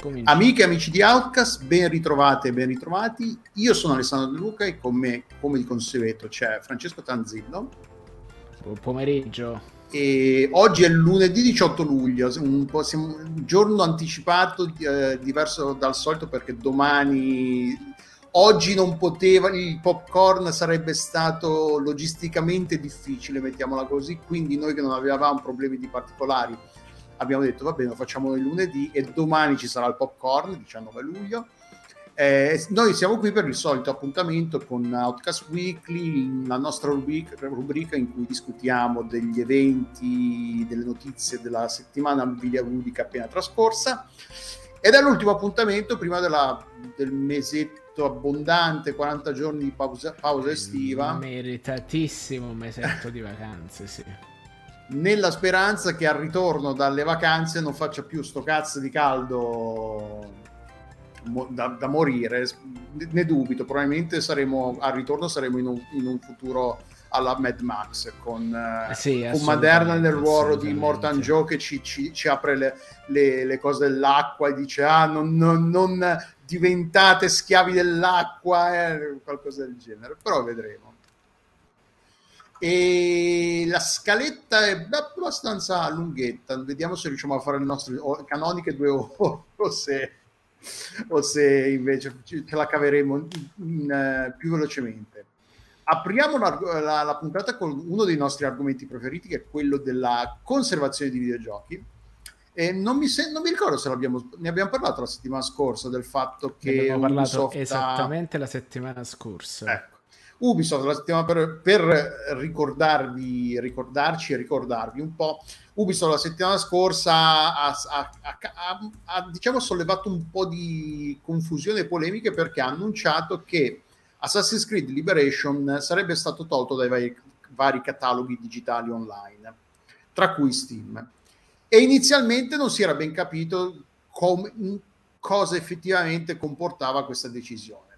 Comincia. Amiche e amici di Outcast, ben ritrovate e ben ritrovati. Io sono Alessandro De Luca e con me, come di consueto, c'è Francesco Tanzillo. Buon pomeriggio. E oggi è lunedì 18 luglio, un, po', siamo un giorno anticipato, eh, diverso dal solito perché domani, oggi non poteva, il popcorn sarebbe stato logisticamente difficile, mettiamola così, quindi noi che non avevamo problemi di particolari abbiamo detto va bene, lo facciamo il lunedì e domani ci sarà il popcorn, 19 luglio. Eh, noi siamo qui per il solito appuntamento con Outcast Weekly, la nostra rubrica, in cui discutiamo degli eventi, delle notizie della settimana videoludica appena trascorsa. Ed è l'ultimo appuntamento prima della- del mesetto abbondante, 40 giorni di pausa, pausa estiva. Meritatissimo mesetto di vacanze, sì. nella speranza che al ritorno dalle vacanze non faccia più sto cazzo di caldo da, da morire. Ne dubito, probabilmente saremo al ritorno saremo in un, in un futuro alla Mad Max con, eh, sì, con Maderna nel ruolo di. Mortan Joe che ci, ci- ci apre le, le- le cose dell'acqua e dice ah non, non- non diventate schiavi dell'acqua eh, qualcosa del genere però vedremo e la scaletta è abbastanza lunghetta vediamo se riusciamo a fare le nostre canoniche due ore o se, o se invece ce la caveremo in- in, eh, più velocemente apriamo l'arg- la, la puntata con uno dei nostri argomenti preferiti che è quello della conservazione di videogiochi e non mi, se- non mi ricordo se l'abbiamo, ne abbiamo parlato la settimana scorsa del fatto Ne che abbiamo parlato Ubisoft ha- esattamente la settimana scorsa. Ecco. Ubisoft la settimana per, per ricordarvi, ricordarci e ricordarvi un po'. Ubisoft la settimana scorsa ha, ha- ha- ha- ha, diciamo sollevato un po' di confusione e polemiche perché ha annunciato che Assassin's Creed Liberation sarebbe stato tolto dai vari, vari cataloghi digitali online, tra cui Steam. E inizialmente non si era ben capito come- cosa effettivamente comportava questa decisione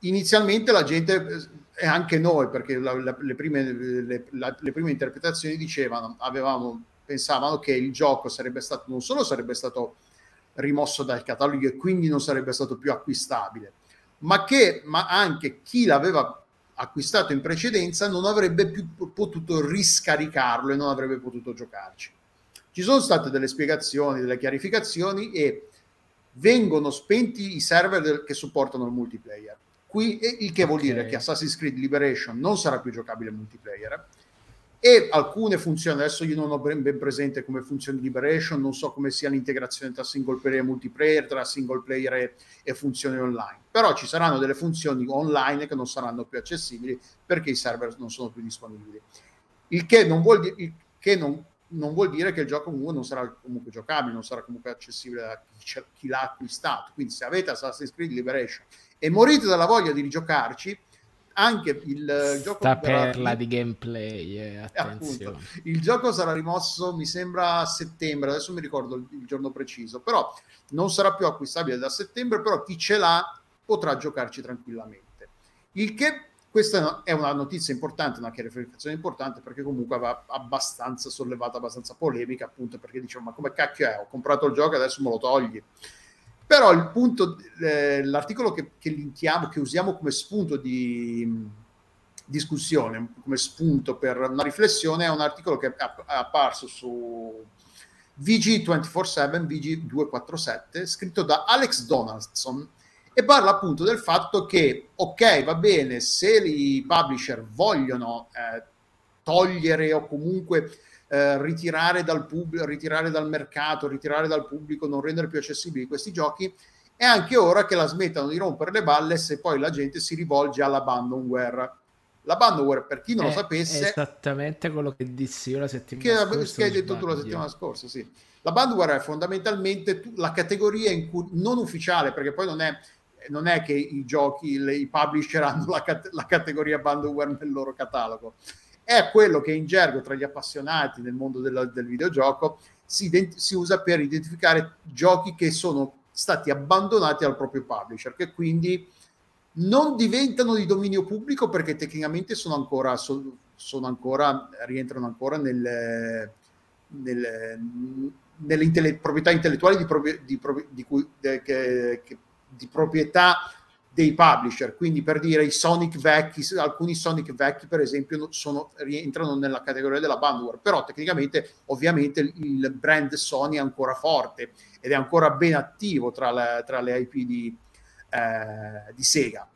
inizialmente la gente e anche noi perché la- la- le, prime, le- la- le prime interpretazioni dicevano avevamo pensavano che il gioco sarebbe stato non solo sarebbe stato rimosso dal catalogo e quindi non sarebbe stato più acquistabile ma che ma anche chi l'aveva acquistato in precedenza non avrebbe più potuto riscaricarlo e non avrebbe potuto giocarci ci sono state delle spiegazioni delle chiarificazioni e vengono spenti i server del- che supportano il multiplayer Qui, il che vuol Ok. dire che Assassin's Creed Liberation non sarà più giocabile multiplayer e alcune funzioni, adesso io non ho ben, ben presente come funzioni Liberation, non so come sia l'integrazione tra single player e multiplayer, tra single player e, e funzioni online, però ci saranno delle funzioni online che non saranno più accessibili perché i server non sono più disponibili. Il che non vuol, di- il che non, non vuol dire che il gioco comunque non sarà comunque giocabile, non sarà comunque accessibile a chi, chi l'ha acquistato. Quindi se avete Assassin's Creed Liberation e morite dalla voglia di rigiocarci, anche il eh, gioco Sta perla di gameplay, eh, attenzione. il gioco sarà rimosso, mi sembra a settembre, adesso mi ricordo il, il giorno preciso, però non sarà più acquistabile da settembre, però chi ce l'ha potrà giocarci tranquillamente. Il che questa è una- notizia importante, una chiarificazione importante perché comunque aveva abbastanza sollevato, abbastanza polemica, appunto perché diceva ma come cacchio è, ho comprato il gioco e adesso me lo togli. Però il punto, eh, l'articolo che, che linkiamo, che usiamo come spunto di mh, discussione, come spunto per una riflessione, è un articolo che è apparso su VG247, VG247, scritto da Alex Donaldson e parla appunto del fatto che, ok, va bene, se i publisher vogliono eh, togliere o comunque eh, ritirare dal pubblico, ritirare dal mercato, ritirare dal pubblico, non rendere più accessibili questi giochi, è anche ora che la smettano di rompere le balle se poi la gente si rivolge all'abandonware. L'abandonware, per chi non lo È sapesse, esattamente quello che dissi io la settimana che, scorsa. che hai detto tu la settimana scorsa, sì. La bandware è fondamentalmente la categoria in cui, non ufficiale, perché poi non è, non è che i giochi, le- i publisher hanno la, cat- la categoria bandware nel loro catalogo, è quello che in gergo tra gli appassionati nel mondo della- del videogioco si, ident- si usa per identificare giochi che sono stati abbandonati al proprio publisher, che quindi non diventano di dominio pubblico perché tecnicamente sono ancora, sono ancora rientrano ancora nel, nel, nelle intelle- proprietà intellettuali di, di, di, cui, de, che, che, di proprietà dei publisher, quindi per dire i Sonic vecchi, alcuni Sonic vecchi per esempio sono, rientrano nella categoria della bandware, però tecnicamente ovviamente il brand Sony è ancora forte ed è ancora ben attivo tra le, tra le IP di, eh, di Sega.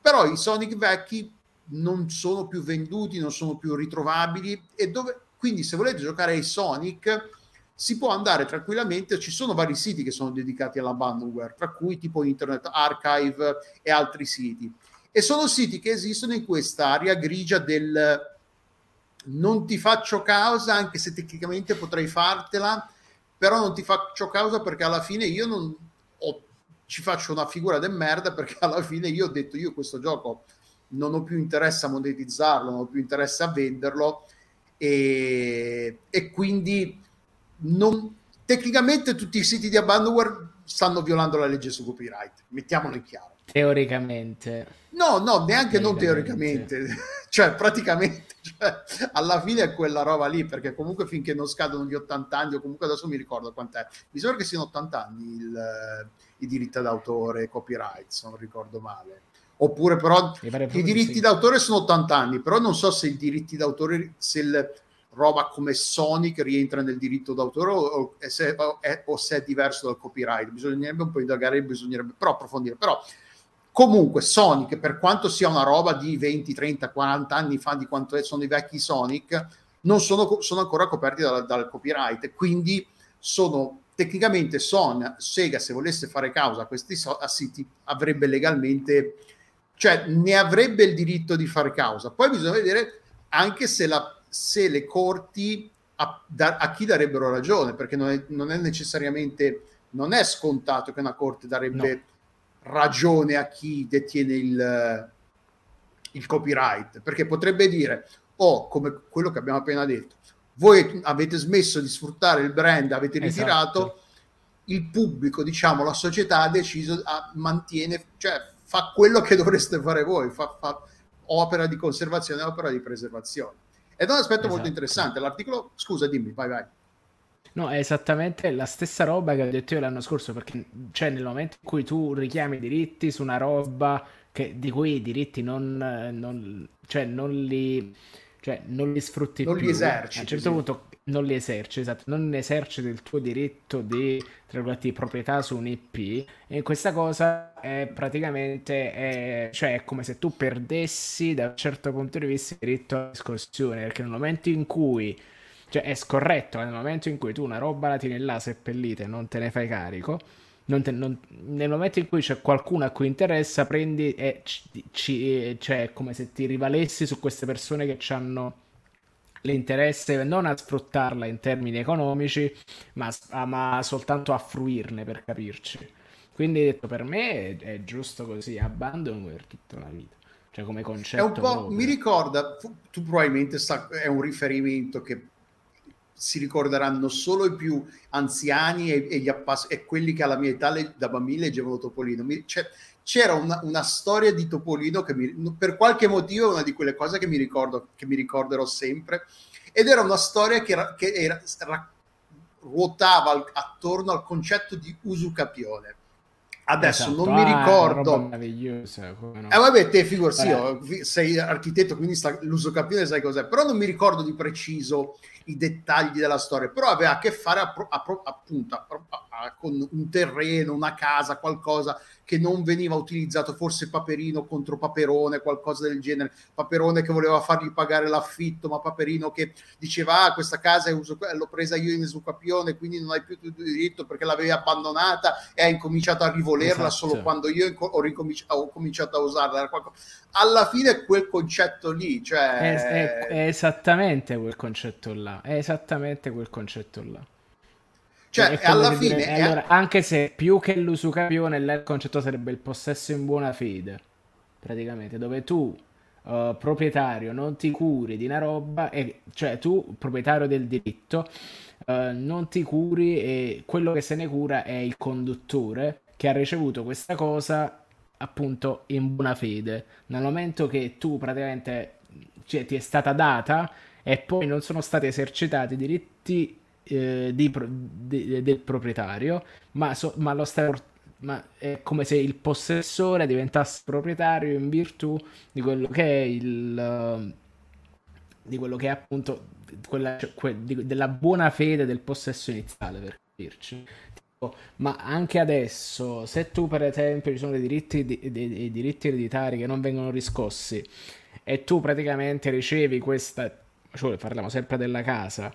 Però i Sonic vecchi non sono più venduti, non sono più ritrovabili e dove, quindi se volete giocare ai Sonic si può andare tranquillamente, ci sono vari siti che sono dedicati alla bandware, tra cui tipo Internet Archive e altri siti. E sono siti che esistono in questa area grigia del non ti faccio causa, anche se tecnicamente potrei fartela, però non ti faccio causa perché alla fine io non ho, ci faccio una figura de merda perché alla fine io ho detto io questo gioco non ho più interesse a monetizzarlo, non ho più interesse a venderlo e, e quindi non, tecnicamente tutti i siti di abandonware stanno violando la legge su copyright, mettiamolo in chiaro. Teoricamente. No, no, neanche teoricamente. non teoricamente, cioè praticamente, cioè, alla fine è quella roba lì, perché comunque finché non scadono gli 80 anni, o comunque adesso mi ricordo quant'è, mi sembra che siano 80 anni il, i diritti d'autore, copyright, se non ricordo male. Oppure però i diritti sì. d'autore sono 80 anni, però non so se i diritti d'autore, se il roba come Sonic rientra nel diritto d'autore o, se, è, o se è diverso dal copyright. Bisognerebbe un po' indagare, bisognerebbe però approfondire. Però comunque Sonic, per quanto sia una roba di 20, 30, 40 anni fa di quanto sono i vecchi Sonic, non sono, sono ancora coperti dal, dal copyright. Quindi sono tecnicamente Son, Sega se volesse fare causa a questi siti avrebbe legalmente cioè ne avrebbe il diritto di fare causa poi bisogna vedere anche se la se le corti a, da, a chi darebbero ragione, perché non è, non è, necessariamente, non è scontato che una corte darebbe no. ragione a chi detiene il, il copyright, perché potrebbe dire, o oh, come quello che abbiamo appena detto, voi avete smesso di sfruttare il brand, avete esatto. ritirato, esatto. il pubblico, diciamo, la società ha deciso, a, mantiene, cioè fa quello che dovreste fare voi, fa, fa opera di conservazione, opera di preservazione. Ed è un aspetto esatto. molto interessante. L'articolo, scusa, dimmi, vai, vai. No, è esattamente la stessa roba che ho detto io l'anno scorso, perché cioè, nel momento in cui tu richiami i diritti su una roba che, di cui i diritti non, non, cioè, non, li, cioè, non li sfrutti non più, li eserciti, a un certo sì. punto non li eserciti, esatto, non eserciti il tuo diritto di, di proprietà su un IP e questa cosa è praticamente è, cioè è come se tu perdessi da un certo punto di vista il diritto alla discussione perché nel momento in cui cioè è scorretto nel momento in cui tu una roba la tieni là seppellita e non te ne fai carico te, non, nel momento in cui c'è qualcuno a cui interessa prendi e ci, ci, cioè è come se ti rivalessi su queste persone che hanno l'interesse non a sfruttarla in termini economici, ma, ma soltanto a fruirne per capirci. Quindi detto, per me è, è giusto così, abbandono per tutta la vita. Cioè come concetto. È un po', mi ricorda, tu probabilmente sa, è un riferimento che si ricorderanno solo i più anziani e, e, appass- e quelli che alla mia età le, da bambini leggevano Topolino. Mi, cioè, c'era una, una, storia di Topolino che mi, per qualche motivo è una di quelle cose che mi, ricordo, che mi ricorderò sempre ed era una storia che, che era, ruotava al, attorno al concetto di usucapione adesso esatto. non mi ah, ricordo ah, no? eh vabbè te figurati sì, sei architetto quindi sta, l'uso capione sai cos'è però non mi ricordo di preciso i dettagli della storia però aveva a che fare a, a, appunto a, con un terreno una casa qualcosa che non veniva utilizzato, forse Paperino contro Paperone, qualcosa del genere, Paperone che voleva fargli pagare l'affitto, ma Paperino che diceva ah questa casa uso, l'ho presa io in esucapione, quindi non hai più tu diritto perché l'avevi abbandonata e hai incominciato a rivolerla esatto. solo quando io ho, ricominci- ho cominciato a usarla. Alla fine quel concetto lì, cioè... È, è, è esattamente quel concetto là, è esattamente quel concetto là. Cioè, alla fine... Dire, è... allora, anche se più che l'usucapione, il concetto sarebbe il possesso in buona fede, praticamente, dove tu uh, proprietario non ti curi di una roba, e, cioè tu, proprietario del diritto, uh, non ti curi e quello che se ne cura è il conduttore che ha ricevuto questa cosa appunto in buona fede. Nel momento che tu praticamente cioè, ti è stata data e poi non sono stati esercitati i diritti eh, di, di, del proprietario, ma, so, ma lo stai ma è come se il possessore diventasse proprietario in virtù di quello che è il di quello che è appunto quella, que, di, della buona fede del possesso iniziale per tipo, ma anche adesso se tu per esempio ci sono dei diritti, dei, dei diritti ereditari che non vengono riscossi e tu praticamente ricevi questa cioè parliamo sempre della casa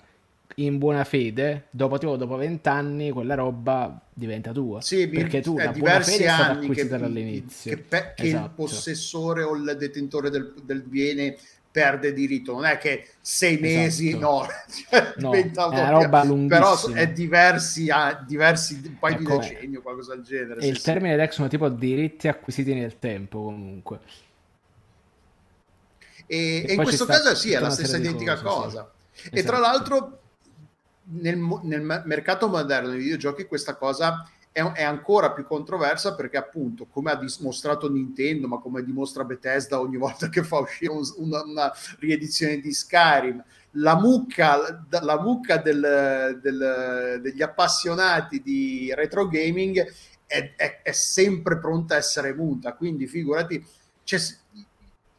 in buona fede, dopo tipo dopo vent'anni, quella roba diventa tua. Sì, perché tu eh, la buona fede è stata acquisita che, dall'inizio. Che, pe- che esatto. il possessore o il detentore del, del bene perde diritto, non è che sei mesi, esatto. no, cioè, no è una roba lunghissima. però è diversi, ha diversi un paio ecco, di decenni o qualcosa del genere. E il sì. termine Dex sono tipo diritti acquisiti nel tempo comunque. E, e, e in questo caso sì, è la stessa identica cose, cosa. Sì. E esatto. tra l'altro nel, nel, mercato moderno dei videogiochi questa cosa è, è, ancora più controversa perché appunto come ha dimostrato Nintendo ma come dimostra Bethesda ogni volta che fa uscire un, una, una, riedizione di Skyrim la mucca, la mucca del, del, degli appassionati di retro gaming è, è, è sempre pronta a essere muta. Quindi figurati c'è,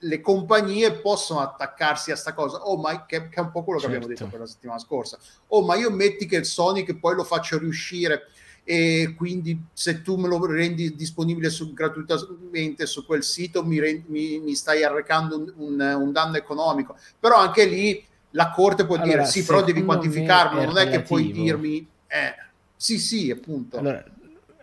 le compagnie possono attaccarsi a sta cosa, oh, ma che, che è un po' quello che certo. abbiamo detto per la settimana scorsa. Oh, ma io metti che il Sonic poi lo faccio riuscire e quindi se tu me lo rendi disponibile su, gratuitamente su quel sito mi, rendi, mi, mi stai arrecando un, un, un, danno economico. Però anche lì la corte può allora, dire sì, però devi quantificarlo, non è che puoi dirmi... Eh, sì, sì, appunto. Allora,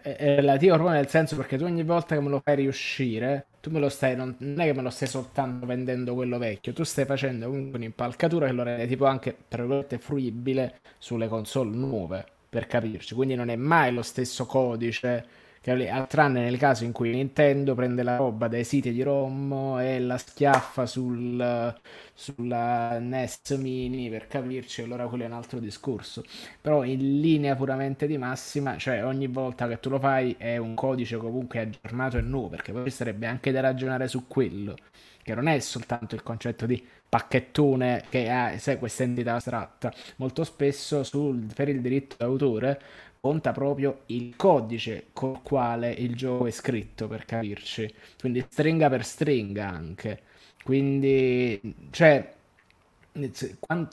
è relativo proprio nel senso perché tu ogni volta che me lo fai riuscire tu me lo stai, non, non, è che me lo stai soltanto vendendo quello vecchio, tu stai facendo comunque un'impalcatura che lo rende tipo anche, tra virgolette, fruibile sulle console nuove, per capirci, quindi non è mai lo stesso codice che, tranne nel caso in cui Nintendo prende la roba dai siti di ROM e la schiaffa sul, sulla NES Mini per capirci, allora quello è un altro discorso. Però in linea puramente di massima, cioè ogni volta che tu lo fai è un codice comunque aggiornato e nuovo, perché poi sarebbe anche da ragionare su quello, che non è soltanto il concetto di pacchettone che ha questa entità astratta. Molto spesso sul, per il diritto d'autore conta proprio il codice col quale il gioco è scritto, per capirci. Quindi stringa per stringa anche. Quindi, cioè,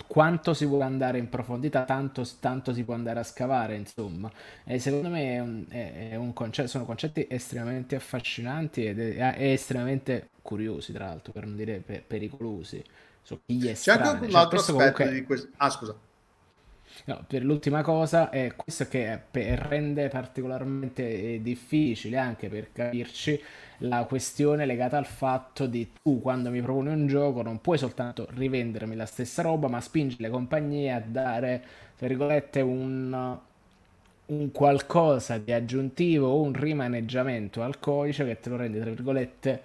quanto si vuole andare in profondità, tanto, tanto, si può andare a scavare, insomma. E secondo me è un, è, è un concetto, sono concetti estremamente affascinanti ed è, è estremamente curiosi, tra l'altro, per non dire per, pericolosi. So, C'è anche un cioè, altro aspetto comunque... di questo. Ah, scusa. No, per l'ultima cosa è questo che rende particolarmente eh, difficile anche per capirci la questione legata al fatto di tu quando mi proponi un gioco non puoi soltanto rivendermi la stessa roba ma spingi le compagnie a dare tra virgolette un, un qualcosa di aggiuntivo o un rimaneggiamento al codice che te lo rende tra virgolette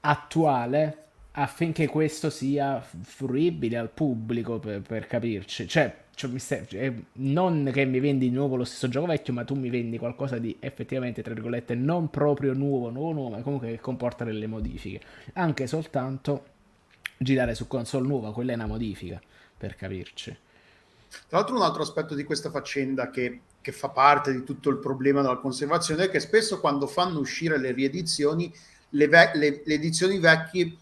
attuale affinché questo sia fruibile al pubblico per, per capirci. Cioè cioè, stai, cioè, non che mi vendi di nuovo lo stesso gioco vecchio, ma tu mi vendi qualcosa di effettivamente, tra virgolette, non proprio nuovo, nuovo, nuovo, ma comunque che comporta delle modifiche. Anche soltanto girare su console nuova, quella è una modifica, per capirci. Tra l'altro un altro aspetto di questa faccenda che, che fa parte di tutto il problema della conservazione è che spesso quando fanno uscire le riedizioni, le, ve- le, le edizioni vecchie,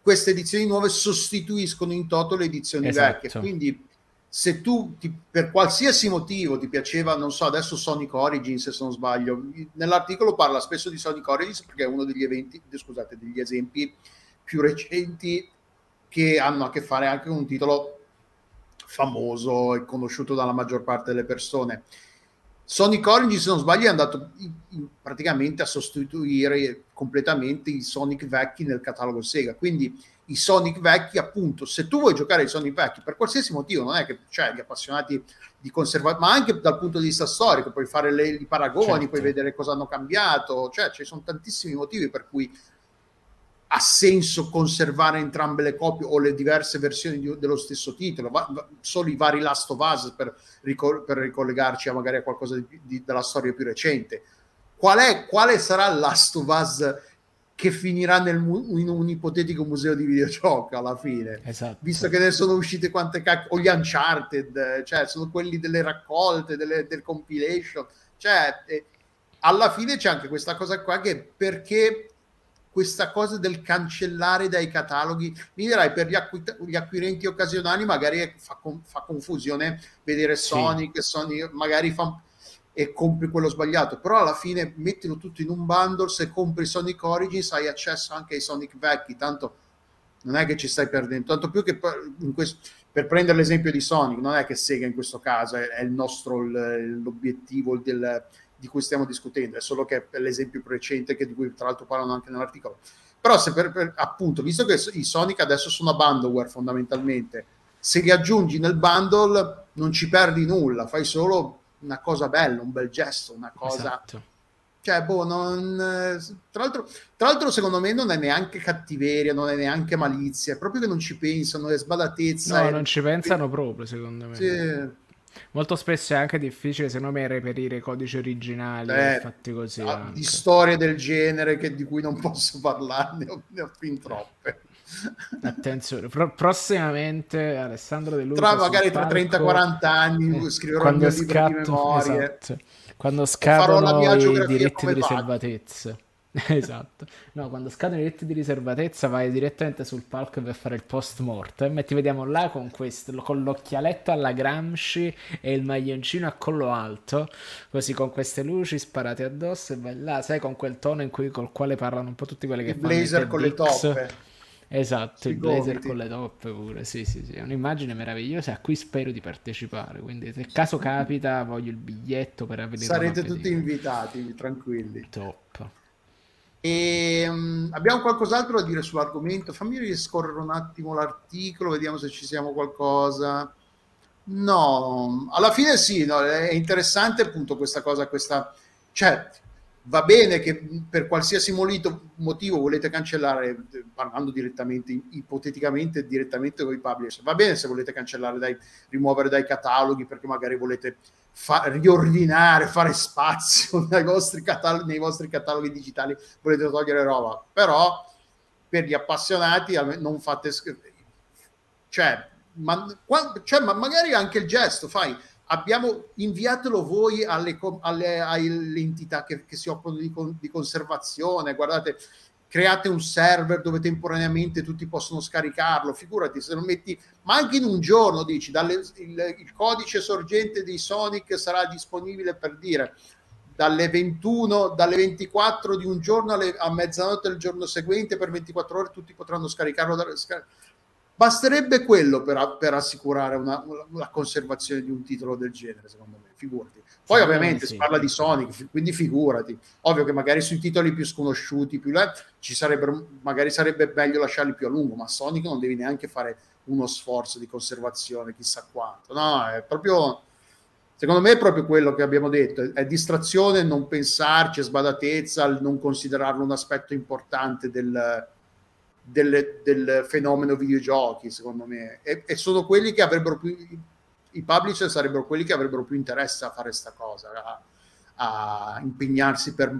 queste edizioni nuove sostituiscono in toto le edizioni esatto. vecchie. Quindi se tu ti, per qualsiasi motivo ti piaceva, non so, adesso Sonic Origins se non sbaglio, nell'articolo parla spesso di Sonic Origins perché è uno degli eventi, scusate, degli esempi più recenti che hanno a che fare anche con un titolo famoso e conosciuto dalla maggior parte delle persone. Sonic Origins, se non sbaglio, è andato in, in, praticamente a sostituire completamente i Sonic vecchi nel catalogo Sega, quindi i Sonic vecchi, appunto, se tu vuoi giocare ai Sonic vecchi per qualsiasi motivo, non è che cioè, gli appassionati di conservazione, ma anche dal punto di vista storico, puoi fare le, i paragoni, certo. puoi vedere cosa hanno cambiato, cioè ci sono tantissimi motivi per cui ha senso conservare entrambe le copie o le diverse versioni di- dello stesso titolo, va- va- solo i vari Last of Us per, ricol- per ricollegarci a magari a qualcosa di- di- della storia più recente. Qual è, quale sarà Last of Us che finirà nel mu- in un ipotetico museo di videogioco alla fine? Esatto. Visto che ne sono uscite quante cacchio, o gli Uncharted, cioè sono quelli delle raccolte, delle, del compilation, cioè eh, alla fine c'è anche questa cosa qua che perché questa cosa del cancellare dai cataloghi, mi dirai per gli, acqui- gli acquirenti occasionali magari fa, con- fa confusione vedere Sì. Sonic, Sony magari fa e compri quello sbagliato, però alla fine mettilo tutto in un bundle, se compri Sonic Origins hai accesso anche ai Sonic vecchi, tanto non è che ci stai perdendo, tanto più che per, questo- per prendere l'esempio di Sonic, non è che Sega in questo caso è, è il nostro l'obiettivo del- di cui stiamo discutendo, è solo che è l'esempio recente che di cui tra l'altro parlano anche nell'articolo. Però se per, per- appunto, visto che i Sonic adesso sono a bundleware fondamentalmente, se li aggiungi nel bundle non ci perdi nulla, fai solo una cosa bella, un bel gesto, una cosa Esatto. cioè, boh, non, tra, l'altro, tra l'altro, secondo me non è neanche cattiveria, non è neanche malizia, è proprio che non ci pensano, è sbadatezza. No, è- non ci pensano proprio, secondo me. Sì, Molto spesso è anche difficile, secondo me, reperire codici originali Eh, fatti così. ah, di storie del genere che- di cui non posso parlarne, ho, ne ho fin troppe. Attenzione, pro- prossimamente Alessandro De Luca Tra magari tra palco, 30-40 anni eh, scriverò il quando mio libro di scatto- memorie. esatto. quando scadono i diritti di va. riservatezza. esatto. No, quando scadono i diritti di riservatezza vai direttamente sul palco per fare il post mortem e ti vediamo là con questo, con l'occhialetto alla Gramsci e il maglioncino a collo alto, così con queste luci sparate addosso e vai là, sai, con quel tono in cui, col quale parlano un po' tutti quelli che Il fanno blazer con le toppe. Esatto, il blazer con le toppe pure, sì, sì, sì, è un'immagine meravigliosa a cui spero di partecipare, quindi se caso capita voglio il biglietto per venire Sarete tutti vedere. invitati, tranquilli. Top. E, mm, abbiamo qualcos'altro da dire sull'argomento? Fammi riscorrere un attimo l'articolo, vediamo se ci siamo qualcosa. No, alla fine sì, no, è interessante appunto questa cosa, questa... Cioè, va bene che per qualsiasi motivo volete cancellare, eh, parlando direttamente, ipoteticamente, direttamente con i publisher, va bene se volete cancellare, dai, rimuovere dai cataloghi perché magari volete fa- riordinare, fare spazio vostri, cataloghi, nei vostri cataloghi digitali, volete togliere roba, però per gli appassionati non fate... Cioè, ma, cioè, ma magari anche il gesto, fai, abbiamo inviatelo voi alle, alle- alle entità che, che si occupano di, con- di conservazione, guardate, create un server dove temporaneamente tutti possono scaricarlo, figurati se lo metti, ma anche in un giorno dici, dalle- il, il codice sorgente di Sonic sarà disponibile per dire dalle 21, dalle 24 di un giorno alle- a mezzanotte del giorno seguente per 24 ore tutti potranno scaricarlo da, scar- Basterebbe quello per, per assicurare una, la conservazione di un titolo del genere, secondo me, figurati. Poi Secondo ovviamente me si sì. parla di Sonic, quindi figurati. Ovvio che magari sui titoli più sconosciuti, più là, ci sarebbero, magari sarebbe meglio lasciarli più a lungo, ma Sonic non devi neanche fare uno sforzo di conservazione, chissà quanto. No, è proprio... Secondo me è proprio quello che abbiamo detto, è distrazione, non pensarci, è sbadatezza, non considerarlo un aspetto importante del, del, del fenomeno videogiochi, secondo me. E, e sono quelli che avrebbero più, i publisher sarebbero quelli che avrebbero più interesse a fare questa cosa, a, a impegnarsi per,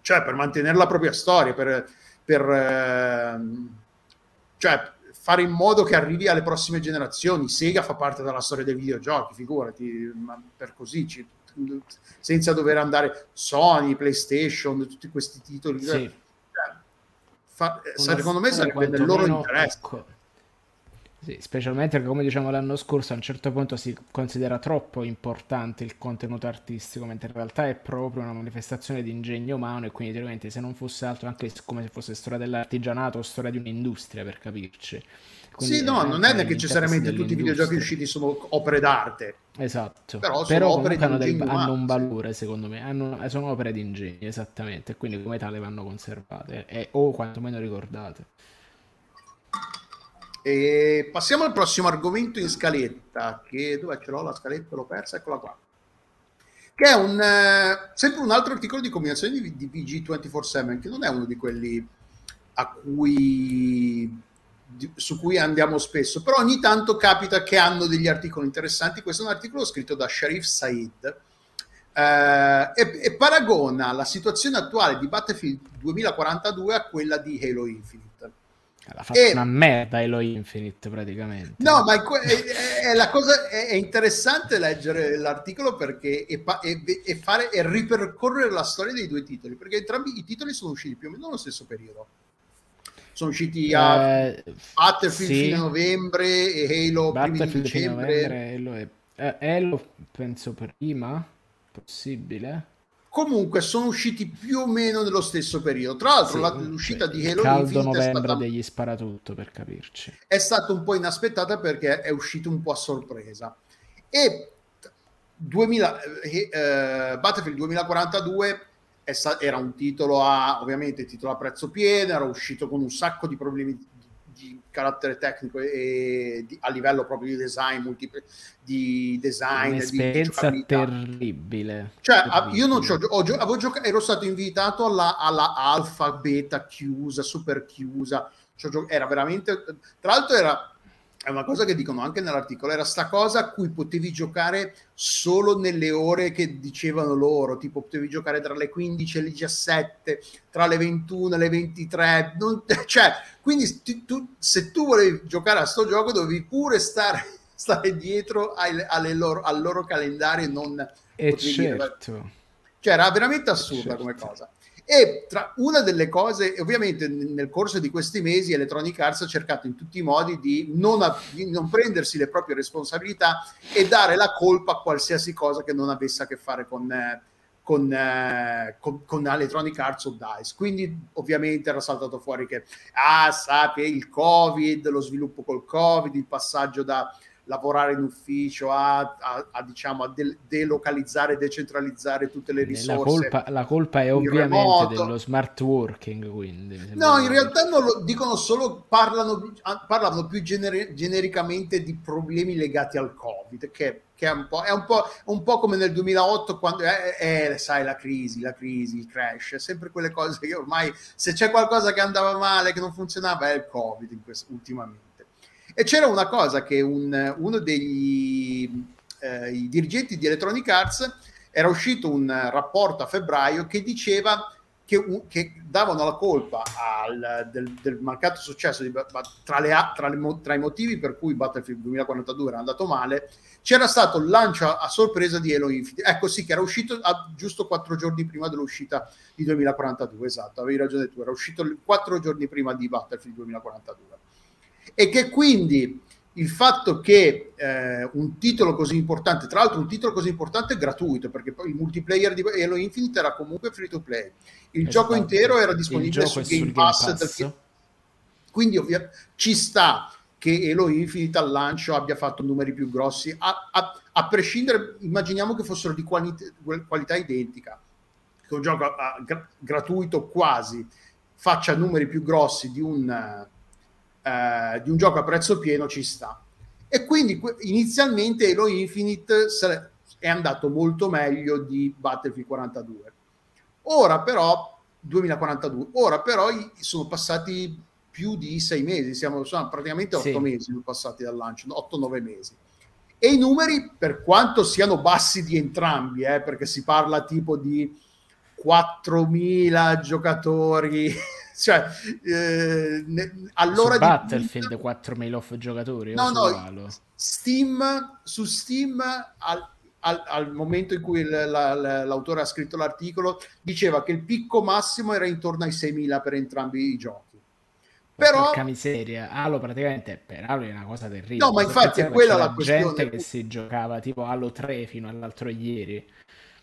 cioè per mantenere la propria storia, per, per ehm, cioè fare in modo che arrivi alle prossime generazioni. Sega fa parte della storia dei videogiochi, figurati, ma per così ci- senza dover andare Sony, PlayStation, tutti questi titoli. Sì. Fa- secondo me sarebbe nel loro interesse. ecco, sì, specialmente perché come diciamo l'anno scorso a un certo punto si considera troppo importante il contenuto artistico, mentre in realtà è proprio una manifestazione di ingegno umano e quindi teoricamente se non fosse altro anche come se fosse storia dell'artigianato o storia di un'industria per capirci. Quindi sì, no, non è anche necessariamente l'interesse tutti i videogiochi usciti sono opere d'arte. Esatto, Però però, sono opere hanno, del- hanno un valore secondo me, hanno- sono opere di ingegno esattamente, quindi come tale vanno conservate e, o quantomeno ricordate. E passiamo al prossimo argomento in scaletta, che dove ce l'ho la scaletta? L'ho persa, eccola qua. Che è un, eh, sempre un altro articolo di combinazione di, di VG247, che non è uno di quelli a cui, di- su cui andiamo spesso, però ogni tanto capita che hanno degli articoli interessanti. Questo è un articolo scritto da Sharif Said eh, e, e paragona la situazione attuale di Battlefield 2042 a quella di Halo Infinite. Ha fatto E- una merda Halo Infinite praticamente. No, ma è, è- è- la cosa è, interessante leggere l'articolo perché e, fare e ripercorrere la storia dei due titoli, perché entrambi i titoli sono usciti più o meno nello stesso periodo. Sono usciti a Eh, Battlefield sì. fine novembre e Halo primi di Battlefield fine dicembre. novembre, Halo, è- eh, Halo penso prima, possibile. Comunque sono usciti più o meno nello stesso periodo. Tra l'altro, Sì, la- l'uscita di Halo caldo Infinite è novembre stata, degli sparatutto per capirci. è stata un po' inaspettata perché è uscito un po' a sorpresa. E 2000, eh, eh, Battlefield 2042 è sta- era un titolo a ovviamente titolo a prezzo pieno, era uscito con un sacco di problemi di, di carattere tecnico e di- a livello proprio di design, multiple, di design, di Un'esperienza giocabilità. terribile. Cioè, a- io non Terribile. c'ho, ho gio- avevo gioca- ero stato invitato alla, alla alfa, beta chiusa, super chiusa. Era veramente. Tra l'altro, era è una cosa che dicono anche nell'articolo. Era sta cosa a cui potevi giocare solo nelle ore che dicevano loro. Tipo, potevi giocare tra le 15 e le 17, tra le 21 e le 23. Non- cioè, quindi, ti- tu- se tu volevi giocare a sto gioco, dovevi pure stare, stare dietro ai- alle loro- al loro calendario e non E potevi dire, certo. cioè era veramente assurda Certo. come cosa. E tra una delle cose, ovviamente nel corso di questi mesi Electronic Arts ha cercato in tutti i modi di non, a- di non prendersi le proprie responsabilità e dare la colpa a qualsiasi cosa che non avesse a che fare con, eh, con, eh, con, con Electronic Arts o DICE. Quindi ovviamente era saltato fuori che, ah, sapi, il Covid, lo sviluppo col Covid, il passaggio da lavorare in ufficio a, a- a, diciamo, a del- delocalizzare, decentralizzare tutte le La risorse. colpa, la colpa è ovviamente dello smart working, quindi. No, in realtà non lo dicono solo, parlano, ah, parlano più generi- genericamente di problemi legati al Covid, che, che è, un po', è, un po', un po' come nel 2008 quando, eh, eh, sai, la crisi, la crisi, il crash, è sempre quelle cose che ormai, se c'è qualcosa che andava male, che non funzionava, è il Covid in questo- ultimamente. E c'era una cosa che un- uno degli eh, dirigenti di Electronic Arts era uscito un rapporto a febbraio che diceva che, che davano la colpa al- del, del mancato successo di, tra, le tra le tra i motivi per cui Battlefield 2042 era andato male c'era stato il lancio a, a sorpresa di Halo Infinite. Ecco sì che era uscito a- giusto quattro giorni prima dell'uscita di 2042 esatto avevi ragione tu era uscito quattro giorni prima di Battlefield 2042 e che quindi il fatto che eh, un titolo così importante, tra l'altro un titolo così importante è gratuito, perché poi il multiplayer di Halo Infinite era comunque free to play, il Esatto. gioco intero era Il disponibile su Game sul Pass, Game Pass. quindi ovvia- ci sta che Halo Infinite al lancio abbia fatto numeri più grossi, a, a- a prescindere, immaginiamo che fossero di quali- qualità identica, che un gioco ah, gra- gratuito quasi faccia numeri più grossi di un, eh, di un gioco a prezzo pieno, ci sta. E quindi inizialmente Halo Infinite è andato molto meglio di Battlefield 42. Ora però, 2042, ora però sono passati più di sei mesi, siamo, sono praticamente otto Sì. mesi passati dal lancio, 8-9 mesi. E i numeri, per quanto siano bassi di entrambi, eh, perché si parla tipo di 4.000 giocatori, cioè eh, ne- all'ora Su di Battlefield punta- 4.000 off giocatori No, no, Halo? Steam, su Steam al, al- al momento in cui il- la- la- l'autore ha scritto l'articolo diceva che il picco massimo era intorno ai 6.000 per entrambi i giochi. Però Porca miseria, Halo praticamente per Halo è una cosa terribile. No, ma infatti è quella la questione. gente che si giocava tipo Halo 3 fino all'altro ieri.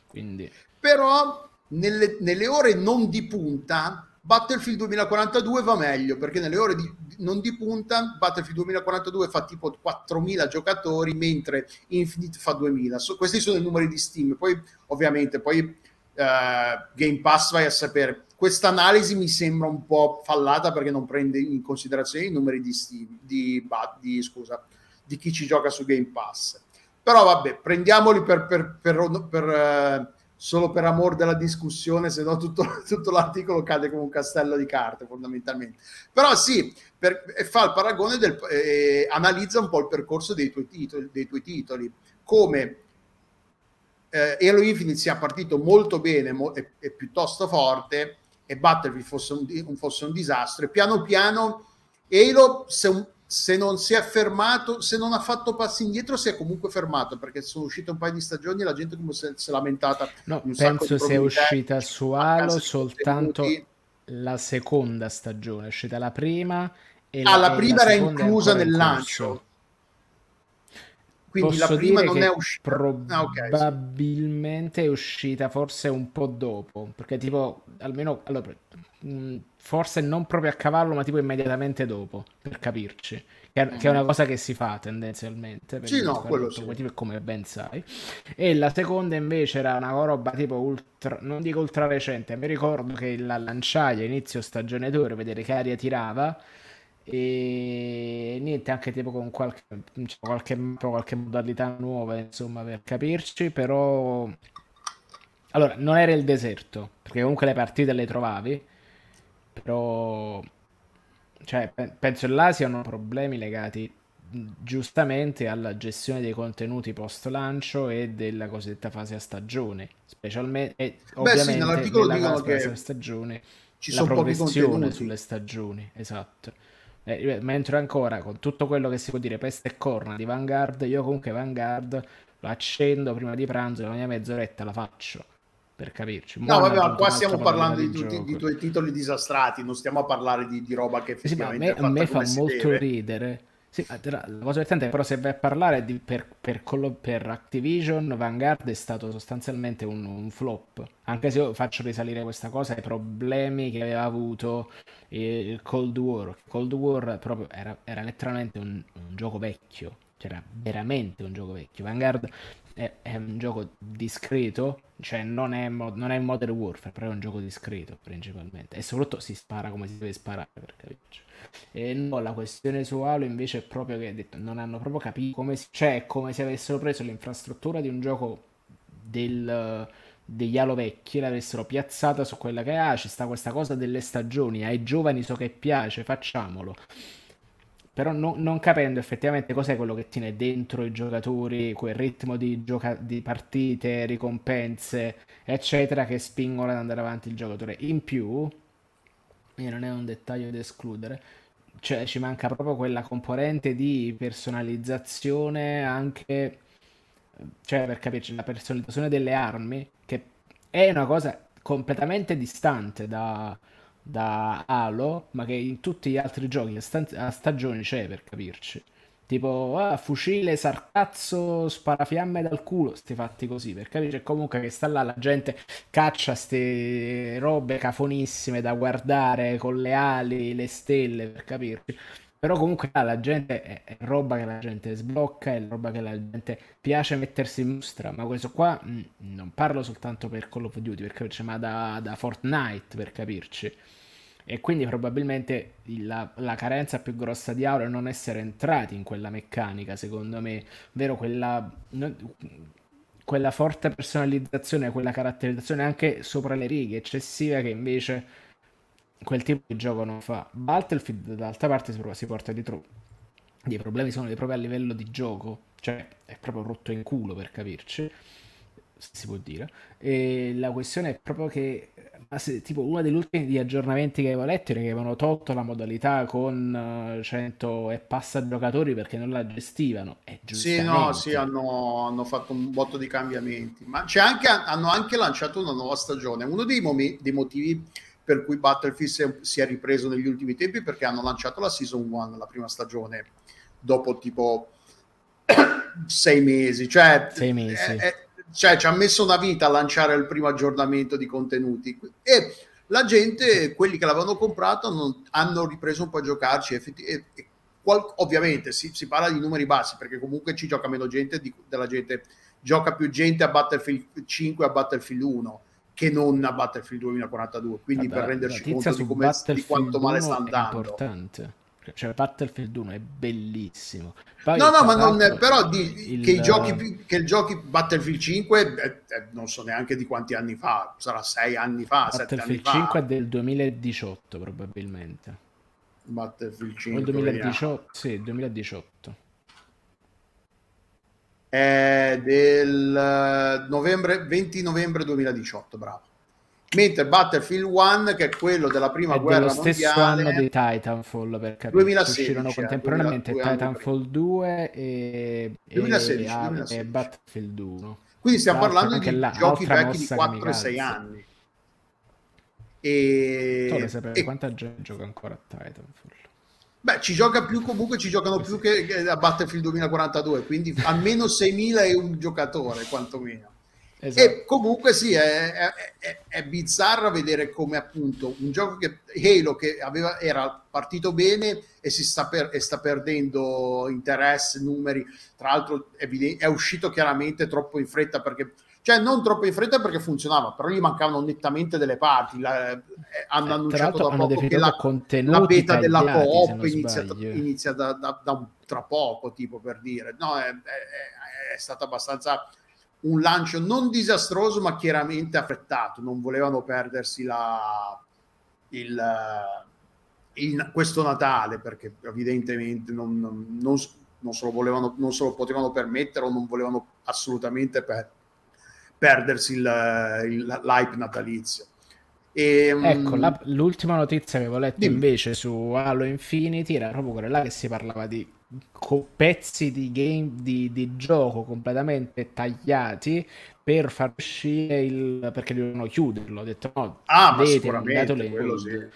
Quindi però nelle, nelle ore non di punta Battlefield 2042 va meglio perché nelle ore di, non di punta Battlefield 2042 fa tipo 4.000 giocatori mentre Infinite fa 2.000 So- questi sono i numeri di Steam. Poi ovviamente poi eh, Game Pass vai a sapere. Questa analisi mi sembra un po' fallata perché non prende in considerazione i numeri di Steam di, di- scusa di chi ci gioca su Game Pass. Però vabbè prendiamoli per, per, per, per, eh, solo per amor della discussione, se no tutto, tutto, l'articolo cade come un castello di carte fondamentalmente. Però sì, per, fa il paragone, del, eh, analizza un po' il percorso dei tuoi titoli, dei tuoi titoli come eh, Halo Infinite sia partito molto bene mo- e, e, piuttosto forte e Battlefield fosse un, fosse un disastro e piano piano Halo se un, se non si è fermato, se non ha fatto passi indietro, si è comunque fermato perché sono uscite un paio di stagioni e la gente come se si è lamentata. No, penso sia uscita su Halo soltanto la seconda stagione, è uscita la prima. E ah, la, la prima la era inclusa nel lancio. Quindi Posso la prima non è uscita. Probabilmente ah, okay, sì. è uscita forse un po' dopo, perché tipo almeno allora, forse non proprio a cavallo, ma tipo immediatamente dopo, per capirci. Che è, che è una cosa che si fa tendenzialmente. Sì, no, quello sì. Motivo, come ben sai. E la seconda invece era una roba tipo ultra, non dico ultra recente, mi ricordo che la lanciai a inizio stagione 2 per vedere che aria tirava e niente anche tipo con qualche, qualche, qualche modalità nuova insomma per capirci però allora non era il deserto perché comunque le partite le trovavi però cioè, penso là siano problemi legati giustamente alla gestione dei contenuti post lancio e della cosiddetta fase a stagione specialmente e Beh, sì, nell'articolo dicono che a stagione ci la sono progressione sulle stagioni esatto. Eh, mentre ancora con tutto quello che si può dire peste e corna di Vanguard io comunque Vanguard lo accendo prima di pranzo e ogni mezz'oretta la faccio per capirci. No, vabbè, qua stiamo parlando di, tutti, di tuoi titoli disastrati, non stiamo a parlare di, di roba che effettivamente sì, a me, a me fa molto deve. ridere. Sì, la cosa divertente però se vai a parlare di, per, per, per, Activision, Vanguard è stato sostanzialmente un, un, flop. Anche se io faccio risalire questa cosa ai problemi che aveva avuto il Cold War. Cold War proprio era, era letteralmente un, un gioco vecchio, c'era veramente un gioco vecchio. Vanguard è, è un gioco discreto, cioè non è, non è Modern Warfare, però è un gioco discreto principalmente. E soprattutto si spara come si deve sparare, per capirci. E no, la questione su Halo invece è proprio che detto, non hanno proprio capito come si... Cioè, è come se avessero preso l'infrastruttura di un gioco del degli Halo vecchi l'avessero piazzata su quella che ha, ci sta questa cosa delle stagioni, ai giovani so che piace, facciamolo però no, non capendo effettivamente cos'è quello che tiene dentro i giocatori, quel ritmo di, gioca- di partite, ricompense, eccetera, che spingono ad andare avanti il giocatore. In più, e non è un dettaglio da escludere, cioè ci manca proprio quella componente di personalizzazione anche, cioè per capirci, la personalizzazione delle armi, che è una cosa completamente distante da da Halo, ma che in tutti gli altri giochi a, sta- a stagione c'è per capirci. Tipo, ah, fucile, sarcazzo, sparafiamme dal culo, sti fatti così, per capire comunque che sta là la gente caccia ste robe cafonissime da guardare con le ali, le stelle, per capirci. Però comunque ah, la gente è, è, roba che la gente sblocca, è roba che la gente piace mettersi in mostra, ma questo qua mh, mm, non parlo soltanto per Call of Duty, per capirci, ma da, da Fortnite, per capirci e quindi probabilmente la, la, carenza più grossa di Auro è non essere entrati in quella meccanica, secondo me, vero quella, quella forte personalizzazione, quella caratterizzazione anche sopra le righe eccessiva che invece quel tipo di gioco non fa. Battlefield d'altra parte si, porta dietro dei problemi sono proprio a livello di gioco, cioè è proprio rotto in culo per capirci, si può dire. E la questione è proprio che se, tipo uno degli ultimi aggiornamenti che avevo letto era che avevano tolto la modalità con 100 e passa giocatori perché non la gestivano. Eh, sì, no, sì, hanno, hanno, fatto un botto di cambiamenti, ma c'è anche, hanno anche lanciato una nuova stagione. Uno dei, momi, dei motivi per cui Battlefield si è, si è, ripreso negli ultimi tempi perché hanno lanciato la Season 1, la prima stagione, dopo tipo sei mesi. Cioè, sei mesi. È, è, cioè ci ha messo una vita a lanciare il primo aggiornamento di contenuti. E la gente, quelli che l'avevano comprato, non, hanno ripreso un po' a giocarci effetti, e, e qual, ovviamente si, si, parla di numeri bassi perché comunque ci gioca meno gente di, della gente gioca più gente a Battlefield 5 e a Battlefield 1 che non a Battlefield 2042 quindi Vabbè, per renderci conto di, come, di quanto male sta andando. è importante Cioè, Battlefield 1 è bellissimo. Poi, no, no, ma non, l'altro, però di, il- che, i giochi, che il giochi Battlefield 5, eh, eh, non so neanche di quanti anni fa, sarà sei anni fa, sette anni Battlefield fa. 5 è del 2018 probabilmente. Battlefield O il 5 2018, sì, 2018. è del eh, novembre, 20 novembre 2018, bravo. Mentre Battlefield 1, che è quello della prima È guerra dello stesso mondiale, anno di Titanfall per capire. 2016, uscirono eh, contemporaneamente 2000 due anni Titanfall 2 e, 2016, e, ah, 2016. e Battlefield 1. quindi stiamo Tra l'altro parlando di là, giochi vecchi di mossa 4 e kamikaze. 6 anni. E, Vorrei sapere e- quanta gente gioca ancora a Titanfall. beh, ci gioca più comunque ci giocano più che, a Battlefield 2042, quindi almeno 6.000 e un giocatore quantomeno. Esatto. E comunque sì, è, è, è- è bizzarro vedere come appunto un gioco che Halo che aveva, era partito bene e si sta, per- e sta perdendo interesse, numeri, tra l'altro è, uscito chiaramente troppo in fretta perché cioè non troppo in fretta perché funzionava, però gli mancavano nettamente delle parti. La- eh, hanno Eh, annunciato da hanno poco che la, la beta della coop inizia, inizia da, da- da tra poco, tipo per dire. No, è, stato abbastanza un lancio non disastroso, ma chiaramente affrettato. Non volevano perdersi la, il, eh, il- questo Natale perché evidentemente non, non- non non se lo volevano, non se lo potevano permettere o non volevano assolutamente per- perdersi il, il- l'hype natalizio. E, Ecco, mm, la- l'ultima notizia che avevo letto Dimmi. invece su Halo Infinity era proprio quella che si parlava di co- pezzi di game di, di gioco completamente tagliati per far uscire il perché dovevano chiuderlo. Ho detto no, Ah, ma sicuramente, le quello sì.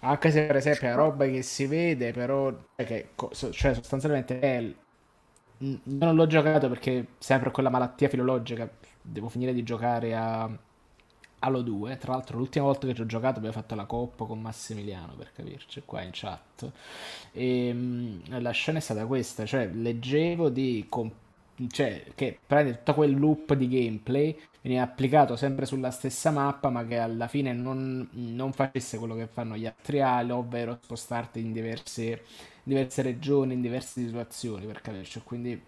Anche se per esempio è roba che si vede, però cioè, che, cioè, sostanzialmente è non l'ho giocato perché sempre quella malattia filologica devo finire di giocare a Halo 2. Tra l'altro, l'ultima volta che ci ho giocato abbiamo fatto la coppa con Massimiliano per capirci qua in chat. E mm, la scena è stata questa: cioè, leggevo di com- cioè, che prende tutto quel loop di gameplay veniva applicato sempre sulla stessa mappa, ma che alla fine non, non facesse quello che fanno gli altri Halo, ovvero spostarti in diverse, diverse regioni, in diverse situazioni per capirci. Quindi,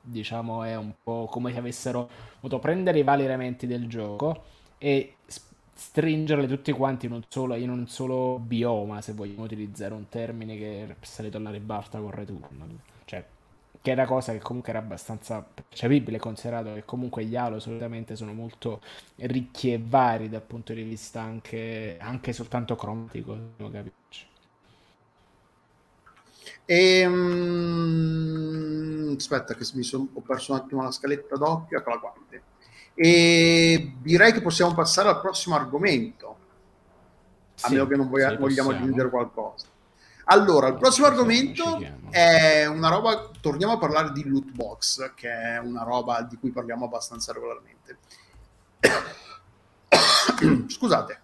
diciamo, è un po' come se avessero potuto prendere i vari elementi del gioco e s- stringerli tutti quanti in un solo, in un solo bioma, se vogliamo utilizzare un termine che salito alla ribalta con Return. Cioè, che una cosa che comunque era abbastanza percepibile, considerato che comunque gli Halo solitamente sono molto ricchi e vari dal punto di vista anche, anche soltanto cromatico, devo capirci. E, mm, aspetta, che mi son- ho perso un attimo la scaletta d'occhio, eccola qua. E direi che possiamo passare al prossimo argomento, a Sì, meno che non voglia- sì, vogliamo aggiungere qualcosa. Allora, il prossimo argomento è una roba, torniamo a parlare di loot box, che è una roba di cui parliamo abbastanza regolarmente. Scusate.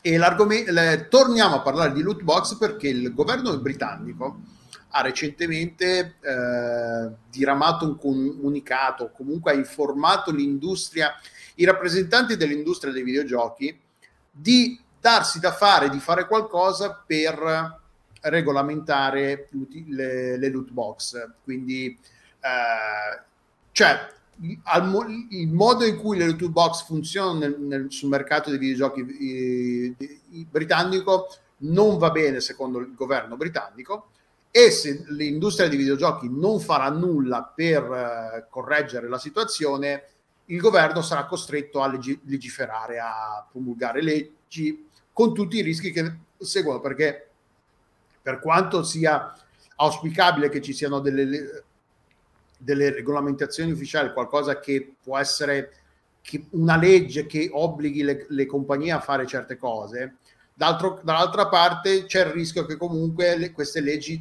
E l'argomento, torniamo a parlare di loot box perché il governo britannico ha recentemente eh, diramato un comunicato, comunque ha informato l'industria, i rappresentanti dell'industria dei videogiochi di darsi da fare, di fare qualcosa per regolamentare le, le loot box. Quindi, eh, cioè, al il modo in cui le loot box funzionano nel- nel- sul mercato dei videogiochi eh, britannico non va bene secondo il governo britannico e se l'industria dei videogiochi non farà nulla per eh, correggere la situazione, il governo sarà costretto a legi- legiferare, a promulgare leggi con tutti i rischi che seguono, perché per quanto sia auspicabile che ci siano delle, delle regolamentazioni ufficiali, qualcosa che può essere che una legge che obblighi le, le compagnie a fare certe cose, dall'altra parte c'è il rischio che comunque le, queste leggi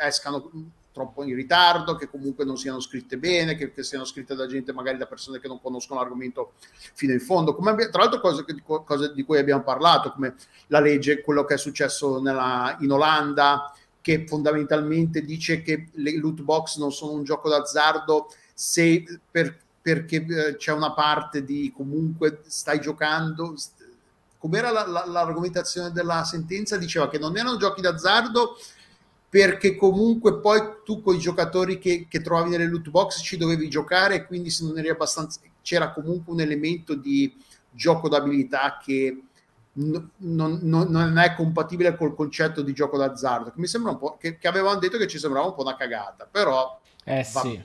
escano troppo in ritardo, che comunque non siano scritte bene, che, che, siano scritte da gente, magari da persone che non conoscono l'argomento fino in fondo. Come, tra l'altro cose, cose di cui abbiamo parlato, come la legge, quello che è successo nella, in Olanda, che fondamentalmente dice che le loot box non sono un gioco d'azzardo se per, perché eh, c'è una parte di comunque stai giocando, com'era la, la, l'argomentazione della sentenza? Diceva che non erano giochi d'azzardo perché comunque poi tu con i giocatori che, che trovavi nelle loot box ci dovevi giocare e quindi se non eri abbastanza c'era comunque un elemento di gioco d'abilità che non, non, non, è compatibile col concetto di gioco d'azzardo che mi sembra un po' che, che avevano detto che ci sembrava un po' una cagata però eh sì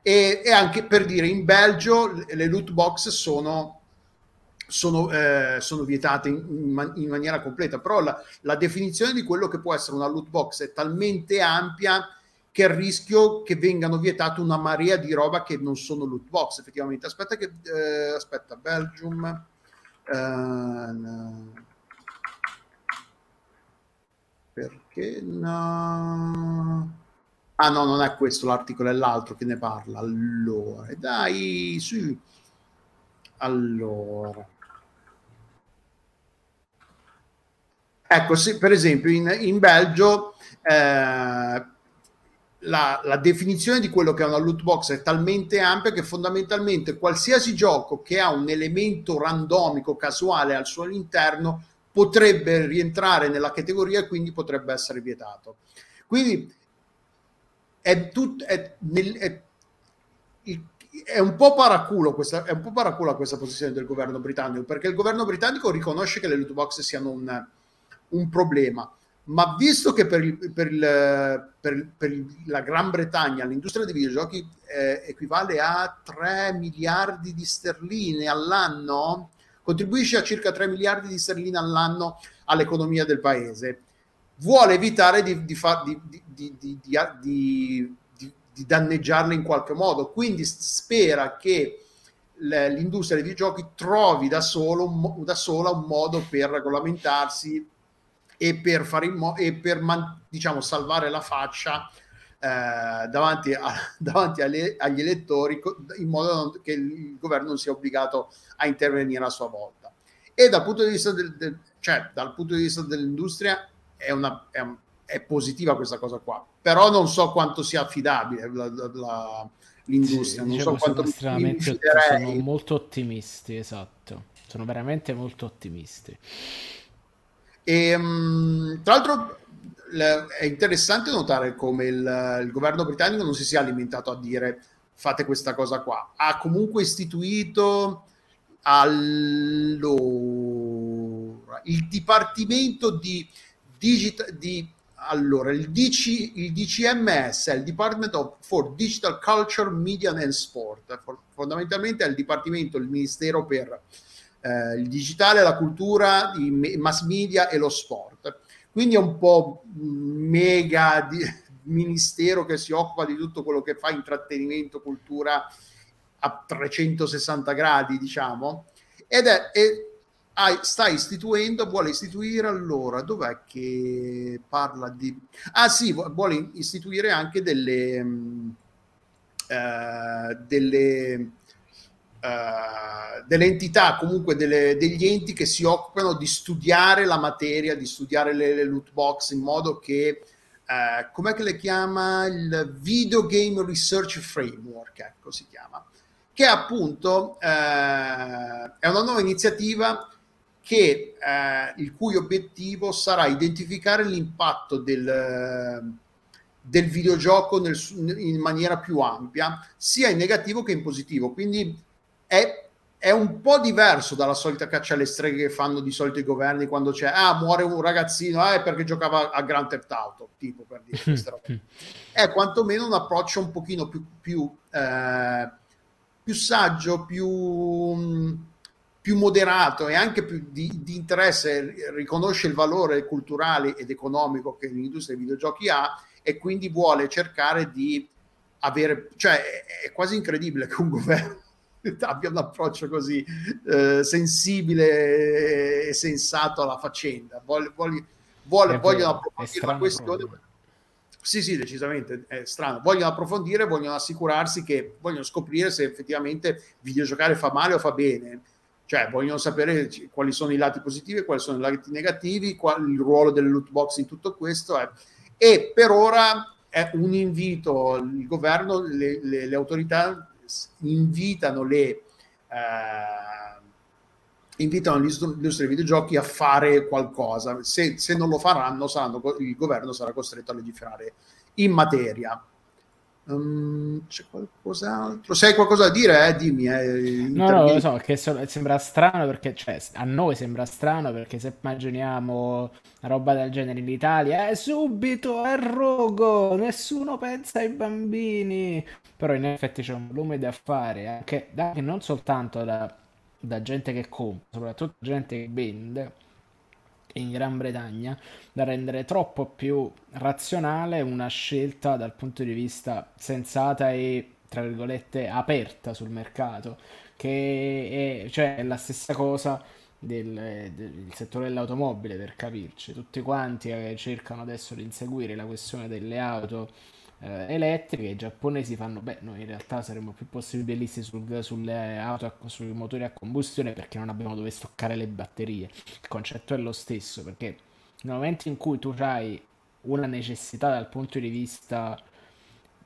e, e anche per dire in Belgio le loot box sono sono, eh, sono, vietate in, in, in, maniera completa, però la, la, definizione di quello che può essere una loot box è talmente ampia che il rischio che vengano vietate una marea di roba che non sono loot box, effettivamente. Aspetta che... Eh, aspetta, Belgium... Eh, perché no... Ah no, non è questo l'articolo, è l'altro che ne parla. Allora, dai, su. Allora. Ecco, sì, per esempio in, in Belgio eh, la, la, definizione di quello che è una loot box è talmente ampia che fondamentalmente qualsiasi gioco che ha un elemento randomico, casuale al suo interno potrebbe rientrare nella categoria e quindi potrebbe essere vietato. Quindi è, tut, è, nel, è, è un po' paraculo questa, è un po' paraculo questa posizione del governo britannico perché il governo britannico riconosce che le loot box siano un un problema. Ma visto che per, il, per, il, per, per la Gran Bretagna l'industria dei videogiochi eh, equivale a 3 miliardi di sterline all'anno, contribuisce a circa 3 miliardi di sterline all'anno all'economia del paese, vuole evitare di, di, fa, di, di, danneggiarle in qualche modo, quindi spera che l'industria dei videogiochi trovi da, solo, da sola un modo per regolamentarsi e per, fare in mo- e per man- diciamo, salvare la faccia eh, davanti, a, davanti alle, agli elettori in modo che il governo non sia obbligato a intervenire a sua volta. E dal punto di vista, del, del, cioè, dal punto di vista dell'industria è, una, è, è, positiva questa cosa qua, però non so quanto sia affidabile la, la, l'industria. Sì, non diciamo so quanto estremamente, sono molto ottimisti, esatto. Sono veramente molto ottimisti. E, um, tra l'altro è interessante notare come il, il, governo britannico non si sia alimentato a dire fate questa cosa qua. Ha comunque istituito allora, il Dipartimento di, digita, di allora, il, DC, il DCMS il Department of, for Digital Culture, Media and Sport. Fondamentalmente è il Dipartimento, il Ministero per eh, il digitale, la cultura, i mass media e lo sport. Quindi è un po' mega di, ministero che si occupa di tutto quello che fa intrattenimento, cultura a 360 gradi, diciamo, ed è, è sta istituendo, vuole istituire allora, dov'è che parla di... Ah sì, vuole istituire anche delle... Uh, delle Uh, delle entità, comunque delle, degli enti che si occupano di studiare la materia, di studiare le, le loot box in modo che, uh, com'è che le chiama? Il Video Game Research Framework, ecco si chiama, che appunto uh, è una nuova iniziativa che, il cui obiettivo sarà identificare l'impatto del, del videogioco nel, in maniera più ampia, sia in negativo che in positivo. Quindi è, è, un po' diverso dalla solita caccia alle streghe che fanno di solito i governi quando c'è, ah, muore un ragazzino, ah, è perché giocava a Grand Theft Auto, tipo per dire questa roba. è quantomeno un approccio un pochino più, più, eh, più saggio, più più moderato e anche più di, di, interesse, riconosce il valore culturale ed economico che l'industria dei videogiochi ha e quindi vuole cercare di avere, cioè è quasi incredibile che un governo abbia un approccio così eh, sensibile e sensato alla faccenda. Vuole, vuole, vuole, vogliono approfondire la questione. Proprio. Sì, sì, decisamente è strano. Vogliono approfondire, vogliono assicurarsi che vogliono scoprire se effettivamente videogiocare fa male o fa bene. Cioè, vogliono sapere quali sono i lati positivi, quali sono i lati negativi, qual, il ruolo delle loot box in tutto questo. È. E per ora è un invito, il governo, le, le, le autorità invitano le, eh, invitano l'industria dei videogiochi a fare qualcosa. Se, se non lo faranno, saranno, il governo sarà costretto a legiferare in materia. Um, c'è qualcos'altro? Se hai qualcosa da dire, eh, dimmi. Eh, no, no, lo so, che so, sembra strano perché, cioè, a noi sembra strano perché se immaginiamo roba del genere in Italia, è subito, è rogo, nessuno pensa ai bambini. Però in effetti c'è un volume da fare, anche, anche non soltanto da, da gente che compra, soprattutto gente che vende in Gran Bretagna da rendere troppo più razionale una scelta dal punto di vista sensata e tra virgolette aperta sul mercato che è, cioè, è la stessa cosa del, del, settore dell'automobile per capirci. Tutti quanti eh, cercano adesso di inseguire la questione delle auto eh, elettriche, i giapponesi fanno, beh, noi in realtà saremmo più possibilisti sul, sulle auto, sui motori a combustione perché non abbiamo dove stoccare le batterie. Il concetto è lo stesso, perché nel momento in cui tu hai una necessità dal punto di vista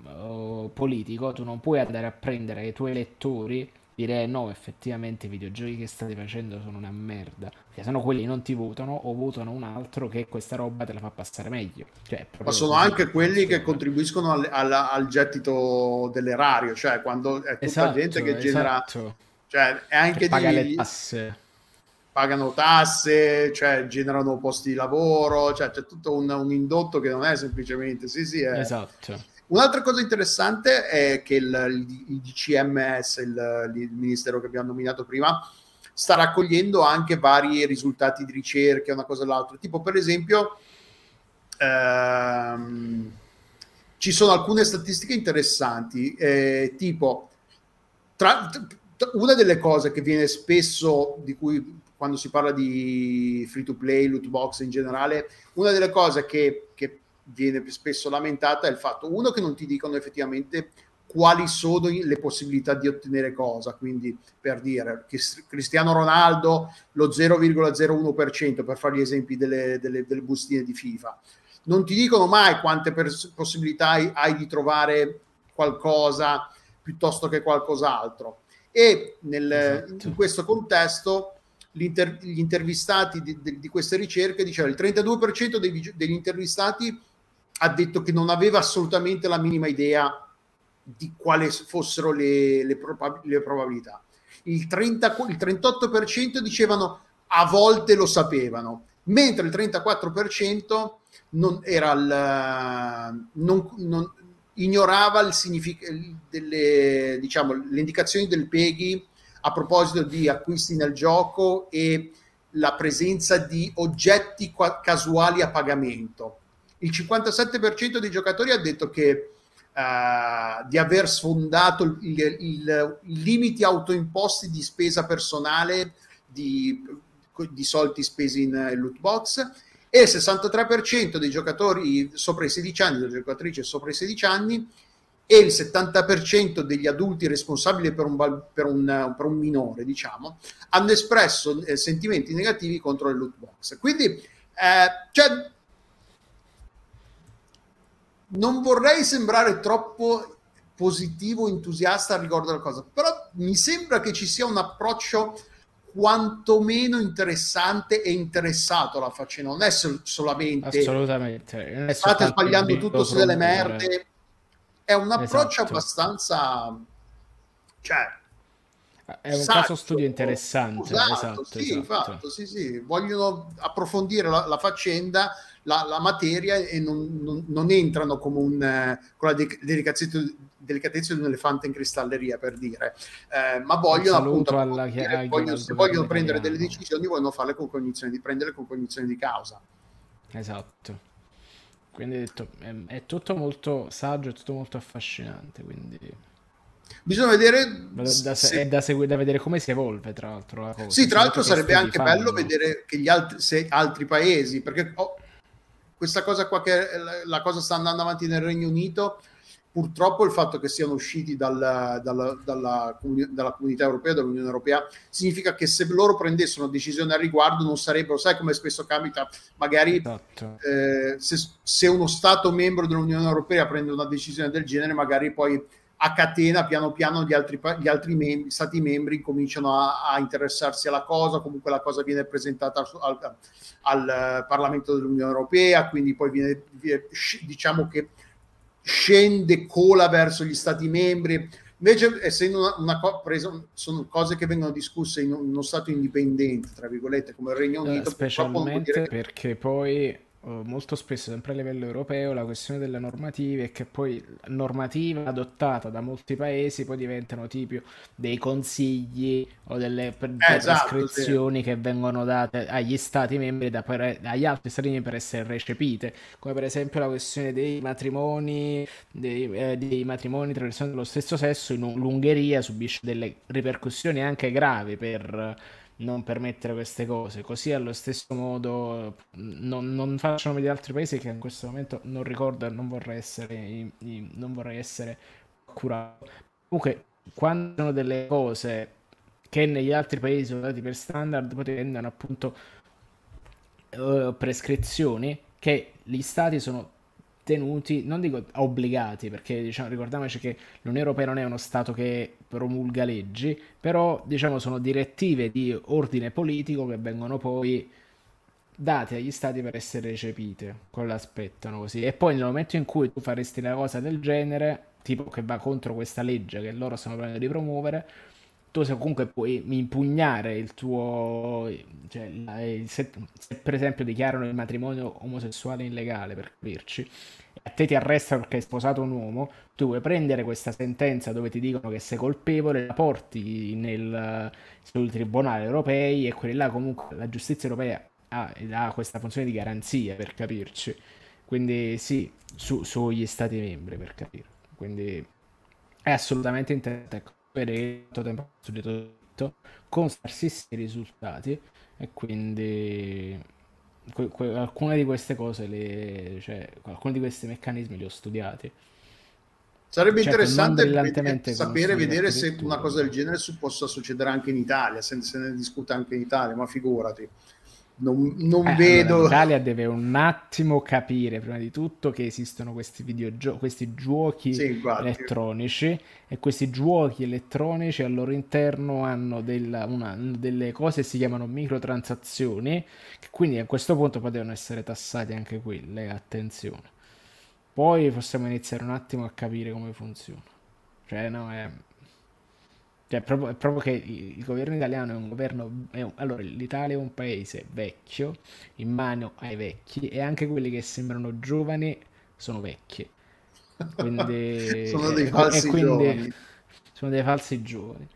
uh, politico, tu non puoi andare a prendere i tuoi elettori dire no, effettivamente i videogiochi che state facendo sono una merda. Perché sennò quelli non ti votano o votano un altro che questa roba te la fa passare meglio. Cioè, Ma sono anche quelli che contribuiscono al, al, al, gettito dell'erario, cioè quando è tutta esatto, gente che genera... Esatto. Cioè, è anche che paga di... le tasse. Pagano tasse, cioè generano posti di lavoro, cioè c'è tutto un, un indotto che non è semplicemente... Sì, sì, è... Esatto Un'altra cosa interessante è che il, il DCMS, il, il, ministero che abbiamo nominato prima, sta raccogliendo anche vari risultati di ricerca, una cosa o l'altra. Tipo, per esempio, ehm, ci sono alcune statistiche interessanti, eh, tipo, tra, tra, una delle cose che viene spesso, di cui quando si parla di free to play, loot box in generale, una delle cose che, viene spesso lamentata è il fatto, uno, che non ti dicono effettivamente quali sono le possibilità di ottenere cosa, quindi per dire che Cristiano Ronaldo lo 0,01% per fare gli esempi delle, delle, delle bustine di FIFA, non ti dicono mai quante pers- possibilità hai, hai, di trovare qualcosa piuttosto che qualcos'altro. E nel, esatto. in questo contesto gli intervistati di, di, di, queste ricerche dicevano il 32% dei, degli intervistati ha detto che non aveva assolutamente la minima idea di quali fossero le, le, probab- le probabilità. Il, 30, il 38% dicevano a volte lo sapevano, mentre il 34% non era il, non, non, ignorava il significato delle diciamo, le indicazioni del PEGI a proposito di acquisti nel gioco e la presenza di oggetti casuali a pagamento il 57% dei giocatori ha detto che Uh, di aver sfondato i limiti autoimposti di spesa personale di, di soldi spesi in loot box e il 63% dei giocatori sopra i 16 anni, delle giocatrici sopra i 16 anni e il 70% degli adulti responsabili per un, per un, per un minore, diciamo, hanno espresso eh, sentimenti negativi contro le loot box. Quindi, eh, cioè, non vorrei sembrare troppo positivo, entusiasta riguardo alla cosa, però mi sembra che ci sia un approccio quantomeno interessante e interessato alla faccenda, non è sol- solamente assolutamente è state sbagliando tutto su delle merde, è un approccio esatto. abbastanza cioè è un esatto, caso studio interessante esatto, esatto, sì, esatto. Fatto, sì, sì. vogliono approfondire la, la faccenda la, la materia e non, non, non, entrano come un, eh, con la delicatezza, delicatezza di un elefante in cristalleria per dire, eh, ma vogliono appunto alla, dire, vogliono, se vogliono prendere delle decisioni vogliono farle con cognizione di prendere con cognizione di causa. Esatto. Quindi detto, è, è tutto molto saggio, è tutto molto affascinante, quindi bisogna vedere da, se... è da, segui- da, vedere come si evolve tra l'altro la sì tra l'altro sarebbe anche fanno. bello vedere che gli altri, se, altri paesi perché oh, questa cosa qua che la cosa sta andando avanti nel Regno Unito purtroppo il fatto che siano usciti dal, dalla, dalla, dalla, comunità europea, dall'Unione Europea, significa che se loro prendessero una decisione al riguardo non sarebbero, sai come spesso capita, magari esatto. eh, se, se, uno Stato membro dell'Unione Europea prende una decisione del genere, magari poi a catena piano piano gli altri, gli altri mem- stati membri cominciano a, a, interessarsi alla cosa, comunque la cosa viene presentata al, al, al Parlamento dell'Unione Europea, quindi poi viene, viene, diciamo che scende, cola verso gli stati membri. Invece, essendo una, una co- presa, sono cose che vengono discusse in uno stato indipendente, tra virgolette, come il Regno Unito, uh, specialmente perché poi eh, molto spesso, sempre a livello europeo, la questione delle normative è che poi normativa adottata da molti paesi poi diventano tipo dei consigli o delle, eh, delle esatto, prescrizioni sì. che vengono date agli stati membri da per, agli altri stati membri per essere recepite, come per esempio la questione dei matrimoni, dei, eh, dei matrimoni tra persone dello stesso sesso in l'Ungheria subisce delle ripercussioni anche gravi per non permettere queste cose. Così allo stesso modo non, non facciano di altri paesi che in questo momento non ricordo e non vorrei essere, non vorrei essere curato. Comunque, quando sono delle cose che negli altri paesi sono dati per standard, poi diventano appunto uh, prescrizioni che gli stati sono tenuti, non dico obbligati, perché diciamo, ricordiamoci che l'Unione Europea non è uno Stato che promulga leggi, però diciamo sono direttive di ordine politico che vengono poi date agli Stati per essere recepite, quello aspettano così. E poi nel momento in cui tu faresti una cosa del genere, tipo che va contro questa legge che loro stanno provando di promuovere, tu se comunque puoi impugnare il tuo cioè, se, se, per esempio dichiarano il matrimonio omosessuale illegale per capirci e a te ti arrestano perché hai sposato un uomo tu puoi prendere questa sentenza dove ti dicono che sei colpevole la porti nel, sui tribunali europei e quelli là comunque la giustizia europea ha, ha questa funzione di garanzia per capirci. Quindi sì su, sugli stati membri per capire quindi è assolutamente interessante tanto tempo studiato tutto con scarsissimi risultati e quindi que- que- alcune di queste cose le, cioè alcuni di questi meccanismi li ho studiati. Sarebbe certo, interessante vedere, sapere, vedere se una cosa del genere possa succedere anche in Italia, se, se ne discute anche in Italia, ma figurati non, non eh, vedo. Allora, L'Italia deve un attimo capire, prima di tutto, che esistono questi, videogio- questi giochi sì, elettronici e questi giochi elettronici al loro interno hanno della, una, delle cose che si chiamano microtransazioni, che quindi a questo punto potevano essere tassate anche quelle. Attenzione. Poi possiamo iniziare un attimo a capire come funziona. Cioè, no, è cioè, è proprio, è proprio che il governo italiano è un governo... È un, allora, l'Italia è un paese vecchio, in mano ai vecchi, e anche quelli che sembrano giovani sono vecchi. Quindi, sono dei falsi quindi, giovani. Sono dei falsi giovani.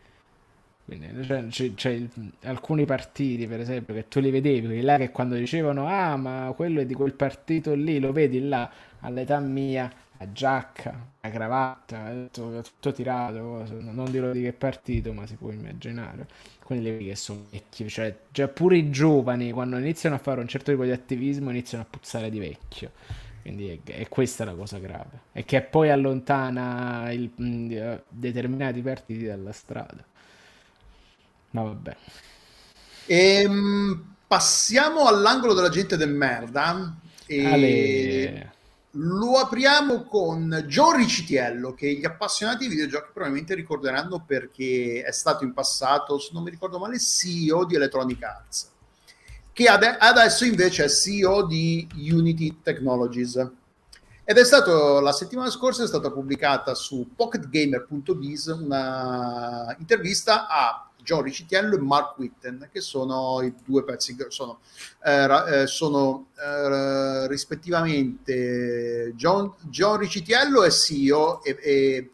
Quindi, cioè, c'è, c'è alcuni partiti, per esempio, che tu li vedevi, quelli là che quando dicevano, ah, ma quello è di quel partito lì, lo vedi là, all'età mia, la giacca, la cravatta, tutto, tutto tirato, non dirò di che partito, ma si può immaginare. Quelli che sono vecchi, cioè già pure i giovani quando iniziano a fare un certo tipo di attivismo iniziano a puzzare di vecchio. Quindi è, è questa la cosa grave. E che poi allontana il, mh, determinati partiti dalla strada. Ma vabbè. Ehm, passiamo all'angolo della gente del merda. E... Ale lo apriamo con John Ricitiello, che gli appassionati di videogiochi probabilmente ricorderanno perché è stato in passato, se non mi ricordo male, CEO di Electronic Arts, che ad- adesso invece è CEO di Unity Technologies. Ed è stato, la settimana scorsa è stata pubblicata su pocketgamer.biz una intervista a John Ricitiello e Mark Witten, che sono i due pezzi, sono, eh, eh, sono eh, rispettivamente John, John Ricitiello è CEO e, e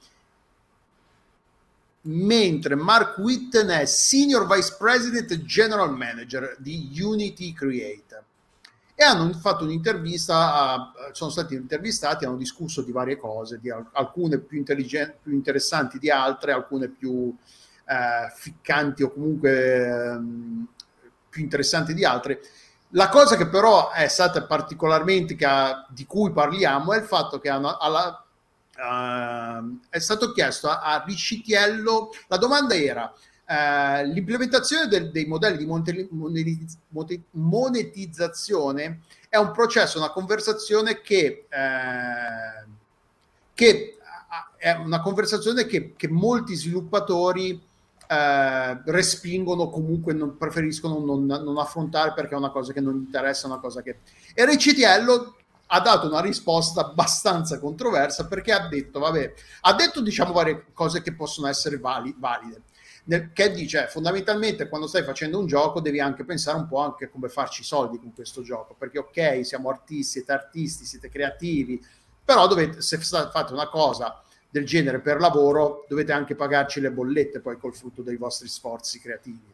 mentre Mark Witten è Senior Vice President e General Manager di Unity Create. E hanno fatto un'intervista, sono stati intervistati, hanno discusso di varie cose, di alcune più, più interessanti di altre, alcune più eh, ficcanti o comunque ehm, più interessanti di altre. La cosa che però è stata particolarmente ha, di cui parliamo è il fatto che hanno, alla, uh, è stato chiesto a, a Ricitiello, la domanda era uh, l'implementazione del, dei modelli di monetizzazione è un processo, una conversazione che, uh, che è una conversazione che, che molti sviluppatori eh, respingono, comunque non, preferiscono non, non, affrontare perché è una cosa che non interessa, una cosa che... E Ricitiello ha dato una risposta abbastanza controversa perché ha detto, vabbè, ha detto diciamo varie cose che possono essere vali, valide. Nel, che dice fondamentalmente quando stai facendo un gioco devi anche pensare un po' anche come farci soldi con questo gioco perché ok siamo artisti, siete artisti, siete creativi però dovete, se fate una cosa del genere per lavoro dovete anche pagarci le bollette poi col frutto dei vostri sforzi creativi.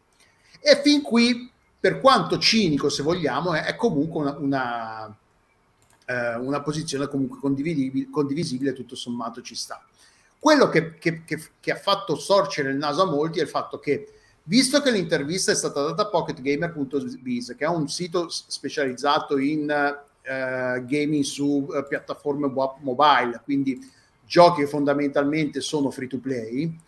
E fin qui, per quanto cinico se vogliamo, è, comunque una, una, eh, una, posizione comunque condivisibile, condivisibile, tutto sommato ci sta. Quello che, che, che, che, ha fatto sorgere il naso a molti è il fatto che, visto che l'intervista è stata data a pocketgamer.biz, che è un sito specializzato in eh, gaming su eh, piattaforme mobile, quindi giochi che fondamentalmente sono free to play,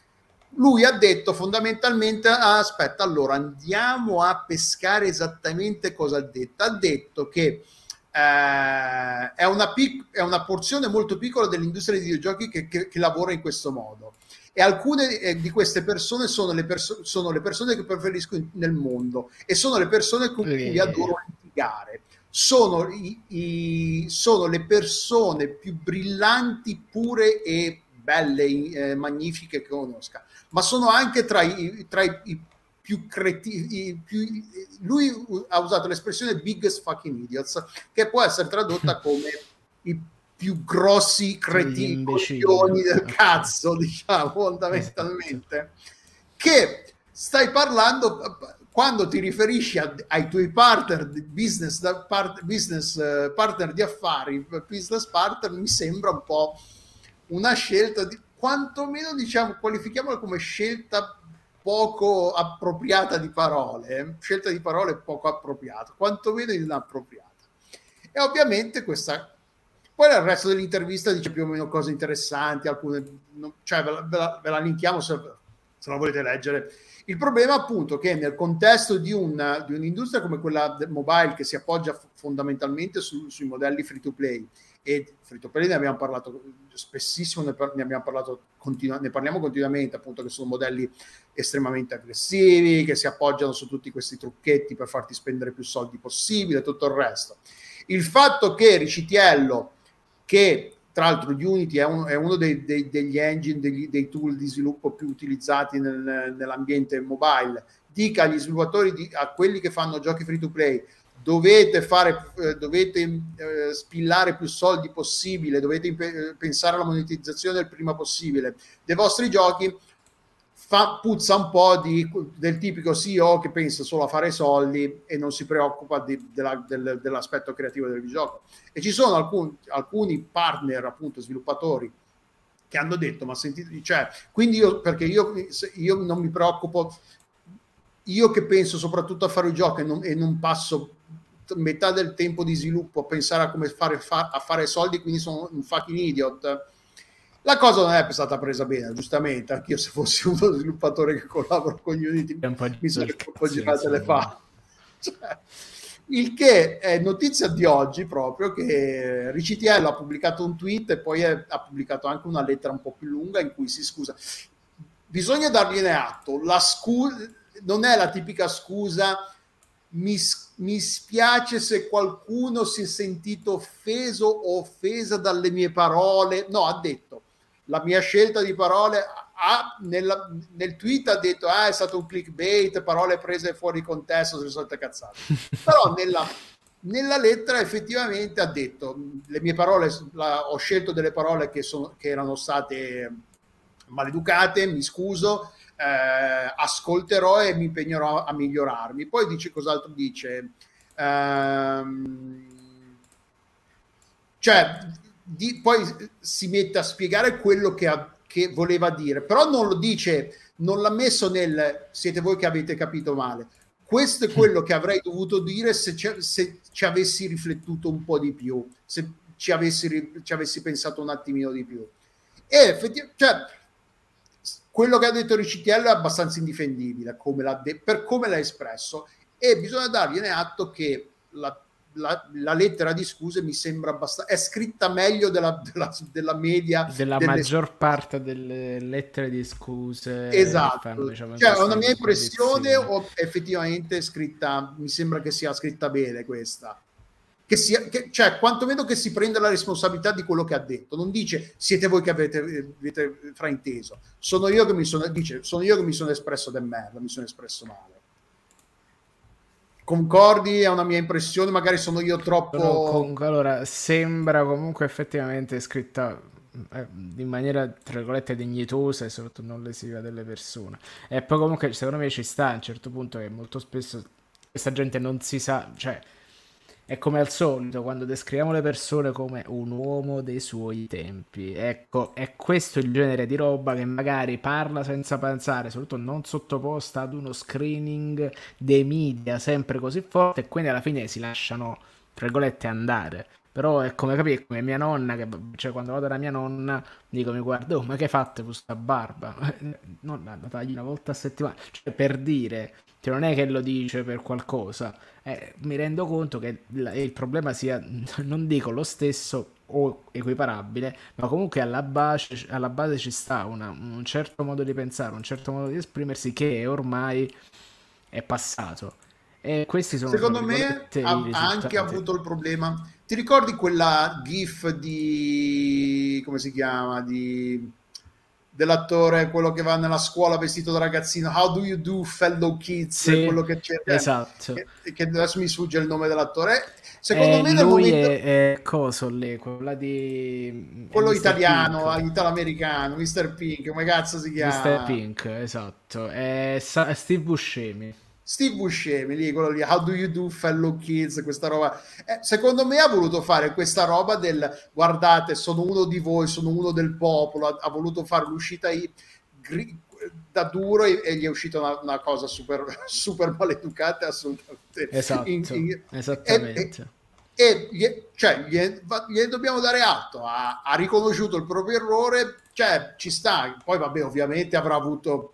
lui ha detto fondamentalmente, ah, aspetta, allora andiamo a pescare esattamente cosa ha detto. Ha detto che eh, è, una pic- è, una porzione molto piccola dell'industria dei videogiochi che, che, che lavora in questo modo. E alcune eh, di queste persone sono le, perso- sono le persone che preferisco in- nel mondo e sono le persone con cui adoro litigare sono, i, i, sono le persone più brillanti, pure e belle, eh, magnifiche che conosca, ma sono anche tra i, tra i più cretini. Lui ha usato l'espressione biggest fucking idiots, che può essere tradotta come i più grossi cretini del cazzo, diciamo, fondamentalmente. Che stai parlando quando ti riferisci a, ai tuoi partner di business, part, business uh, partner di affari, business partner, mi sembra un po' una scelta di quantomeno diciamo qualifichiamola come scelta poco appropriata di parole, eh? scelta di parole poco appropriata, quantomeno inappropriata. E ovviamente questa poi nel resto dell'intervista dice più o meno cose interessanti, alcune, cioè ve la, ve la, ve la linkiamo se, se la volete leggere il problema appunto che nel contesto di, un, di un'industria come quella mobile che si appoggia fondamentalmente su, sui modelli free to play e free to play ne abbiamo parlato spessissimo, ne, par- ne abbiamo parlato continu- ne parliamo continuamente appunto che sono modelli estremamente aggressivi, che si appoggiano su tutti questi trucchetti per farti spendere più soldi possibile, tutto il resto. Il fatto che Ricitiello, che tra l'altro Unity è, un, è uno dei, dei, degli engine, degli, dei tool di sviluppo più utilizzati nel, nell'ambiente mobile, dica agli sviluppatori, di, a quelli che fanno giochi free to play, dovete, fare, eh, dovete eh, spillare più soldi possibile, dovete imp- pensare alla monetizzazione il prima possibile. Dei vostri giochi, fa, puzza un po' di, del tipico CEO che pensa solo a fare soldi e non si preoccupa di, della, del, dell'aspetto creativo del videogioco. E ci sono alcun, alcuni partner, appunto, sviluppatori che hanno detto, ma sentite, cioè, quindi io, perché io, io non mi preoccupo, io che penso soprattutto a fare i giochi e non, e non passo metà del tempo di sviluppo a pensare a come fare, fa, a fare soldi, quindi sono un fucking idiot la cosa non è stata presa bene, giustamente, anche io se fossi uno sviluppatore che collabora con Unity mi sarebbe un po' girate le fa. Cioè, il che è notizia di oggi proprio che Ricitiello ha pubblicato un tweet e poi è, ha pubblicato anche una lettera un po' più lunga in cui si scusa. Bisogna dargliene atto, la scusa non è la tipica scusa mi, mi spiace se qualcuno si è sentito offeso o offesa dalle mie parole. No, ha detto la mia scelta di parole ha, nella, nel tweet ha detto ah è stato un clickbait, parole prese fuori contesto, sono state cazzate. Però nella, nella lettera effettivamente ha detto le mie parole, la, ho scelto delle parole che, sono, che erano state maleducate, mi scuso, eh, ascolterò e mi impegnerò a migliorarmi. Poi dice cos'altro dice. Ehm, cioè di, poi si mette a spiegare quello che, ha, che, voleva dire, però non lo dice, non l'ha messo nel siete voi che avete capito male. Questo è quello che avrei dovuto dire se ci, se ci avessi riflettuto un po' di più, se ci avessi, ci avessi pensato un attimino di più. E effettivamente, cioè, quello che ha detto Ricitiello è abbastanza indifendibile come de- per come l'ha espresso e bisogna dargliene atto che la la, la lettera di scuse mi sembra abbastanza... è scritta meglio della, della, della media... Della delle- maggior parte delle lettere di scuse. Esatto, fanno, diciamo, cioè, una mia impressione o effettivamente scritta, mi sembra che sia scritta bene questa. Che sia, che, cioè, quantomeno che si prenda la responsabilità di quello che ha detto. Non dice siete voi che avete, avete frainteso. Sono io che mi sono, dice, sono io che mi sono espresso del merda, mi sono espresso male. Concordi? È una mia impressione, magari sono io troppo... Sono comunque- allora, sembra comunque effettivamente scritta eh, in maniera, tra virgolette, dignitosa e soprattutto non lesiva delle persone. E poi comunque, secondo me, ci sta a un certo punto che molto spesso questa gente non si sa, cioè, è come al solito, quando descriviamo le persone come un uomo dei suoi tempi. Ecco, è questo il genere di roba che magari parla senza pensare, soprattutto non sottoposta ad uno screening dei media sempre così forte, e quindi alla fine si lasciano, tra virgolette, andare. Però è come capire, come mia nonna, che, cioè quando vado da mia nonna, dico, mi guardo, "Oh, ma che hai fatto con sta barba? Nonna, la tagli una volta a settimana. Cioè, per dire, cioè, non è che lo dice per qualcosa. Eh, mi rendo conto che il, il problema sia, non dico lo stesso o equiparabile, ma comunque alla base, alla base ci sta una- un certo modo di pensare, un certo modo di esprimersi che ormai è passato. E questi sono, Secondo me ha, anche avuto il problema. Ti ricordi quella gif di come si chiama? Di dell'attore, quello che va nella scuola vestito da ragazzino, How do you do, fellow kids? Sì, quello che c'è esatto. che, che adesso mi sfugge il nome dell'attore. Secondo Eh, me lui momento è, è coso lì, quella di è quello Mr. italiano, Pink. italo-americano, Mr. Pink, come cazzo si chiama? Mr. Pink, esatto. È Sa- è Steve Buscemi. Steve Buscemi, lì, quello lì, How do you do, fellow kids, questa roba. Eh, secondo me ha voluto fare questa roba del guardate, sono uno di voi, sono uno del popolo, ha, ha voluto fare l'uscita i- gri- da duro e, e gli è uscita una, una cosa super, super maleducata, assolutamente. Esatto, in- in- esattamente. e gli, cioè, gli, gliene dobbiamo dare atto, ha, ha riconosciuto il proprio errore, cioè ci sta, poi vabbè ovviamente avrà avuto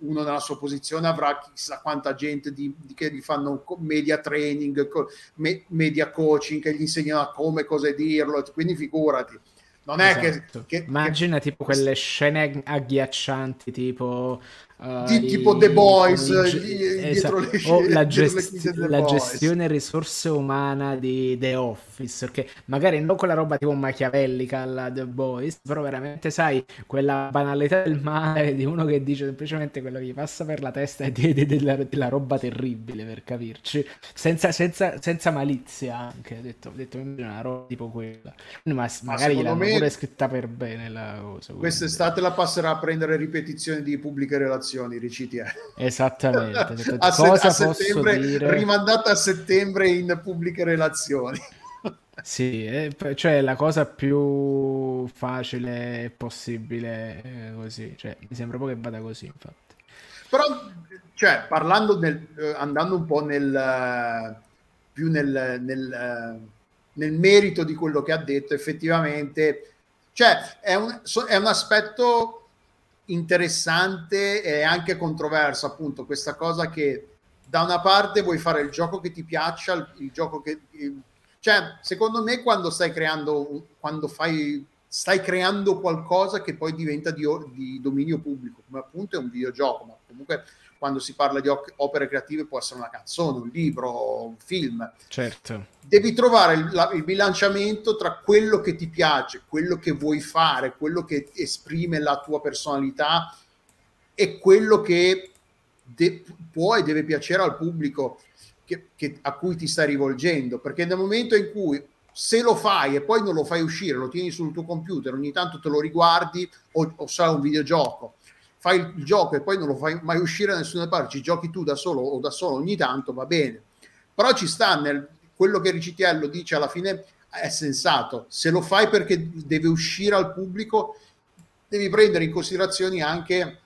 uno nella sua posizione, avrà chissà quanta gente di, di- che gli fanno media training, co- me- media coaching, che gli insegnano come, cosa dirlo, quindi figurati. Non è Esatto. che, che- Immagina tipo quelle scene agghiaccianti, tipo eh, Di- tipo The Boys, i- gli- esatto. le o la, gest- The la Boys. gestione risorse umana di The Office, perché magari non quella roba tipo machiavellica alla The Boys, però veramente sai, quella banalità del male di uno che dice semplicemente quello che gli passa per la testa e di- di- della, della roba terribile, per capirci, senza, senza- senza malizia anche, ho detto, ho detto una roba tipo quella. Ma Ma magari gliel'hanno me- pure scritta per bene la cosa. quindi. Quest'estate la passerà a prendere ripetizioni di pubbliche relazioni, Riciti. eh. Esattamente. detto, a, se- cosa a posso dire? rimandata a settembre in pubbliche relazioni. Sì, eh, p- cioè la cosa più facile possibile eh, così, cioè mi sembra proprio che vada così, infatti. Però, cioè, parlando del, eh, andando un po' nel, eh, più nel, nel, eh, nel merito di quello che ha detto, effettivamente, cioè, è un, è un aspetto interessante e anche controverso, appunto, questa cosa che da una parte vuoi fare il gioco che ti piaccia, il, il gioco che... cioè, secondo me quando stai creando, quando fai, stai creando qualcosa che poi diventa di, di dominio pubblico, come appunto è un videogioco, ma comunque quando si parla di op- opere creative può essere una canzone, un libro, un film, Certo, devi trovare il, la- il bilanciamento tra quello che ti piace, quello che vuoi fare, quello che esprime la tua personalità e quello che de- può e deve piacere al pubblico che- che- a cui ti stai rivolgendo, perché nel momento in cui se lo fai e poi non lo fai uscire, lo tieni sul tuo computer, ogni tanto te lo riguardi o, o sai un videogioco, fai il, gioco e poi non lo fai mai uscire da nessuna parte, ci giochi tu da solo o da solo ogni tanto, va bene. Però ci sta nel quello che Ricitiello dice alla fine è sensato. Se lo fai perché deve uscire al pubblico, devi prendere in considerazione anche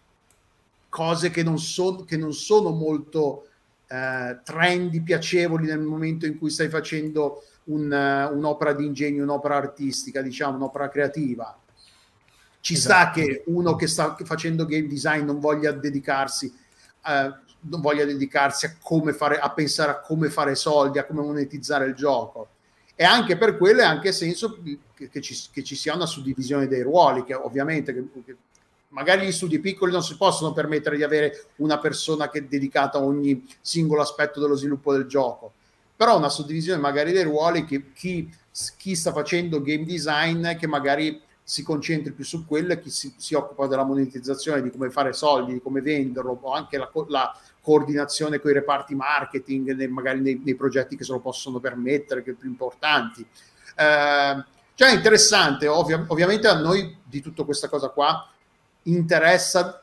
cose che non, son- che non sono molto eh, trendy, piacevoli nel momento in cui stai facendo un, eh, un'opera di ingegno, un'opera artistica, diciamo, un'opera creativa. Ci sta Esatto. che uno che sta facendo game design non voglia dedicarsi eh, non voglia dedicarsi a, come fare, a pensare a come fare soldi, a come monetizzare il gioco. E anche per quello è anche senso che, che, ci, che ci, sia una suddivisione dei ruoli, che ovviamente che magari gli studi piccoli non si possono permettere di avere una persona che è dedicata a ogni singolo aspetto dello sviluppo del gioco, però una suddivisione magari dei ruoli che chi, chi sta facendo game design che magari si concentri più su quello e chi si, si, occupa della monetizzazione, di come fare soldi, di come venderlo, o anche la, la coordinazione con i reparti marketing, nei, magari nei, nei, progetti che se lo possono permettere, che più importanti. Eh, cioè è interessante, ovvia, ovviamente a noi di tutta questa cosa qua interessa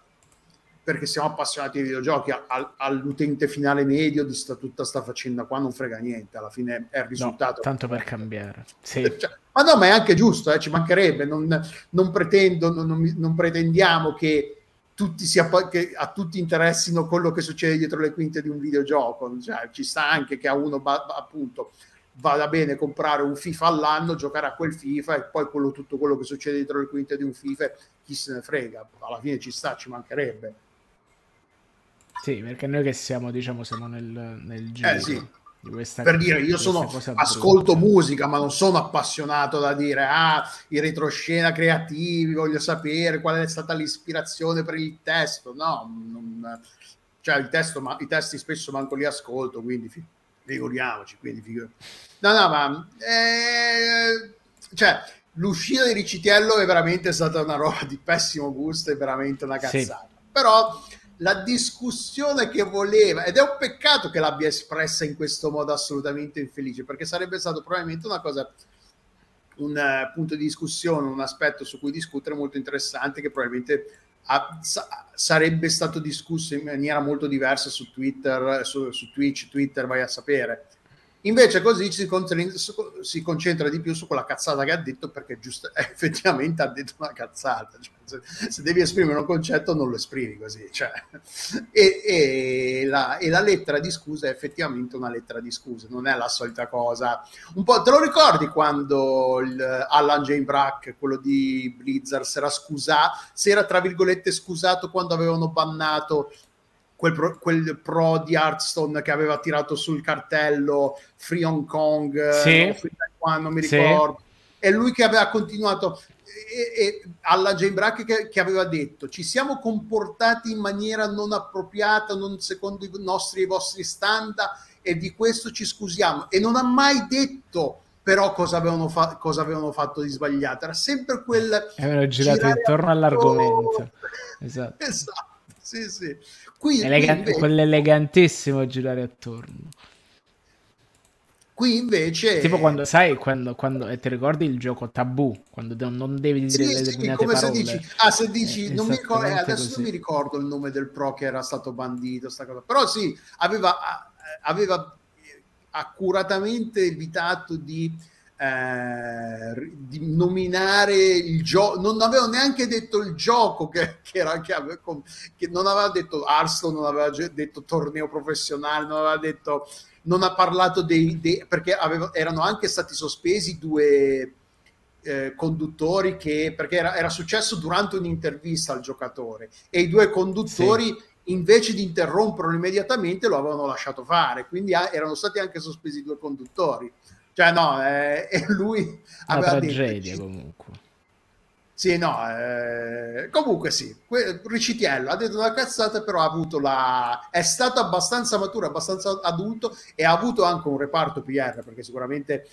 perché siamo appassionati di videogiochi, al, all'utente finale medio di sta, tutta sta faccenda qua non frega niente, alla fine è il risultato. No, tanto per cambiare. Sì. Cioè, ma no, ma è anche giusto, eh, ci mancherebbe, non, non pretendo, non, non, pretendiamo che tutti sia, che a tutti interessino quello che succede dietro le quinte di un videogioco, cioè, ci sta anche che a uno appunto vada bene comprare un FIFA all'anno, giocare a quel FIFA e poi quello, tutto quello che succede dietro le quinte di un FIFA, chi se ne frega, alla fine ci sta, ci mancherebbe. Sì, perché noi che siamo, diciamo, siamo nel, nel giro. Eh sì. Per dire, io sono, ascolto brutta. musica, ma non sono appassionato da dire, ah, i retroscena creativi, voglio sapere qual è stata l'ispirazione per il testo. No, non, cioè il testo, ma, i testi spesso manco li ascolto, quindi figuriamoci, quindi figur... No, no, ma... Eh, cioè, l'uscita di Ricitiello è veramente stata una roba di pessimo gusto, è veramente una cazzata. Sì. Però la discussione che voleva, ed è un peccato che l'abbia espressa in questo modo assolutamente infelice, perché sarebbe stato probabilmente una cosa, un uh, punto di discussione, un aspetto su cui discutere molto interessante che probabilmente ha, sa, sarebbe stato discusso in maniera molto diversa su Twitter, su, su Twitch, Twitter, vai a sapere Invece così si concentra, si concentra, di più su quella cazzata che ha detto perché giusto, effettivamente ha detto una cazzata. Cioè, se, se, devi esprimere un concetto non lo esprimi così. Cioè. E, e, la, e, la, lettera di scusa è effettivamente una lettera di scusa, non è la solita cosa. Un po', te lo ricordi quando Alan Jane Brack, quello di Blizzard, si era scusato, si era tra virgolette scusato quando avevano bannato quel pro, quel pro, di Hearthstone che aveva tirato sul cartello Free Hong Kong, sì. no, Free Taiwan, non mi ricordo. Sì. E lui che aveva continuato, e, e alla Jane Brack che, che, aveva detto ci siamo comportati in maniera non appropriata, non secondo i nostri e i vostri standard e di questo ci scusiamo. E non ha mai detto però cosa avevano, fa- cosa avevano fatto di sbagliato, era sempre quel... Avevano girato intorno all'argomento. Esatto. esatto. Sì, sì. Qui, Elega- qui invece... Quell'elegantissimo girare attorno. Qui invece... Tipo quando, sai, quando, quando eh, ti ricordi il gioco tabù, quando non devi dire sì, le determinate sì, come parole. Se dici, ah, se dici, eh, non mi ricordo, eh, adesso così. non mi ricordo il nome del pro che era stato bandito, sta cosa. però sì, aveva, aveva accuratamente evitato di eh, di nominare il gioco, non avevo neanche detto il gioco che, che, era, che, aveva, che non aveva detto Arsto, non aveva detto torneo professionale, non aveva detto, non ha parlato dei, dei perché aveva, erano anche stati sospesi due eh, conduttori che, perché era, era, successo durante un'intervista al giocatore e i due conduttori sì invece di interromperlo immediatamente lo avevano lasciato fare, quindi erano stati anche sospesi due conduttori. Cioè, no, eh, e lui Una aveva tragedia detto, comunque. Sì, no, eh, comunque sì, Ricitiello ha detto una cazzata, però ha avuto la... è stato abbastanza maturo, abbastanza adulto e ha avuto anche un reparto PR, perché sicuramente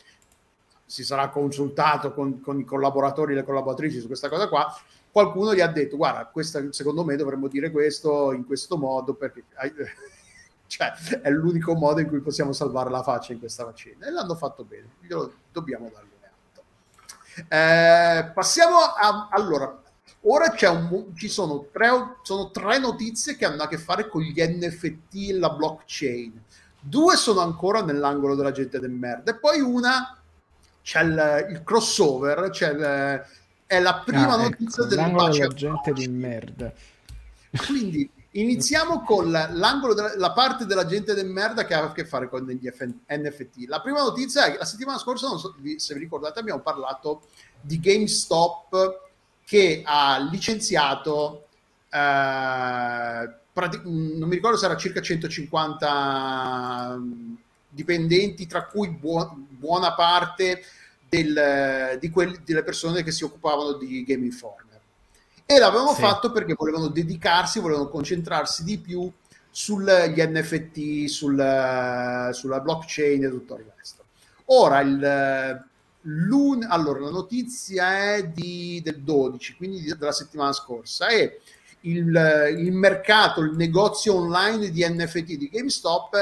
si sarà consultato con, con i collaboratori e le collaboratrici su questa cosa qua, qualcuno gli ha detto, guarda, questa, secondo me dovremmo dire questo in questo modo, perché cioè, è l'unico modo in cui possiamo salvare la faccia in questa vaccina. E l'hanno fatto bene, glielo dobbiamo dargli atto. Eh, passiamo a... Allora, ora c'è un, ci sono tre, sono tre notizie che hanno a che fare con gli NFT e la blockchain. Due sono ancora nell'angolo della gente del merda e poi una c'è il, il crossover, c'è il, è la prima ah, ecco, notizia ecco, dell'angolo della gente di merda. Quindi Iniziamo con l'angolo della parte della gente del merda che ha a che fare con gli NFT. La prima notizia è che la settimana scorsa, non so se vi ricordate, abbiamo parlato di GameStop che ha licenziato eh, prati- non mi ricordo se era circa 150 dipendenti, tra cui buo- buona parte del, quelli, delle persone che si occupavano di Game Informer. E l'avevano Sì. fatto perché volevano dedicarsi, volevano concentrarsi di più sugli NFT, sul- sulla blockchain e tutto il resto. Ora, il, l'un- allora, la notizia è di- del 12, quindi di- della settimana scorsa, e il, il mercato, il negozio online di NFT di GameStop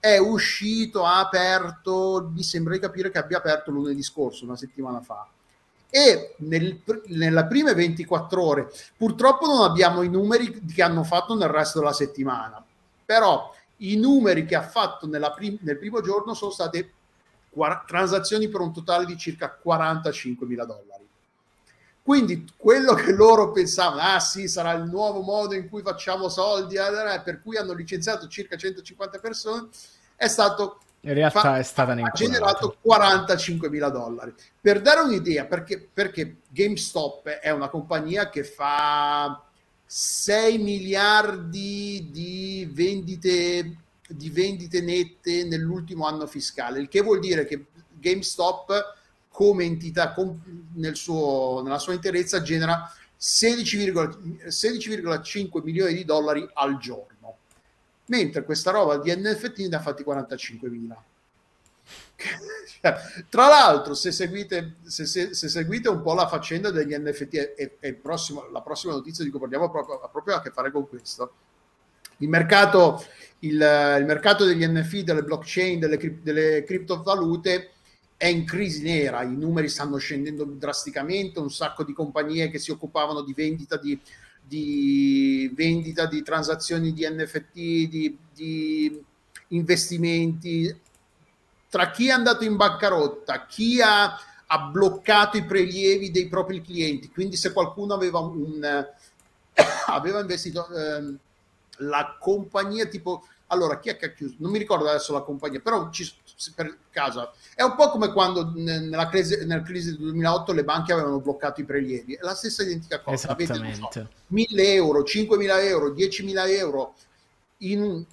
è uscito, ha aperto, mi sembra di capire che abbia aperto lunedì scorso, una settimana fa. E nel, nelle prime 24 ore, purtroppo non abbiamo i numeri che hanno fatto nel resto della settimana, però i numeri che ha fatto nella prim- nel primo giorno sono state quar- transazioni per un totale di circa 45 mila dollari. Quindi quello che loro pensavano, ah sì, sarà il nuovo modo in cui facciamo soldi, eh, per cui hanno licenziato circa 150 persone, è stato In realtà fa- è stata ha generato 45 mila dollari. Per dare un'idea, perché, perché GameStop è una compagnia che fa 6 miliardi di vendite, di vendite nette nell'ultimo anno fiscale, il che vuol dire che GameStop come entità nel suo- nella sua interezza genera 16,- 16,5 milioni di dollari al giorno mentre questa roba di NFT ne ha fatti 45 mila. Tra l'altro, se seguite, se, se- se seguite un po' la faccenda degli NFT, e, la prossima notizia di cui parliamo proprio, ha proprio a che fare con questo. Il mercato, il, il mercato degli NFT, delle blockchain, delle, delle criptovalute è in crisi nera, i numeri stanno scendendo drasticamente, un sacco di compagnie che si occupavano di vendita di, di vendita di transazioni di NFT, di, di investimenti, tra chi è andato in bancarotta, chi ha, ha bloccato i prelievi dei propri clienti, quindi se qualcuno aveva un aveva investito ehm, la compagnia tipo allora chi è che ha chiuso? Non mi ricordo adesso la compagnia, però ci, per caso è un po' come quando ne- nella crisi, nella crisi del 2008 le banche avevano bloccato i prelievi, è la stessa identica cosa. Avete, so, Esattamente. 1000 euro, 5000 euro, 10.000 euro in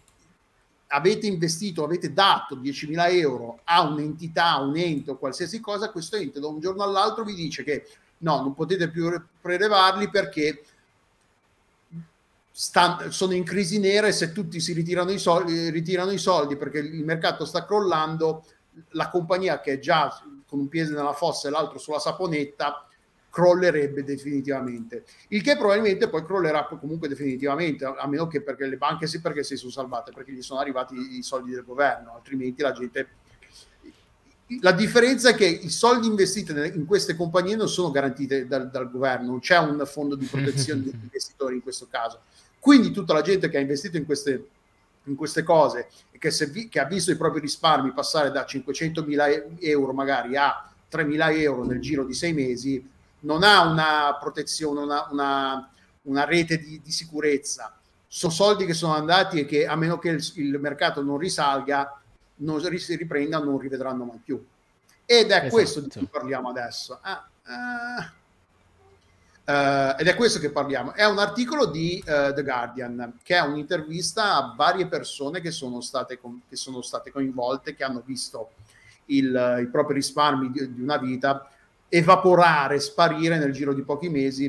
avete investito, avete dato 10.000 euro a un'entità, a un ente o qualsiasi cosa, questo ente da un giorno all'altro vi dice che no, non potete più re- prelevarli perché stan- sono in crisi nera e se tutti si ritirano i, soldi, ritirano i soldi perché il mercato sta crollando, la compagnia che è già con un piede nella fossa e l'altro sulla saponetta crollerebbe definitivamente. Il che probabilmente poi crollerà comunque definitivamente a meno che perché le banche sì perché si sono salvate perché gli sono arrivati i soldi del governo altrimenti la gente la differenza è che i soldi investiti in queste compagnie non sono garantiti dal, dal governo non c'è un fondo di protezione degli investitori in questo caso quindi tutta la gente che ha investito in queste in queste cose e che, vi- che ha visto i propri risparmi passare da 500.000 euro magari a 3.000 euro nel giro di sei mesi non ha una protezione, una, una- una rete di, di sicurezza. Sono soldi che sono andati e che a meno che il, il mercato non risalga, non si riprenda, non rivedranno mai più. Ed è Esatto. questo di cui parliamo adesso. Ah, ah. Eh, ed è questo che parliamo. È un articolo di eh, The Guardian, che è un'intervista a varie persone che sono state, con- che sono state coinvolte, che hanno visto il- i propri risparmi di, di una vita evaporare, sparire nel giro di pochi mesi,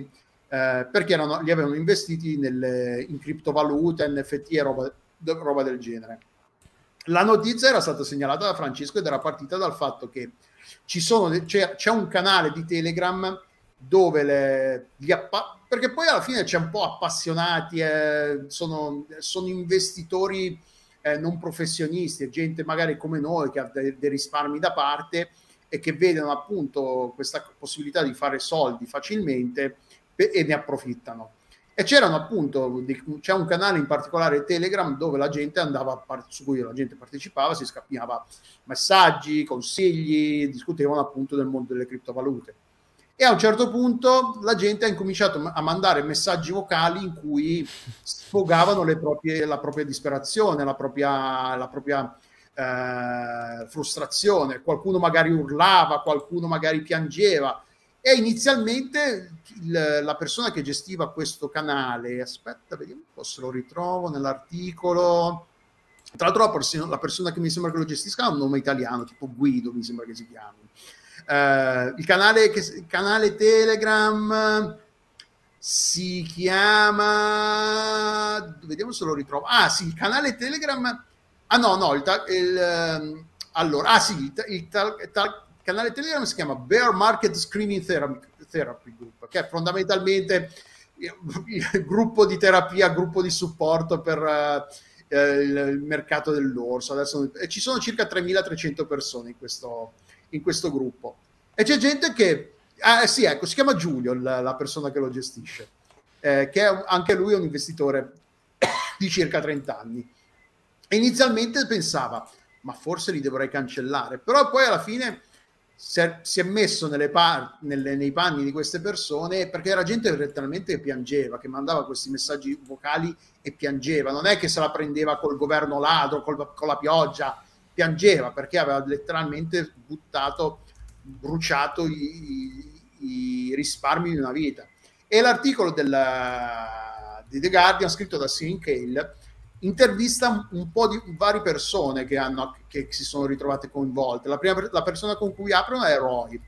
eh, perché erano, li avevano investiti nelle- in criptovalute, NFT e roba, roba del genere. La notizia era stata segnalata da Francesco ed era partita dal fatto che ci sono, c'è, c'è un canale di Telegram dove le, gli appa- perché poi alla fine c'è un po' appassionati, eh, sono, sono investitori eh, non professionisti, gente magari come noi che ha de- dei risparmi da parte e che vedono appunto questa possibilità di fare soldi facilmente pe- e ne approfittano. E c'erano appunto, c'è un canale in particolare Telegram dove la gente andava, su cui la gente partecipava, si scambiava messaggi, consigli, discutevano appunto del mondo delle criptovalute. E a un certo punto la gente ha incominciato a mandare messaggi vocali in cui sfogavano proprie- la propria disperazione, la propria, la propria eh, frustrazione. Qualcuno magari urlava, qualcuno magari piangeva e inizialmente il- la persona che gestiva questo canale, aspetta, vediamo un po' se lo ritrovo nell'articolo. Tra l'altro la persona, la persona che mi sembra che lo gestisca ha un nome italiano, tipo Guido mi sembra che si chiami. Eh, il, canale il canale Telegram si chiama... Vediamo se lo ritrovo. Ah sì, il canale Telegram... Ah no, no, il, il, ehm, allora, ah sì, il, il ta- ta- canale Telegram si chiama Bear Market Screening Therapy, Therapy Group, che è fondamentalmente il, gruppo di terapia, gruppo di supporto per eh, il, il mercato dell'orso. Adesso ci sono circa 3.300 persone in questo, in questo gruppo. E c'è gente che... Ah, sì, ecco, si chiama Giulio la, la persona che lo gestisce, eh, che è anche lui è un investitore di circa 30 anni. E inizialmente pensava, ma forse li dovrei cancellare, però poi alla fine si è, messo nelle par- nelle- nei panni di queste persone perché era gente che letteralmente piangeva, che mandava questi messaggi vocali e piangeva, non è che se la prendeva col governo ladro, col- con la pioggia, piangeva perché aveva letteralmente buttato, bruciato i, i- i risparmi di una vita. E l'articolo della- di The Guardian, scritto da Sean Cale, intervista un po' di varie persone che, hanno, che si sono ritrovate coinvolte. La prima la persona con cui aprono è Roy.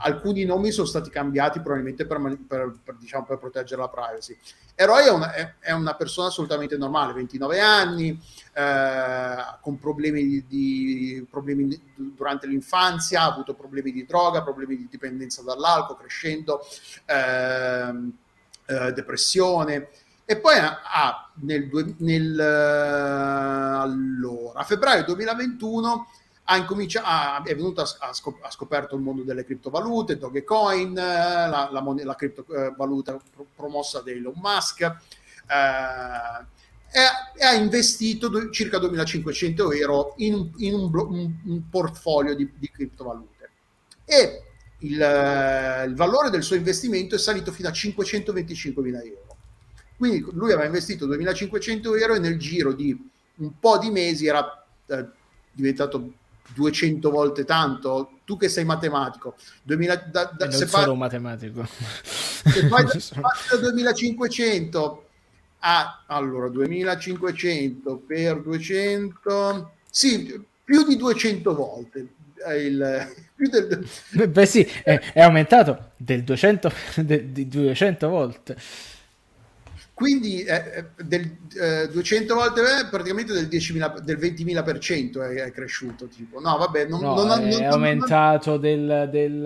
Alcuni nomi sono stati cambiati probabilmente per, per- per, diciamo, per proteggere la privacy. E Roy è una, è- una persona assolutamente normale, 29 anni, eh, con problemi, di, di- problemi durante l'infanzia, ha avuto problemi di droga, problemi di dipendenza dall'alcol, crescendo, ehm, eh, depressione. E poi ha, nel, nel, eh, allora, a febbraio 2021 ha incominciato, ha- è venuto a, scop- ha scoperto il mondo delle criptovalute, Dogecoin, eh, la, la, mon- la criptovaluta pro- promossa da Elon Musk, eh, e, ha investito circa 2500 euro in, in un blo- un- un portfolio di, di criptovalute. E il, eh, il valore del suo investimento è salito fino a 525 mila euro. Quindi lui aveva investito 2500 euro e nel giro di un po' di mesi era eh, diventato 200 volte tanto. Tu che sei matematico, 2000, da, da, non se, sono par- un matematico. se fai da, Non sono- parti da 2500 a allora 2500 per 200 sì più di 200 volte il, più del, Beh sì, è, è aumentato del 200, de- di 200 volte. Quindi eh, eh, del, eh, 200 volte eh, praticamente del 10.000 del 20.000 per cento è, è cresciuto tipo no vabbè non, No, non- è non- aumentato del, del,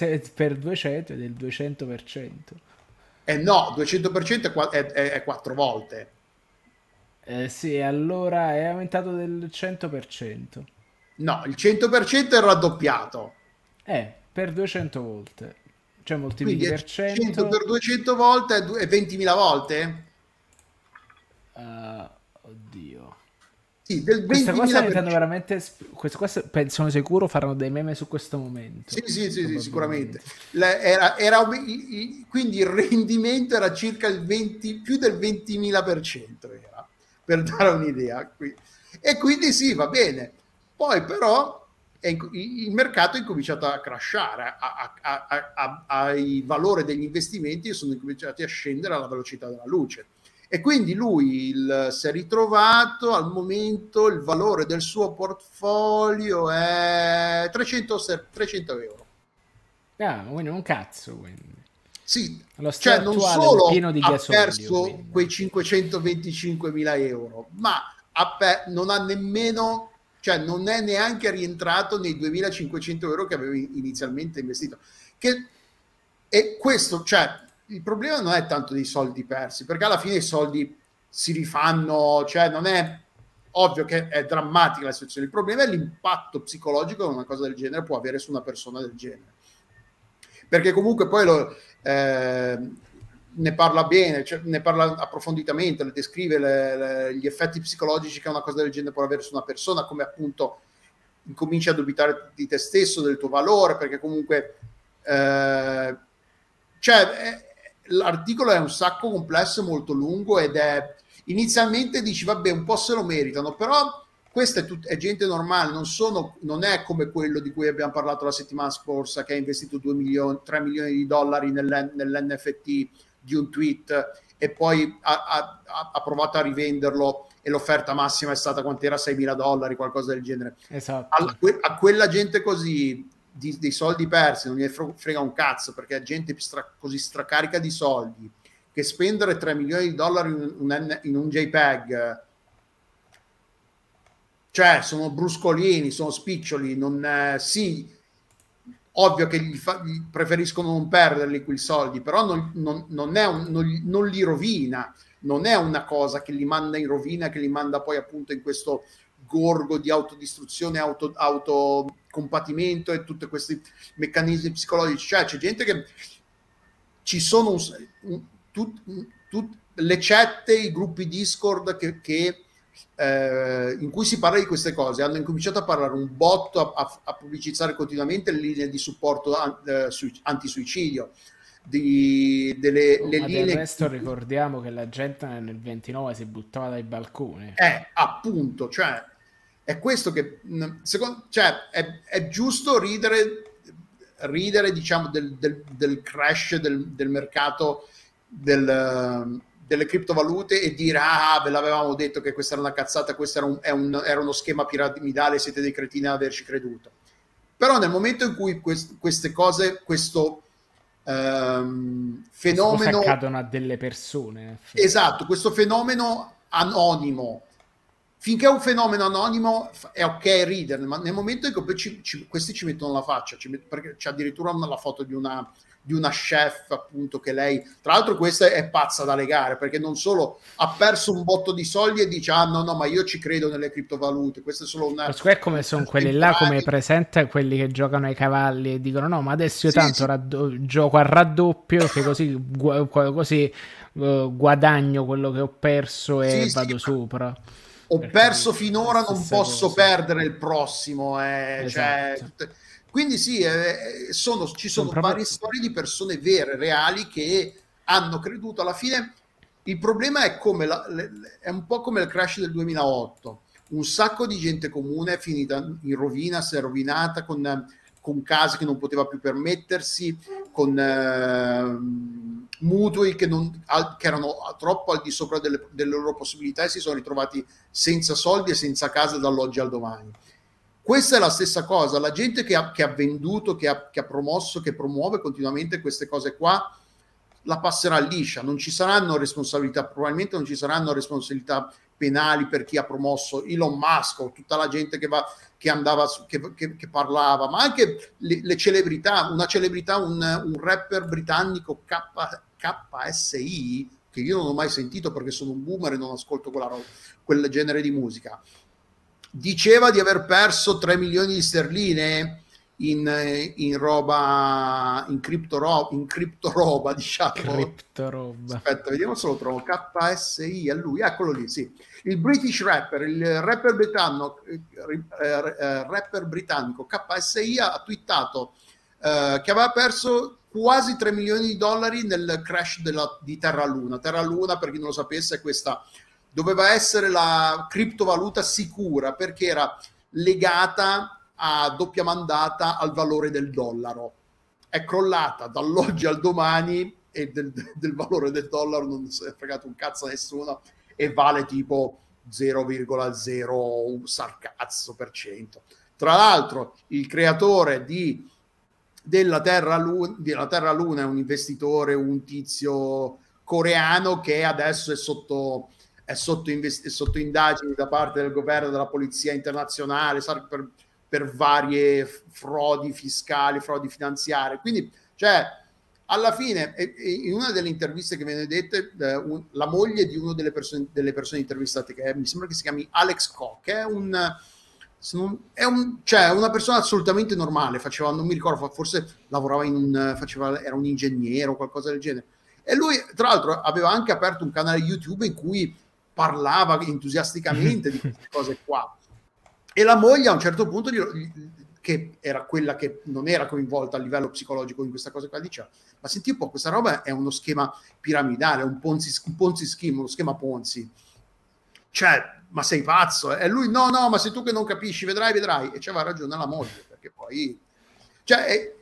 eh, per 200 è del 200%. eh, no 200% è, qua- è, è, è 4 volte Eh, sì, allora è aumentato del 100%. no il 100% è raddoppiato Eh, per 200 volte. Cioè moltiplichi per 100 100. per 200 volte è du- è 20.000 volte eh, oddio. sì del Questa qua sta 20.000 diventando veramente... Questo qua, st- sono sicuro faranno dei meme su questo momento. Sì, sì, sì, sicuramente. La- era- era- quindi il rendimento era circa il 20, più del 20.000% era, per dare un'idea. Qui- E quindi sì, va bene. Poi però il mercato è incominciato a crashare, a- a- a- a- a- i valori degli investimenti sono incominciati a scendere alla velocità della luce. E quindi lui il- si è ritrovato al momento il valore del suo portfolio è 300, se- 300 euro. Ah, quindi un cazzo, quindi. Sì, cioè non solo pieno di ha gasolio, perso quindi. quei 525 mila euro, ma pe- non ha nemmeno, cioè non è neanche rientrato nei 2500 euro che aveva inizialmente investito. Che, e questo, cioè, il problema non è tanto dei soldi persi, perché alla fine i soldi si rifanno, cioè non è ovvio che è drammatica la situazione, il problema è l'impatto psicologico che una cosa del genere può avere su una persona del genere. Perché comunque poi lo, eh, ne parla bene, cioè, ne parla approfonditamente, le descrive le- le- gli effetti psicologici che una cosa del genere può avere su una persona, come appunto incominci a dubitare di te stesso, del tuo valore, perché comunque eh, cioè, è- l'articolo è un sacco complesso, molto lungo ed è inizialmente dici vabbè un po' se lo meritano, però questa è, tut- è gente normale, non, sono, non, è come quello di cui abbiamo parlato la settimana scorsa che ha investito 2 milioni, 3 milioni di dollari nell'N- nell'NFT di un tweet e poi ha, ha, ha, provato a rivenderlo e l'offerta massima è stata quant'era 6 mila dollari, qualcosa del genere. Esatto. A, a quella gente così di, dei soldi persi non gli frega un cazzo perché è gente stra- così stracarica di soldi che spendere 3 milioni di dollari in un, in un JPEG cioè sono bruscolini, sono spiccioli, non, eh, sì, ovvio che gli fa, gli preferiscono non perderli quei soldi, però non, non, non, un, non, li rovina, non è una cosa che li manda in rovina, che li manda poi appunto in questo gorgo di autodistruzione, auto, autocompatimento e tutti questi meccanismi psicologici. Cioè c'è gente che ci sono un, un, tut, tut, le cette, i gruppi Discord che, che eh, in cui si parla di queste cose, hanno incominciato a parlare un botto, a, a, a pubblicizzare continuamente le linee di supporto an, eh, su, antisuicidio. Di, delle oh, le linee... del resto ricordiamo che la gente nel 29 si buttava dai balconi. Eh, appunto, cioè, è questo che, secondo, cioè, è, è giusto ridere, ridere diciamo, del, del, del crash del, del mercato del, delle criptovalute e dire ah ve l'avevamo detto che questa era una cazzata, questo era, un, un, era uno schema piramidale, siete dei cretini ad averci creduto. Però nel momento in cui quest, queste cose, questo um, fenomeno... accadono a delle persone. Esatto, questo fenomeno anonimo, finché è un fenomeno anonimo è ok ridere, ma nel momento in cui ci, ci, questi ci mettono la faccia, ci met, perché c'è addirittura una, la foto di una di una chef appunto che lei tra l'altro questa è pazza da legare perché non solo ha perso un botto di soldi e dice ah no no ma io ci credo nelle criptovalute questo è solo una è come sono quelli là come presente quelli che giocano ai cavalli e dicono no ma adesso io sì, tanto sì. Raddo- gioco a raddoppio che così, gu- così uh, guadagno quello che ho perso e sì, vado sopra ho perso finora non posso cosa. perdere il prossimo eh, cioè, esatto. cioè, quindi sì, eh, sono, ci sono proprio... varie storie di persone vere, reali, che hanno creduto alla fine. Il problema è, come la, le, è un po' come il crash del 2008. Un sacco di gente comune è finita in rovina, si è rovinata con, con case che non poteva più permettersi, con eh, mutui che, non, al, che, erano troppo al di sopra delle, delle loro possibilità e si sono ritrovati senza soldi e senza casa dall'oggi al domani questa è la stessa cosa, la gente che ha, che ha venduto, che ha, che ha, promosso, che promuove continuamente queste cose qua, la passerà liscia, non ci saranno responsabilità, probabilmente non ci saranno responsabilità penali per chi ha promosso Elon Musk o tutta la gente che, va, che andava, che, che, che parlava, ma anche le, le, celebrità, una celebrità, un, un rapper britannico K, KSI, che io non ho mai sentito perché sono un boomer e non ascolto quella, quel genere di musica diceva di aver perso 3 milioni di sterline in, in roba in cripto roba, in cripto roba diciamo. Aspetta vediamo se lo trovo. KSI a lui. Eccolo lì sì. Il British rapper il rapper britannico eh, eh, rapper britannico KSI ha twittato eh, che aveva perso quasi 3 milioni di dollari nel crash della, di Terra Luna. Terra Luna per chi non lo sapesse è questa doveva essere la criptovaluta sicura perché era legata a doppia mandata al valore del dollaro. È crollata dall'oggi al domani e del, del valore del dollaro non si è fregato un cazzo a nessuno e vale tipo 0,0 un sarcazzo per cento. Tra l'altro, il creatore di, della, Terra Luna, della Terra Luna è un investitore, un tizio coreano che adesso è sotto è sotto, invest- è sotto indagini da parte del governo, della polizia internazionale per, per varie frodi fiscali, frodi finanziarie. Quindi, cioè, alla fine, in una delle interviste che viene dette, eh, la moglie di una delle persone, delle persone intervistate, che è, mi sembra che si chiami Alex Koch, è un, è un, cioè, una persona assolutamente normale, faceva, non mi ricordo, forse lavorava in un, faceva, era un ingegnere o qualcosa del genere. E lui, tra l'altro, aveva anche aperto un canale YouTube in cui parlava entusiasticamente di queste cose qua. E la moglie a un certo punto, che era quella che non era coinvolta a livello psicologico in questa cosa qua, diceva, ma senti un po', questa roba è uno schema piramidale, un Ponzi, un Ponzi schema, uno schema Ponzi. cioè, ma sei pazzo? E lui, no, no, ma sei tu che non capisci, vedrai, vedrai. E c'aveva ragione la moglie, perché poi... Cioè, e,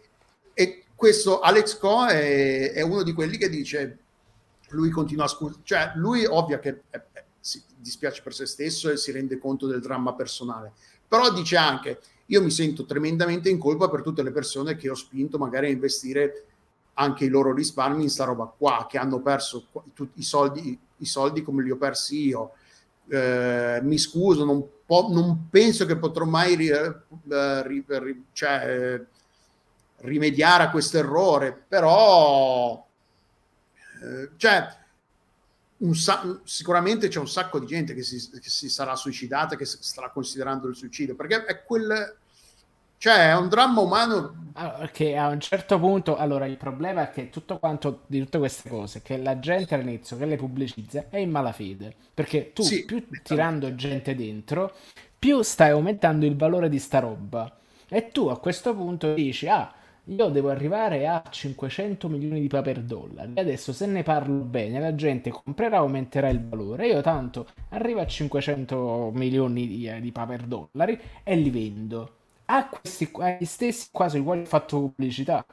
e questo Alex Co è, è, uno di quelli che dice, lui continua a scusare, cioè lui ovvio che è, si dispiace per se stesso e si rende conto del dramma personale, però dice anche, io mi sento tremendamente in colpa per tutte le persone che ho spinto magari a investire anche i loro risparmi in sta roba qua, che hanno perso i soldi, i soldi come li ho persi io. Eh, mi scuso, non, po- non, penso che potrò mai ri- eh, ri- ri- cioè, rimediare a questo errore, però eh, cioè, sa- sicuramente c'è un sacco di gente che si, che si sarà suicidata, che starà considerando il suicidio, perché è quel cioè, è un dramma umano. Allora, che a un certo punto, allora il problema è che tutto quanto di tutte queste cose, che la gente all'inizio che le pubblicizza è in malafede. Perché tu sì, più tirando gente dentro, più stai aumentando il valore di sta roba. E tu a questo punto dici, ah, io devo arrivare a 500 milioni di paper dollari. Adesso se ne parlo bene, la gente comprerà, aumenterà il valore. Io tanto arrivo a 500 milioni di, di paper dollari e li vendo a questi agli stessi qua sui quali ho fatto pubblicità.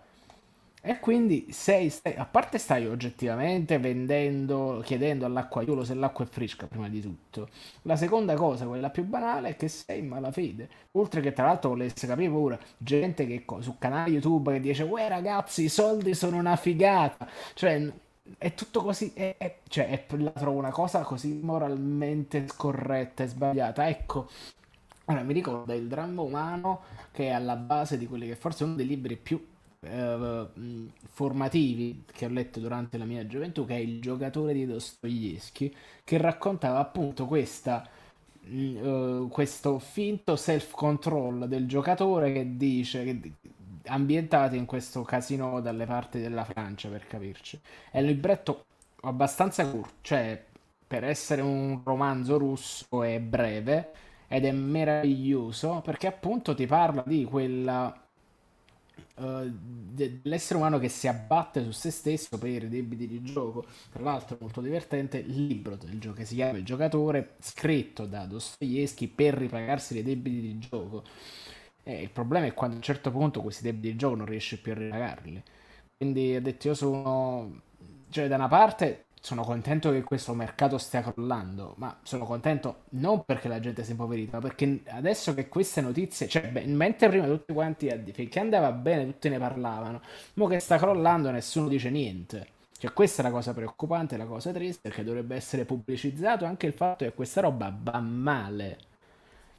E quindi sei, stai, a parte stai oggettivamente vendendo, chiedendo all'acquaiolo se l'acqua è fresca prima di tutto. La seconda cosa, quella più banale, è che sei in malafede. Oltre che tra l'altro volesse capire pure gente che su canali YouTube che dice Uè ragazzi, i soldi sono una figata. Cioè, è tutto così, è, è, cioè, è, la trovo una cosa così moralmente scorretta e sbagliata. Ecco, Ora, mi ricordo il dramma umano che è alla base di quelli che forse uno dei libri più eh, formativi che ho letto durante la mia gioventù, che è Il giocatore di Dostoevsky, che raccontava appunto questa, uh, questo finto self-control del giocatore che dice, che, ambientato in questo casino dalle parti della Francia, per capirci. È un libretto abbastanza corto, cioè per essere un romanzo russo è breve ed è meraviglioso perché appunto ti parla di quella Uh, dell'essere umano che si abbatte su se stesso per i debiti di gioco. Tra l'altro, molto divertente il libro del gioco che si chiama Il giocatore, scritto da Dostoevsky per ripagarsi dei debiti di gioco. E il problema è quando a un certo punto questi debiti di gioco non riesce più a ripagarli. Quindi ha detto: Io sono, cioè, da una parte sono contento che questo mercato stia crollando, ma sono contento non perché la gente si è impoverita, ma perché adesso che queste notizie, cioè beh, mentre prima tutti quanti finché andava bene tutti ne parlavano, ma che sta crollando nessuno dice niente. Cioè questa è la cosa preoccupante, la cosa triste, perché dovrebbe essere pubblicizzato anche il fatto che questa roba va male,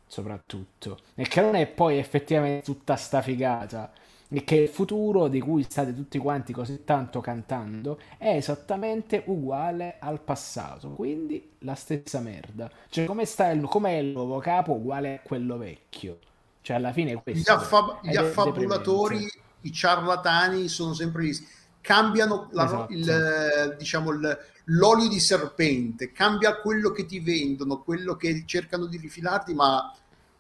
soprattutto, e che non è poi effettivamente tutta sta figata e che il futuro di cui state tutti quanti così tanto cantando è esattamente uguale al passato, quindi la stessa merda. Cioè, come sta il, com'è il nuovo capo uguale a quello vecchio? Cioè, alla fine è questo. Gli, affab- gli affabulatori, i ciarlatani sono sempre lì. Cambiano la, esatto. il, diciamo, il, l'olio di serpente, cambia quello che ti vendono, quello che cercano di rifilarti, ma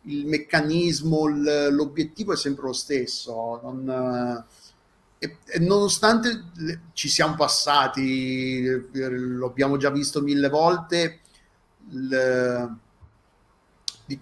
il meccanismo, l'obiettivo è sempre lo stesso. Non, e, e nonostante ci siamo passati, l'abbiamo già visto mille volte,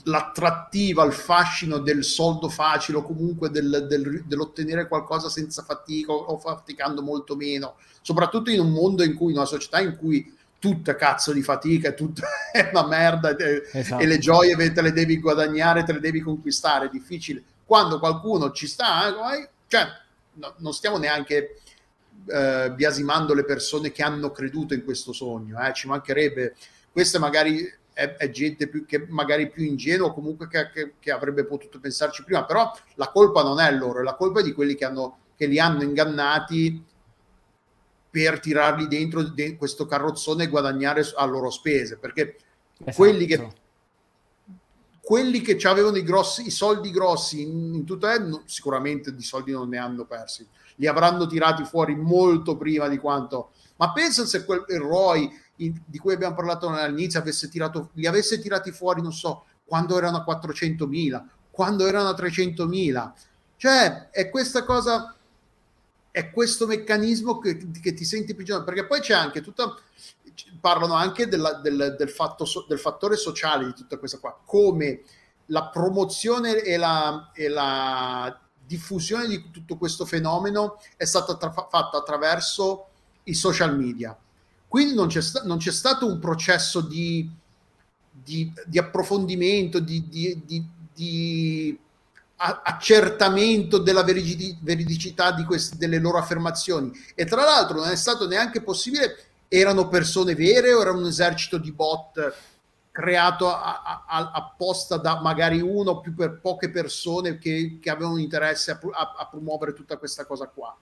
l'attrattiva, il fascino del soldo facile o comunque del, del, dell'ottenere qualcosa senza fatica o faticando molto meno, soprattutto in un mondo in cui, in una società in cui tutta cazzo di fatica, tutta è una merda esatto. e le gioie te le devi guadagnare, te le devi conquistare, è difficile. Quando qualcuno ci sta, eh, cioè, no, non stiamo neanche eh, biasimando le persone che hanno creduto in questo sogno, eh, ci mancherebbe. Questa magari è, è, gente più, che magari più ingenua, comunque che, che, che, avrebbe potuto pensarci prima, però la colpa non è loro, la colpa è di quelli che, hanno, che li hanno ingannati per tirarli dentro de- questo carrozzone e guadagnare a loro spese, perché esatto. quelli che quelli che avevano i, grossi, i soldi grossi in, in tutto il sicuramente di soldi non ne hanno persi, li avranno tirati fuori molto prima di quanto. Ma pensa se quel Roy in, di cui abbiamo parlato all'inizio avesse tirato, li avesse tirati fuori, non so, quando erano a 400.000, quando erano a 300.000. Cioè, è questa cosa è questo meccanismo che, che ti senti prigioniero, perché poi c'è anche tutta parlano anche della, del, del, fatto, del fattore sociale di tutta questa qua, come la promozione e la, e la diffusione di tutto questo fenomeno è stata tra- fatta attraverso i social media. Quindi non c'è, sta- non c'è stato un processo di, di, di approfondimento, di, di accertamento della veridicità queste, delle loro affermazioni. E tra l'altro non è stato neanche possibile, erano persone vere o era un esercito di bot creato a, a, apposta da magari uno o più per poche persone che, che avevano interesse a, a, promuovere tutta questa cosa qua.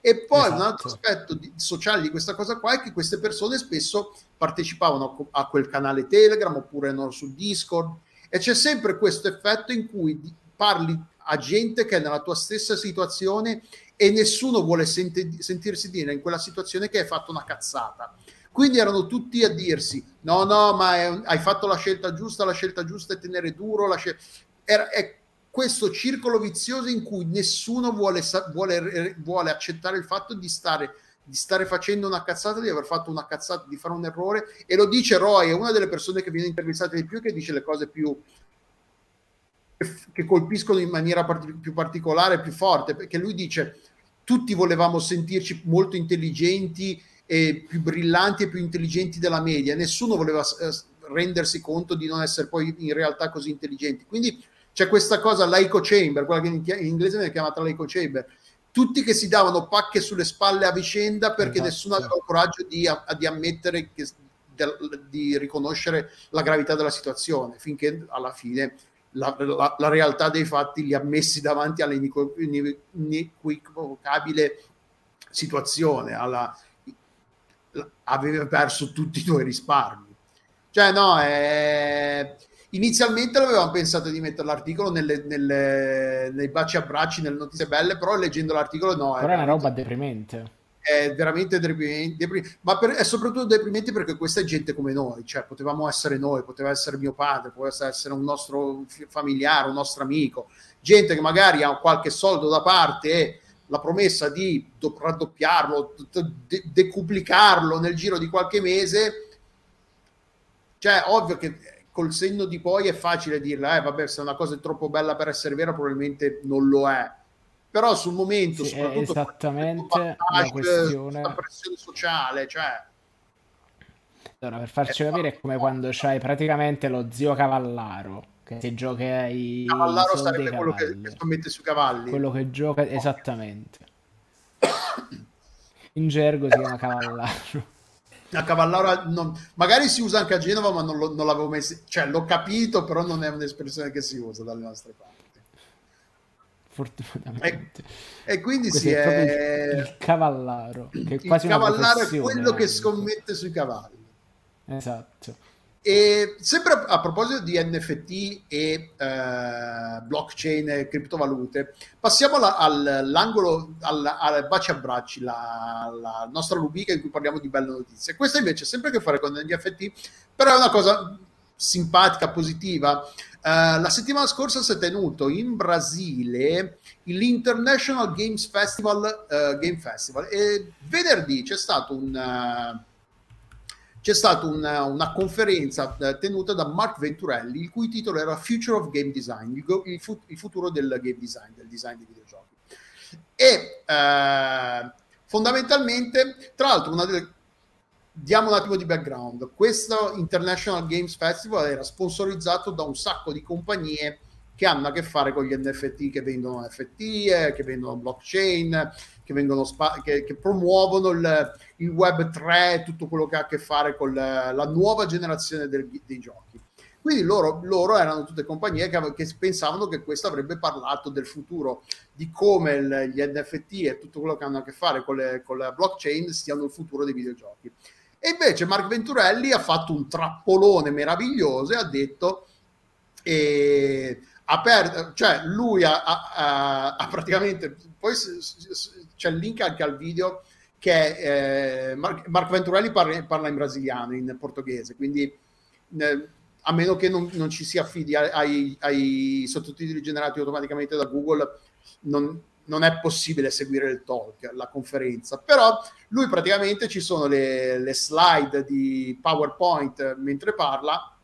E poi esatto. un altro aspetto di, sociale di questa cosa qua è che queste persone spesso partecipavano a, quel canale Telegram oppure no, su Discord e c'è sempre questo effetto in cui parli a gente che è nella tua stessa situazione e nessuno vuole senti- sentirsi dire in quella situazione che hai fatto una cazzata quindi erano tutti a dirsi: no, no, ma è, hai fatto la scelta giusta, la scelta giusta è tenere duro. Scel-. Era, è questo circolo vizioso in cui nessuno vuole, vuole, vuole accettare il fatto di stare, di stare facendo una cazzata, di aver fatto una cazzata, di fare un errore. E lo dice Roy, è una delle persone che viene intervistata di più, che dice le cose più che colpiscono in maniera part- più particolare, più forte, perché lui dice tutti volevamo sentirci molto intelligenti e più brillanti e più intelligenti della media. Nessuno voleva eh, rendersi conto di non essere poi in realtà così intelligenti. Quindi c'è questa cosa, l'echo chamber, quella che in, in inglese viene chiamata l'echo chamber. Tutti che si davano pacche sulle spalle a vicenda perché esatto. nessuno aveva il coraggio di, a, di ammettere che, de, di riconoscere la gravità della situazione, finché alla fine la, la, la, realtà dei fatti li ha messi davanti all'inequivocabile situazione, alla, aveva perso tutti i tuoi risparmi. Cioè, no, eh, inizialmente avevamo pensato di mettere l'articolo nelle, nelle, nei baci abbracci, nelle notizie belle, però leggendo l'articolo no. Però è, è una roba deprimente. È veramente deprimente, deprimente. ma per, è soprattutto deprimente perché questa è gente come noi, cioè potevamo essere noi, poteva essere mio padre, poteva essere un nostro familiare, un nostro amico, gente che magari ha qualche soldo da parte e la promessa di raddoppiarlo, de- decuplicarlo nel giro di qualche mese, cioè ovvio che col senno di poi è facile dirla, eh vabbè se una cosa è troppo bella per essere vera probabilmente non lo è, però sul momento sì, soprattutto esattamente la questione la pressione sociale, cioè allora, per farci capire è come quando c'hai praticamente lo zio cavallaro che se gioca ai Cavallaro sarebbe quello che, che scommette sui cavalli. Quello che gioca esattamente. In gergo si chiama Cavallaro. A Cavallaro non... magari si usa anche a Genova, ma non, lo, non l'avevo messo, cioè l'ho capito, però non è un'espressione che si usa dalle nostre parti. Fortunatamente. E, e quindi Questo si è, è... Il, il cavallaro. Che è quasi il cavallaro è quello che scommette sui cavalli. Esatto. E sempre a, a, proposito di NFT e eh, blockchain e criptovalute, passiamo alla, all'angolo, alla, al baci abbracci, la, la, nostra rubrica in cui parliamo di belle notizie. Questa invece ha sempre a che fare con gli NFT, però è una cosa simpatica, positiva. Uh, la settimana scorsa si è tenuto in Brasile l'International Games Festival, uh, Game Festival e venerdì c'è stato un... Uh, c'è stata una, una conferenza eh, tenuta da Mark Venturelli, il cui titolo era Future of Game Design, il, il, fu- il futuro del game design, del design dei videogiochi. E eh, fondamentalmente, tra l'altro, una delle, diamo un attimo di background. Questo International Games Festival era sponsorizzato da un sacco di compagnie che hanno a che fare con gli NFT, che vendono NFT, eh, che vendono blockchain, che, vengono spa- che, che promuovono il, il, Web 3, tutto quello che ha a che fare con la, la nuova generazione del, dei giochi. Quindi loro, loro, erano tutte compagnie che, che, pensavano che questo avrebbe parlato del futuro, di come il, gli NFT e tutto quello che hanno a che fare con, le, con la blockchain siano il futuro dei videogiochi. E invece Mark Venturelli ha fatto un trappolone meraviglioso e ha detto... Eh, aperto, cioè lui ha, ha, ha praticamente, poi c'è il link anche al video che eh, Mar- Marco Venturelli parla, parla, in brasiliano, in portoghese, quindi eh, a meno che non, non ci si affidi ai, ai, sottotitoli generati automaticamente da Google, non, non è possibile seguire il talk, la conferenza, però lui praticamente ci sono le, le slide di PowerPoint mentre parla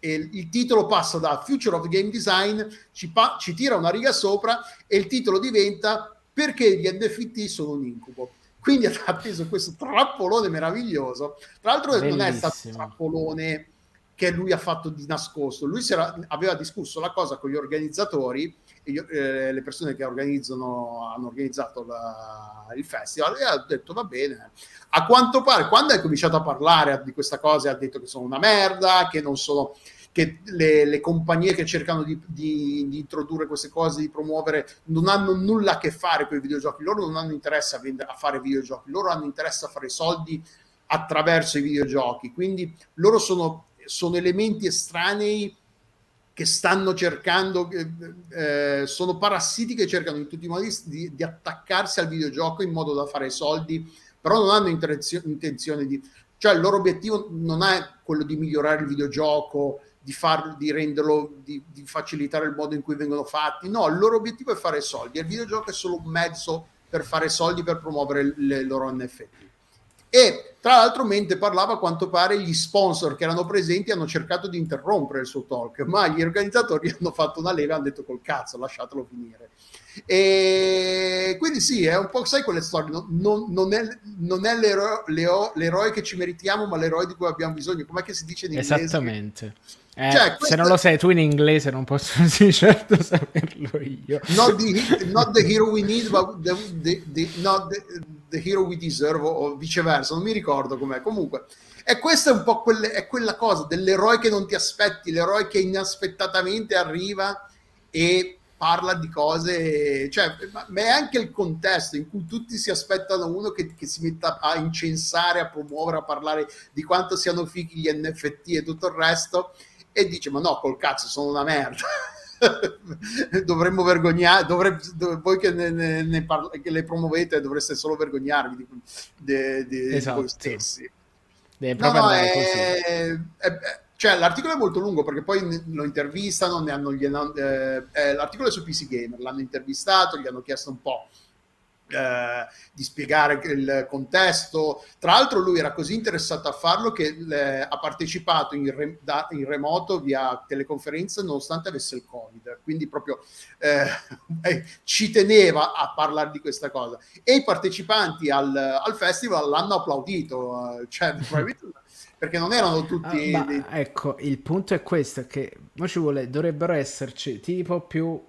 e il titolo passa da Future of Game Design, ci, pa- ci tira una riga sopra e il titolo diventa Perché gli NFT sono un incubo. Quindi ha atteso questo trappolone meraviglioso. Tra l'altro Bellissimo. non è stato un trappolone che lui ha fatto di nascosto, lui era, aveva discusso la cosa con gli organizzatori io, eh, le persone che organizzano, hanno organizzato la, il festival e ha detto va bene. A quanto pare, quando è cominciato a parlare di questa cosa, ha detto che sono una merda, che non sono che le, le compagnie che cercano di, di, di, introdurre queste cose, di promuovere, non hanno nulla a che fare con i videogiochi, loro non hanno interesse a, vendere, a fare videogiochi, loro hanno interesse a fare soldi attraverso i videogiochi, quindi loro sono, sono elementi estranei che stanno cercando, eh, sono parassiti che cercano in tutti i modi di, di, attaccarsi al videogioco in modo da fare soldi, però non hanno intenzione di... Cioè il loro obiettivo non è quello di migliorare il videogioco, di, farlo, di renderlo, di, di facilitare il modo in cui vengono fatti, no, il loro obiettivo è fare soldi e il videogioco è solo un mezzo per fare soldi, per promuovere le loro NFT. E tra l'altro, mentre parlava, a quanto pare gli sponsor che erano presenti hanno cercato di interrompere il suo talk, ma gli organizzatori hanno fatto una leva e hanno detto col cazzo, lasciatelo finire. E quindi sì, è un po', sai quelle storie, non, non, è, non è l'eroe, l'eroe, che ci meritiamo, ma l'eroe di cui abbiamo bisogno. Com'è che si dice in inglese? Esattamente. Eh, cioè, se non lo sai tu in inglese non posso sì, certo saperlo io. Not the, not the hero we need, but the, the, the, not the, the hero we deserve o viceversa, non mi ricordo com'è. Comunque, e questa è un po' quelle, è quella cosa dell'eroe che non ti aspetti, l'eroe che inaspettatamente arriva e parla di cose, cioè, ma, è anche il contesto in cui tutti si aspettano uno che, che, si metta a incensare, a promuovere, a parlare di quanto siano fighi gli NFT e tutto il resto, e dice: Ma no, col cazzo, sono una merda. dovremmo vergognare, dovrebbe, dov- voi che, ne, ne, ne parla- che, le promuovete dovreste solo vergognarvi di, di, di esatto. voi stessi. No, no, è, è, è, cioè, l'articolo è molto lungo perché poi lo intervistano, ne hanno, eh, eh, l'articolo è su PC Gamer, l'hanno intervistato, gli hanno chiesto un po' Eh, di spiegare il contesto. Tra l'altro lui era così interessato a farlo che le, ha partecipato in, re, da, in, remoto via teleconferenza nonostante avesse il Covid, quindi proprio eh, eh, ci teneva a parlare di questa cosa. E i partecipanti al, al festival l'hanno applaudito, eh, cioè perché non erano tutti... Ah, dei... Ecco, il punto è questo, che ci vuole, dovrebbero esserci tipo più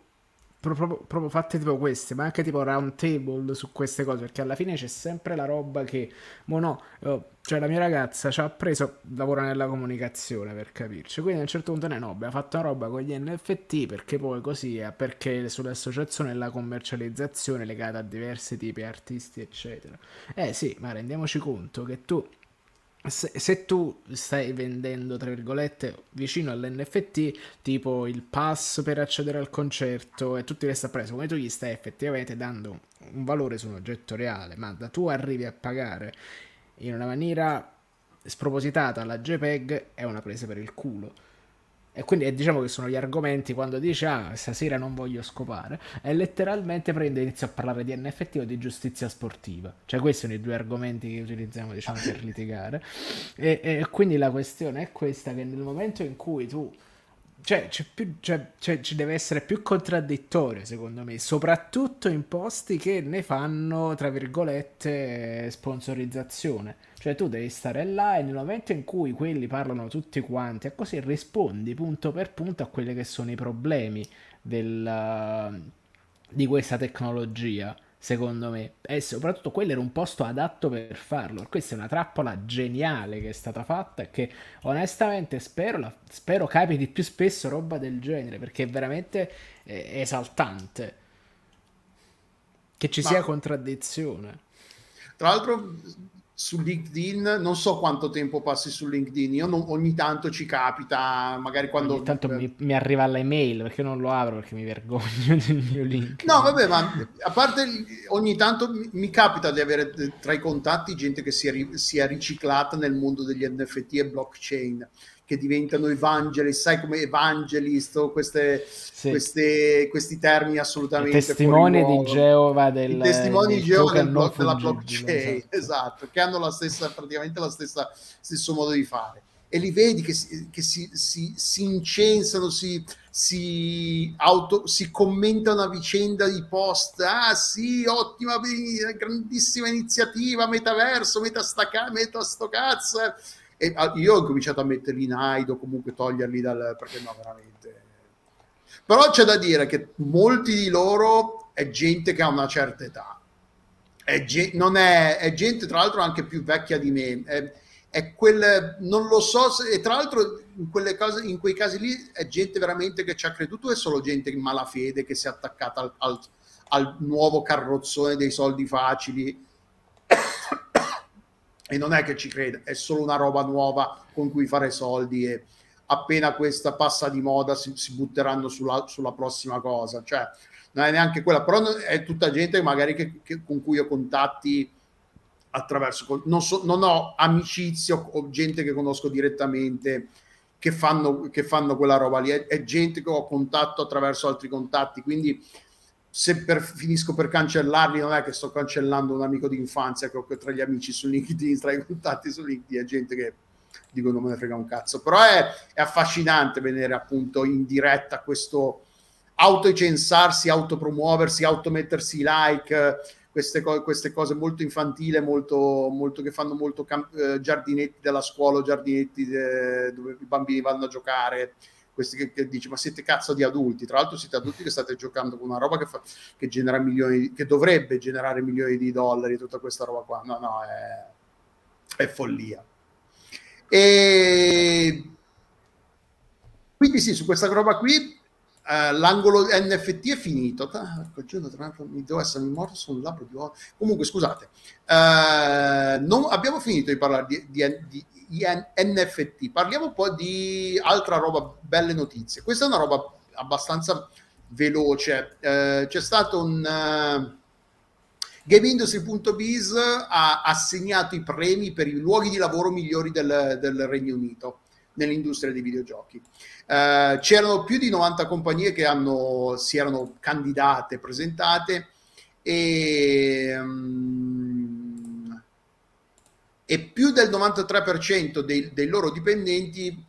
proprio, proprio fatte tipo queste, ma anche tipo round table su queste cose, perché alla fine c'è sempre la roba che, mo no, oh, cioè la mia ragazza ci ha preso, lavora nella comunicazione per capirci, quindi a un certo punto ne no, abbiamo fatto una roba con gli NFT perché poi così è, perché sull'associazione e la commercializzazione legata a diversi tipi di artisti eccetera. Eh sì, ma rendiamoci conto che tu se, se, tu stai vendendo, tra virgolette, vicino all'NFT, tipo il pass per accedere al concerto e tutti questi appresi, come tu gli stai effettivamente dando un valore su un oggetto reale, ma da tu arrivi a pagare in una maniera spropositata la JPEG, è una presa per il culo. E quindi eh, diciamo che sono gli argomenti quando dice ah stasera non voglio scopare e letteralmente prende e inizia a parlare di NFT o di giustizia sportiva. Cioè questi sono i due argomenti che utilizziamo diciamo per litigare. E, e quindi la questione è questa che nel momento in cui tu cioè, c'è più, cioè, cioè, ci deve essere più contraddittorio, secondo me, soprattutto in posti che ne fanno, tra virgolette, sponsorizzazione. Cioè, tu devi stare là e nel momento in cui quelli parlano tutti quanti, e così rispondi punto per punto a quelli che sono i problemi del, di questa tecnologia secondo me. E soprattutto quello era un posto adatto per farlo. Questa è una trappola geniale che è stata fatta e che onestamente spero, la, spero capiti più spesso roba del genere perché è veramente eh, esaltante. Che ci Ma... sia contraddizione. Tra l'altro su LinkedIn, non so quanto tempo passi su LinkedIn, io non, ogni tanto ci capita, magari quando... Ogni tanto mi, mi, arriva l'email perché non lo apro perché mi vergogno del mio link. No, vabbè, ma a parte ogni tanto mi, mi capita di avere tra i contatti gente che si è, si è riciclata nel mondo degli NFT e blockchain che diventano evangelist, sai come evangelist o queste, Sì. queste- questi termini assolutamente testimoni di. Geova del, testimoni del di Geova del block- della blockchain, esatto. che hanno la stessa, praticamente la stessa stesso modo di fare. E li vedi che si, che si, si- si incensano, si, si, auto, si commentano a vicenda di post. Ah sì, ottima, grandissima iniziativa, metaverso, meta, sta, ca- meta sto cazzo. E ah, io ho cominciato a metterli in hide o comunque toglierli dal... perché no, veramente... Però c'è da dire che molti di loro è gente che ha una certa età. È, ge- è, è gente, tra l'altro, anche più vecchia di me. È, è quel, non lo so, se, e tra l'altro in, cose, in quei casi lì è gente veramente che ci ha creduto, è solo gente in malafede che si è attaccata al, al- al nuovo carrozzone dei soldi facili. E non è che ci crede, è solo una roba nuova con cui fare soldi e appena questa passa di moda si, si butteranno sulla, sulla prossima cosa. Cioè, non è neanche quella, però è tutta gente magari che- che- con cui ho contatti attraverso, non, so- non ho amicizie o, o gente che conosco direttamente che fanno, che fanno quella roba lì, è, è gente che ho contatto attraverso altri contatti, quindi se per- finisco per cancellarli non è che sto cancellando un amico di infanzia che ho tra gli amici su LinkedIn, tra i contatti su LinkedIn, è gente che dico non me ne frega un cazzo, però è, è affascinante vedere appunto in diretta questo autocensarsi, autopromuoversi, automettersi like, queste, co- queste cose molto infantili, molto, molto, che fanno molto camp- eh, giardinetti della scuola, giardinetti eh, dove i bambini vanno a giocare, questi che, che dici ma siete cazzo di adulti, tra l'altro siete adulti che state giocando con una roba che, fa- che genera milioni, che dovrebbe generare milioni di dollari, tutta questa roba qua, no no, è, è follia. E quindi sì, su questa roba qui eh, l'angolo NFT è finito. Ah, tra l'altro, mi devo essere morto su un labbro di. Comunque, scusate, eh, non abbiamo finito di parlare di, di- di- NFT. Parliamo un po' di altra roba, belle notizie. Questa è una roba abbastanza veloce. Eh, c'è stato un. eh, GameIndustry.biz ha assegnato i premi per i luoghi di lavoro migliori del, del Regno Unito nell'industria dei videogiochi. Eh, c'erano più di 90 compagnie che hanno, si erano candidate, presentate e, mm, e più del 93% dei, dei loro dipendenti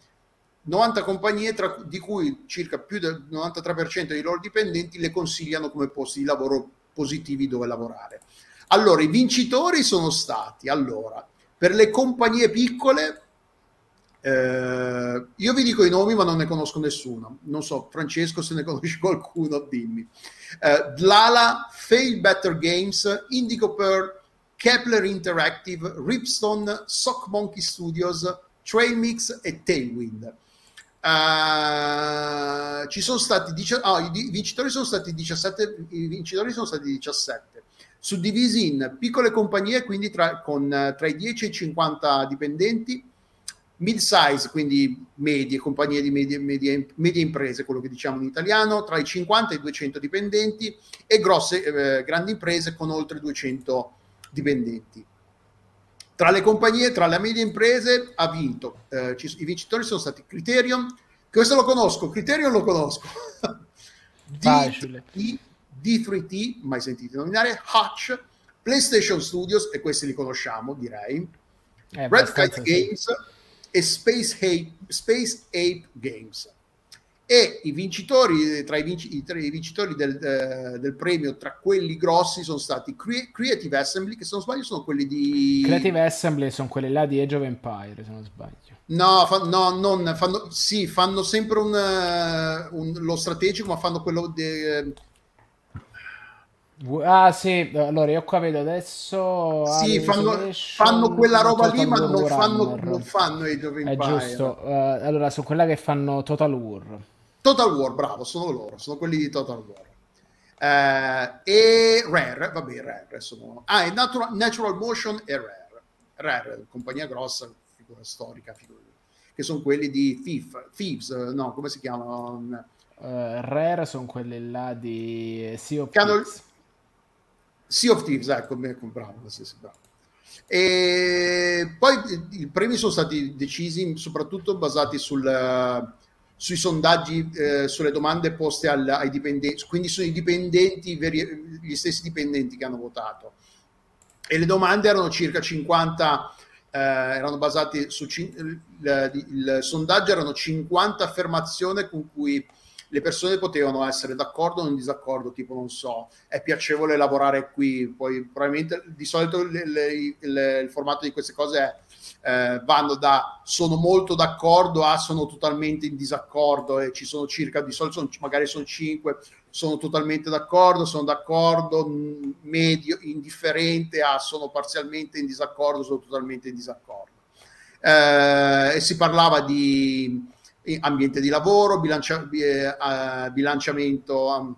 90 compagnie, tra, di cui circa più del 93% dei loro dipendenti le consigliano come posti di lavoro positivi dove lavorare. Allora, i vincitori sono stati, allora, per le compagnie piccole, eh, io vi dico i nomi ma non ne conosco nessuno, non so, Francesco se ne conosci qualcuno, dimmi. Eh, Dlala, Fail Better Games, Indigo Pearl, Kepler Interactive, Ripstone, Sock Monkey Studios, Trailmix e Tailwind. Eh, ci sono stati dici- ah, i vincitori sono stati 17 i vincitori sono stati 17 suddivisi in piccole compagnie quindi tra, con eh, tra i 10 e i 50 dipendenti mid size quindi medie compagnie di medie, medie, medie imprese quello che diciamo in italiano tra i 50 e i 200 dipendenti e grosse eh, grandi imprese con oltre 200 dipendenti tra le compagnie, tra le medie imprese ha vinto. eh, ci- I vincitori sono stati Criterion, questo lo conosco, Criterion lo conosco. Facile. D- D3T, mai sentito nominare, Hutch, PlayStation Studios, e questi li conosciamo, direi, Eh, Red Kite sì. Games e Space Ape, Space Ape Games. E i vincitori, tra i, vinci- tra i vincitori del, eh, del premio, tra quelli grossi, sono stati Cre- Creative Assembly, che se non sbaglio sono quelli di... Creative Assembly sono quelle là di Age of Empire, se non sbaglio. No, fa- no, non fanno, sì, fanno sempre un, eh, un- lo strategico, ma fanno quello de- Ah sì, allora io qua vedo adesso sì, fanno, fanno quella roba lì, ma non fanno, non fanno Age of È Empire. giusto, eh, allora sono quella che fanno Total War. Total War, bravo, sono loro, sono quelli di Total War. Eh, e Rare, vabbè, Rare sono... Ah, e Natural, Natural Motion e Rare. Rare, compagnia grossa, figura storica, figura, che sono quelli di Thief, Thieves, no, come si chiamano? Eh, Rare sono quelle là di Sea of Thieves. Sea of Thieves, ecco, ecco, bravo, sì, sì, bravo. E poi i premi sono stati decisi soprattutto basati sul, sui sondaggi, eh, sulle domande poste al, ai dipendenti, quindi sono i dipendenti, veri, gli stessi dipendenti che hanno votato. E le domande erano circa 50, eh, erano basate su il, il, il sondaggio erano 50 affermazioni con cui le persone potevano essere d'accordo o in disaccordo, tipo non so, è piacevole lavorare qui, poi probabilmente di solito le, le, il, il, formato di queste cose è eh, vanno da sono molto d'accordo a sono totalmente in disaccordo e ci sono circa, di solito sono, magari sono cinque, sono totalmente d'accordo, sono d'accordo, medio, indifferente a sono parzialmente in disaccordo, sono totalmente in disaccordo. Eh, e si parlava di ambiente di lavoro, bilancia, eh, bilanciamento um,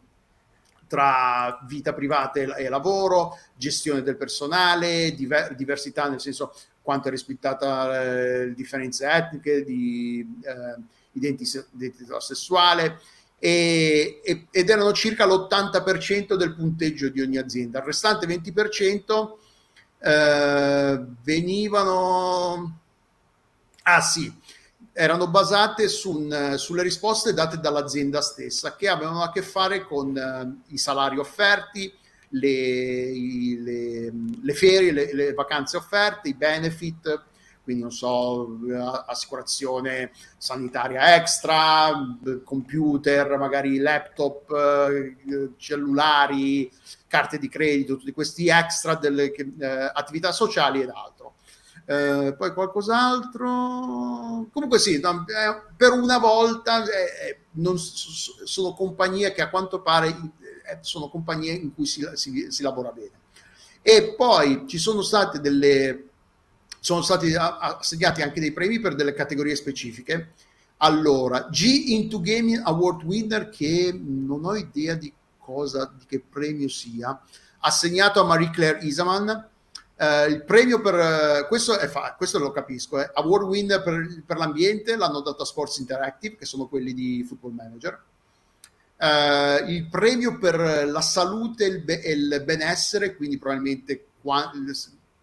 tra vita privata e, e, lavoro, gestione del personale, diver, diversità nel senso quanto è rispettata eh, le differenze etniche, di eh, identità, identità sessuale, e, e, ed erano circa l'80% del punteggio di ogni azienda. Il restante 20% eh, venivano... Ah sì, erano basate su, sulle risposte date dall'azienda stessa che avevano a che fare con uh, i salari offerti, le, le, le ferie, le, le, vacanze offerte, i benefit, quindi non so, assicurazione sanitaria extra, computer, magari laptop, uh, cellulari, carte di credito, tutti questi extra delle uh, attività sociali ed altro. Eh, poi qualcos'altro comunque sì no, eh, per una volta eh, eh non, sono compagnie che a quanto pare eh, sono compagnie in cui si, si, si, lavora bene e poi ci sono state delle sono stati assegnati anche dei premi per delle categorie specifiche allora G Into Gaming Award Winner che non ho idea di cosa di che premio sia assegnato a Marie Claire Isaman Uh, il premio per uh, questo, è fa, questo lo capisco, eh. award winner per, per, l'ambiente l'hanno dato a Sports Interactive, che sono quelli di Football Manager. Uh, il premio per la salute e il, be- il, benessere, quindi probabilmente qua,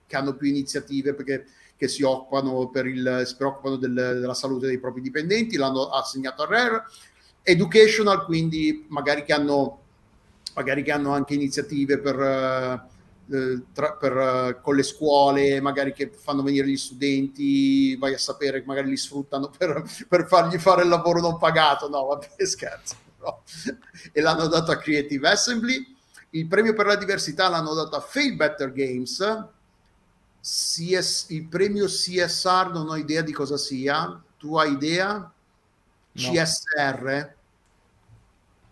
che hanno più iniziative perché che si occupano, per il, si preoccupano del, della salute dei propri dipendenti, l'hanno assegnato a Rare. Educational, quindi magari che hanno, magari che hanno anche iniziative per eh, tra, per, eh, con le scuole, magari che fanno venire gli studenti, vai a sapere, magari li sfruttano per, per fargli fare il lavoro non pagato. No, vabbè, scherzo. No. E l'hanno dato a Creative Assembly. Il premio per la diversità l'hanno dato a Fail Better Games. CS, il premio CSR non ho idea di cosa sia. Tu hai idea? No. CSR?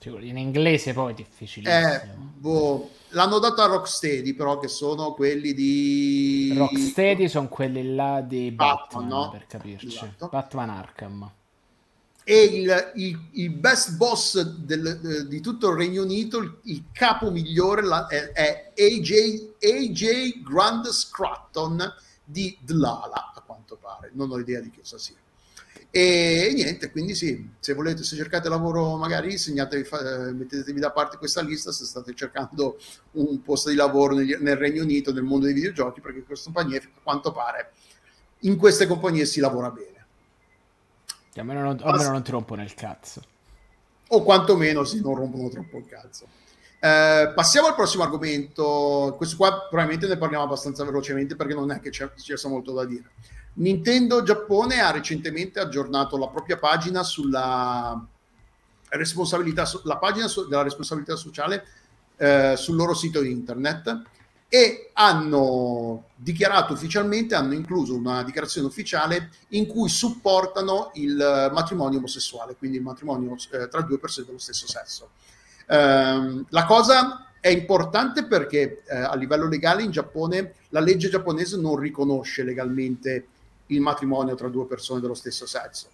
In inglese poi è difficilissimo. Eh, boh L'hanno dato a Rocksteady, però, che sono quelli di. Rocksteady sono quelli là di Batman, Batman no? per capirci. Esatto. Batman Arkham. E il, il, il best boss del, di tutto il Regno Unito, il, il capo migliore la, è, è, AJ, AJ Grand Scratton di Dlala, a quanto pare. Non ho idea di cosa sia. E niente, quindi sì, se volete, se cercate lavoro, magari segnatevi, eh, mettetevi da parte questa lista se state cercando un posto di lavoro nel, nel Regno Unito, nel mondo dei videogiochi, perché queste compagnie, a quanto pare, in queste compagnie si lavora bene. Almeno non, almeno non ti rompono il cazzo. O quantomeno si non rompono troppo il cazzo. Eh, passiamo al prossimo argomento. Questo qua probabilmente ne parliamo abbastanza velocemente perché non è che c'è, c'è molto da dire. Nintendo Giappone ha recentemente aggiornato la propria pagina sulla responsabilità, la pagina della responsabilità sociale eh, sul loro sito internet e hanno dichiarato ufficialmente, hanno incluso una dichiarazione ufficiale in cui supportano il matrimonio omosessuale, quindi il matrimonio eh, tra due persone dello stesso sesso. Eh, la cosa è importante perché eh, a livello legale in Giappone la legge giapponese non riconosce legalmente il matrimonio tra due persone dello stesso sesso.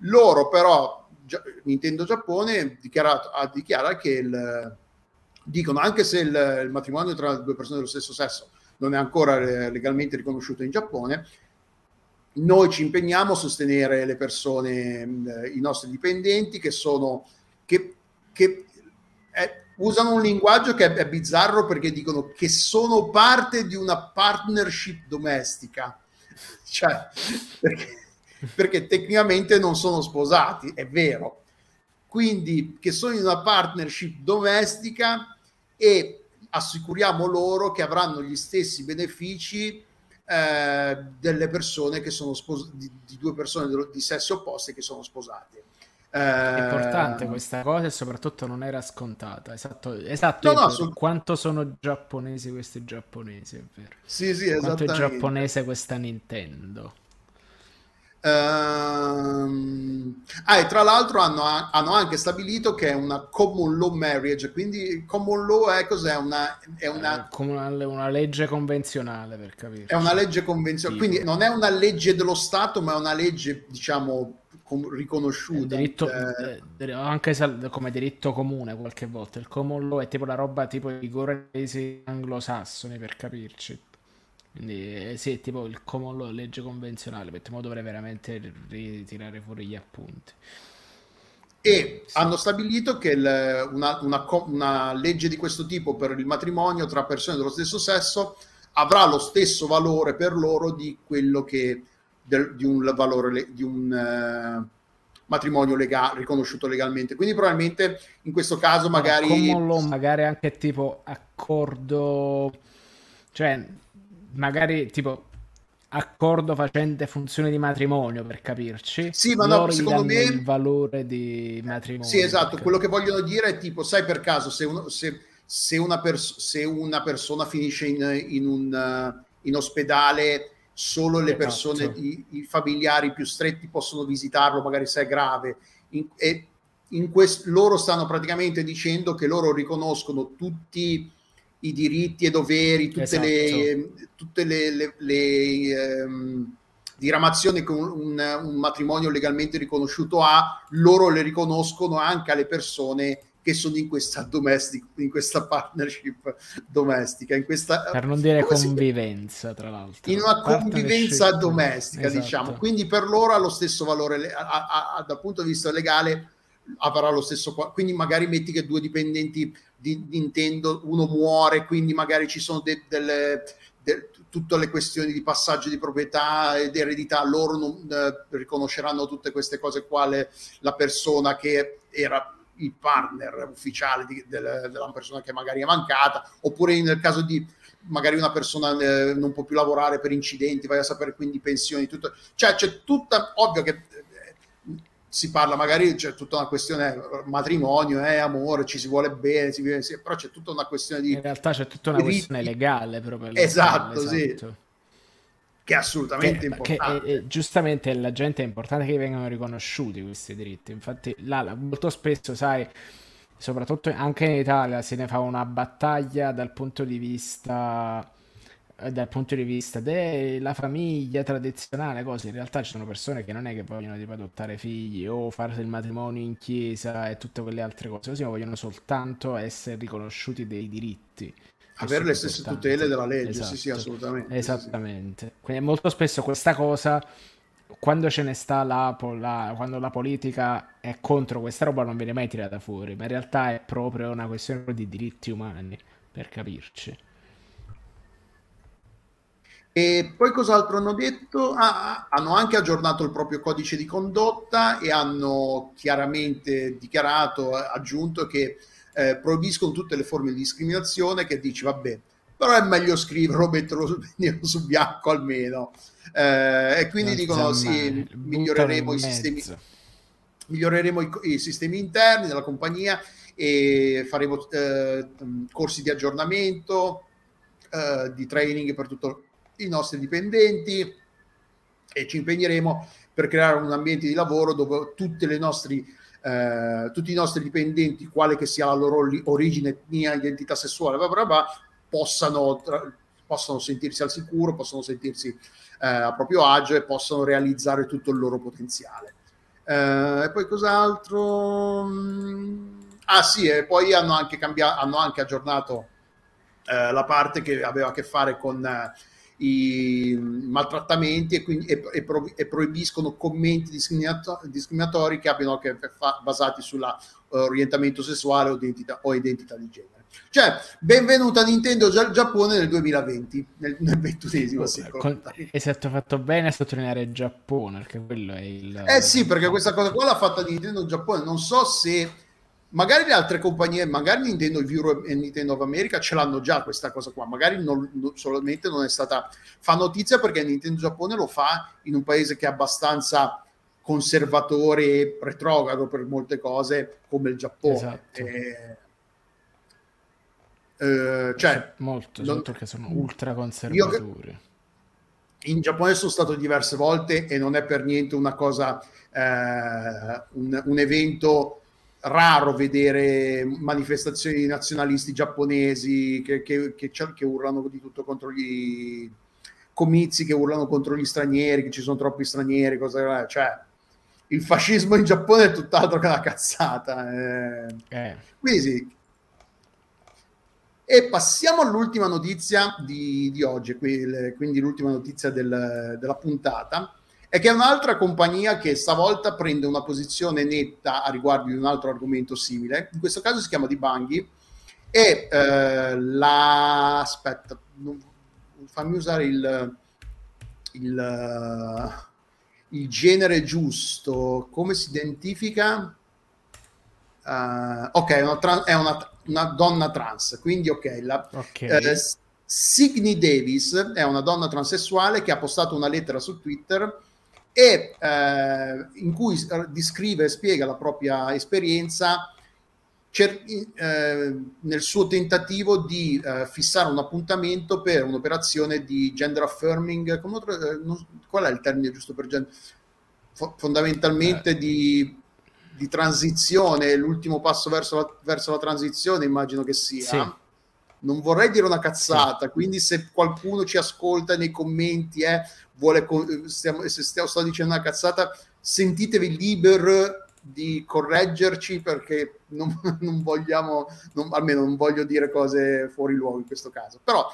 Loro però, Nintendo Giappone dichiarato che il, dicono anche se il, il, matrimonio tra due persone dello stesso sesso non è ancora legalmente riconosciuto in Giappone, noi ci impegniamo a sostenere le persone, i nostri dipendenti che sono, che, che è, usano un linguaggio che è, è bizzarro perché dicono che sono parte di una partnership domestica. Cioè, perché, perché tecnicamente non sono sposati, è vero. Quindi che sono in una partnership domestica e assicuriamo loro che avranno gli stessi benefici eh, delle persone che sono spos- di, di due persone di sessi opposti che sono sposate. È importante Eh, questa cosa e soprattutto non era scontata. Esatto, esatto. No, no, sul- quanto sono giapponesi questi giapponesi, è vero. Sì, sì, Quanto è giapponese questa Nintendo. Ehm, ah, e tra l'altro hanno, hanno anche stabilito che è una common law marriage, quindi common law è cos'è? Una, è una, Eh, come una, una legge convenzionale per capire. è una legge convenzionale, Tipo. quindi non è una legge dello Stato, ma è una legge, diciamo, com- riconosciuta. diritto, Eh, eh, anche sal- come diritto comune qualche volta. Il common law è tipo la roba tipo i paesi anglosassoni per capirci. Quindi eh, sì, è tipo il common law, legge convenzionale, perché mo dovrei veramente ritirare fuori gli appunti. E hanno stabilito che il- una, una una legge di questo tipo per il matrimonio tra persone dello stesso sesso avrà lo stesso valore per loro di quello che del- di un valore di un eh, matrimonio legale riconosciuto legalmente. Quindi probabilmente in questo caso magari law magari anche tipo accordo, cioè magari tipo accordo facente funzione di matrimonio per capirci. Sì, ma no, secondo me- il valore di matrimonio. Sì, esatto, perché- quello che vogliono dire è tipo, sai per caso, se, uno- se- se una, pers- se una persona finisce in, in un, in ospedale, solo le Esatto. persone, i, i familiari più stretti possono visitarlo, magari se è grave. In- e in quest- loro stanno praticamente dicendo che loro riconoscono tutti i diritti e doveri, tutte Esatto. le, tutte le, le- le, ehm, diramazioni che un, un- un matrimonio legalmente riconosciuto ha, loro le riconoscono anche alle persone che sono in questa domestic, in questa partnership domestica, in questa Per non dire convivenza, tra l'altro. in una convivenza domestica, Esatto. diciamo. Quindi per loro ha lo stesso valore, a- a- a- dal punto di vista legale avrà lo stesso. Quindi magari metti che due dipendenti di Nintendo, uno muore, quindi magari ci sono de- delle, de- tutte le questioni di passaggio di proprietà ed eredità, loro non eh, riconosceranno tutte queste cose quale la persona che era il partner ufficiale di- del- della persona che magari è mancata, oppure nel caso di magari una persona eh, non può più lavorare per incidenti, vai a sapere quindi pensioni, tutto. Cioè c'è tutta, ovvio che si parla magari, c'è tutta una questione matrimonio, eh, amore, ci si vuole bene, si vive insieme, però c'è tutta una questione di In realtà c'è tutta una questione legale proprio. Esatto, spalle, sì. esatto. che è assolutamente Che, che, importante. eh, eh, giustamente la gente è importante che vengano riconosciuti questi diritti. Infatti, là, molto spesso, sai, soprattutto anche in Italia se ne fa una battaglia dal punto di vista dal punto di vista della famiglia tradizionale, cose. In realtà ci sono persone che non è che vogliono tipo adottare figli o fare il matrimonio in chiesa e tutte quelle altre cose, così ma vogliono soltanto essere riconosciuti dei diritti. Avere le stesse importante. tutele della legge, sì, sì, Esatto. assolutamente. sì, sì. Esattamente. Quindi molto spesso questa cosa, quando ce ne sta la, la- quando la politica è contro questa roba, non viene mai tirata fuori, ma in realtà è proprio una questione di diritti umani, per capirci. E poi cos'altro hanno detto? Ah, hanno anche aggiornato il proprio codice di condotta e hanno chiaramente dichiarato, aggiunto che eh, proibiscono tutte le forme di discriminazione che dici vabbè, però è meglio scriverlo, metterlo su- nero su bianco almeno. Eh, e quindi Non dicono sì, miglioreremo i sistemi, miglioreremo i, i sistemi interni della compagnia e faremo eh, corsi di aggiornamento, eh, di training per tutti i nostri dipendenti e ci impegneremo per creare un ambiente di lavoro dove tutte nostri, eh, tutti i nostri dipendenti, quale che sia la loro origine, etnia, identità sessuale, bla bla bla, possano, possano sentirsi al sicuro, possono sentirsi eh, a proprio agio e possano realizzare tutto il loro potenziale. Eh, e poi cos'altro? Mm, Ah sì, e poi hanno anche cambiato, hanno anche aggiornato eh, la parte che aveva a che fare con eh, i maltrattamenti e, quindi, e, e, pro, e proibiscono commenti discriminato, discriminatori che abbiano che fa, basati sull'orientamento sessuale o identità, o identità di genere. Cioè, benvenuta Nintendo al Giappone nel 2020, nel, nel ventunesimo oh, secolo. Con, e se ti fatto bene a sottolineare il Giappone, perché quello è il... Eh sì, perché questa cosa qua l'ha fatta Nintendo in Giappone, non so se magari le altre compagnie, magari Nintendo Europe e Nintendo of America ce l'hanno già questa cosa qua, magari non, non, solamente non è stata fa notizia perché Nintendo Giappone lo fa in un paese che è abbastanza conservatore e retrogrado per molte cose come il Giappone. Esatto. Eh, eh, cioè, molto, non, perché sono ultra conservatori. Io, in Giappone sono stato diverse volte e non è per niente una cosa, eh, un, un, evento raro vedere manifestazioni nazionalisti giapponesi che, che, che, che, urlano di tutto contro gli comizi, che urlano contro gli stranieri, che ci sono troppi stranieri, cosa, cioè il fascismo in Giappone è tutt'altro che una cazzata. Eh. Eh. Quindi sì, e passiamo all'ultima notizia di, di oggi, quindi l'ultima notizia del, della puntata, è che è un'altra compagnia che stavolta prende una posizione netta a riguardo di un altro argomento simile, in questo caso si chiama Di Banghi, e eh, la... aspetta, non, fammi usare il, il, il genere giusto, come si identifica? Uh, ok, è una, tra- è una, una, donna trans, quindi ok. La, okay. Eh, Signy Davis è una donna transessuale che ha postato una lettera su Twitter e eh, in cui descrive e spiega la propria esperienza cer- eh, nel suo tentativo di eh, fissare un appuntamento per un'operazione di gender affirming. Come, eh, non, qual è il termine giusto per gender? F- fondamentalmente eh. di di transizione, l'ultimo passo verso la, verso la transizione, immagino che sia. Sì. Non vorrei dire una cazzata, quindi se qualcuno ci ascolta nei commenti, eh, vuole, stiamo, se stiamo, sto dicendo una cazzata, sentitevi liberi di correggerci perché non, non vogliamo, non, almeno non voglio dire cose fuori luogo in questo caso. Però,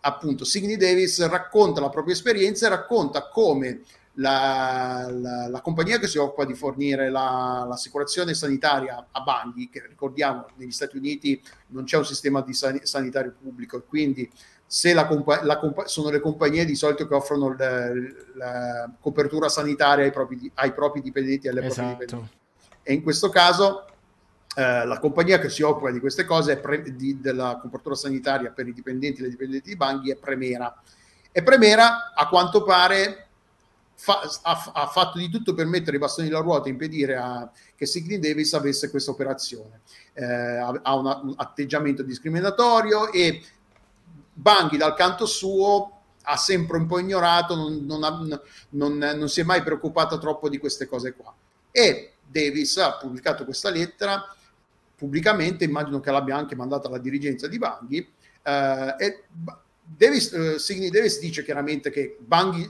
appunto, Signy Davis racconta la propria esperienza e racconta come la, la, la, compagnia che si occupa di fornire la, l'assicurazione sanitaria a Banghi, che ricordiamo negli Stati Uniti non c'è un sistema di san, sanitario pubblico e quindi se la, compa- sono le compagnie di solito che offrono la, copertura sanitaria ai propri, ai propri dipendenti e alle esatto. proprie dipendenti. E in questo caso eh, la compagnia che si occupa di queste cose, pre- di, della copertura sanitaria per i dipendenti e le dipendenti di Banghi, è Premera. E Premera, a quanto pare, fa, ha, ha, fatto di tutto per mettere i bastoni alla ruota e impedire a, che Sigrid Davis avesse questa operazione. Eh, ha una, un atteggiamento discriminatorio e Banghi dal canto suo ha sempre un po' ignorato, non, non, ha, non, non si è mai preoccupata troppo di queste cose qua. E Davis ha pubblicato questa lettera pubblicamente, immagino che l'abbia anche mandata alla dirigenza di Banghi. Eh, e Davis, eh, Signy Davis dice chiaramente che Banghi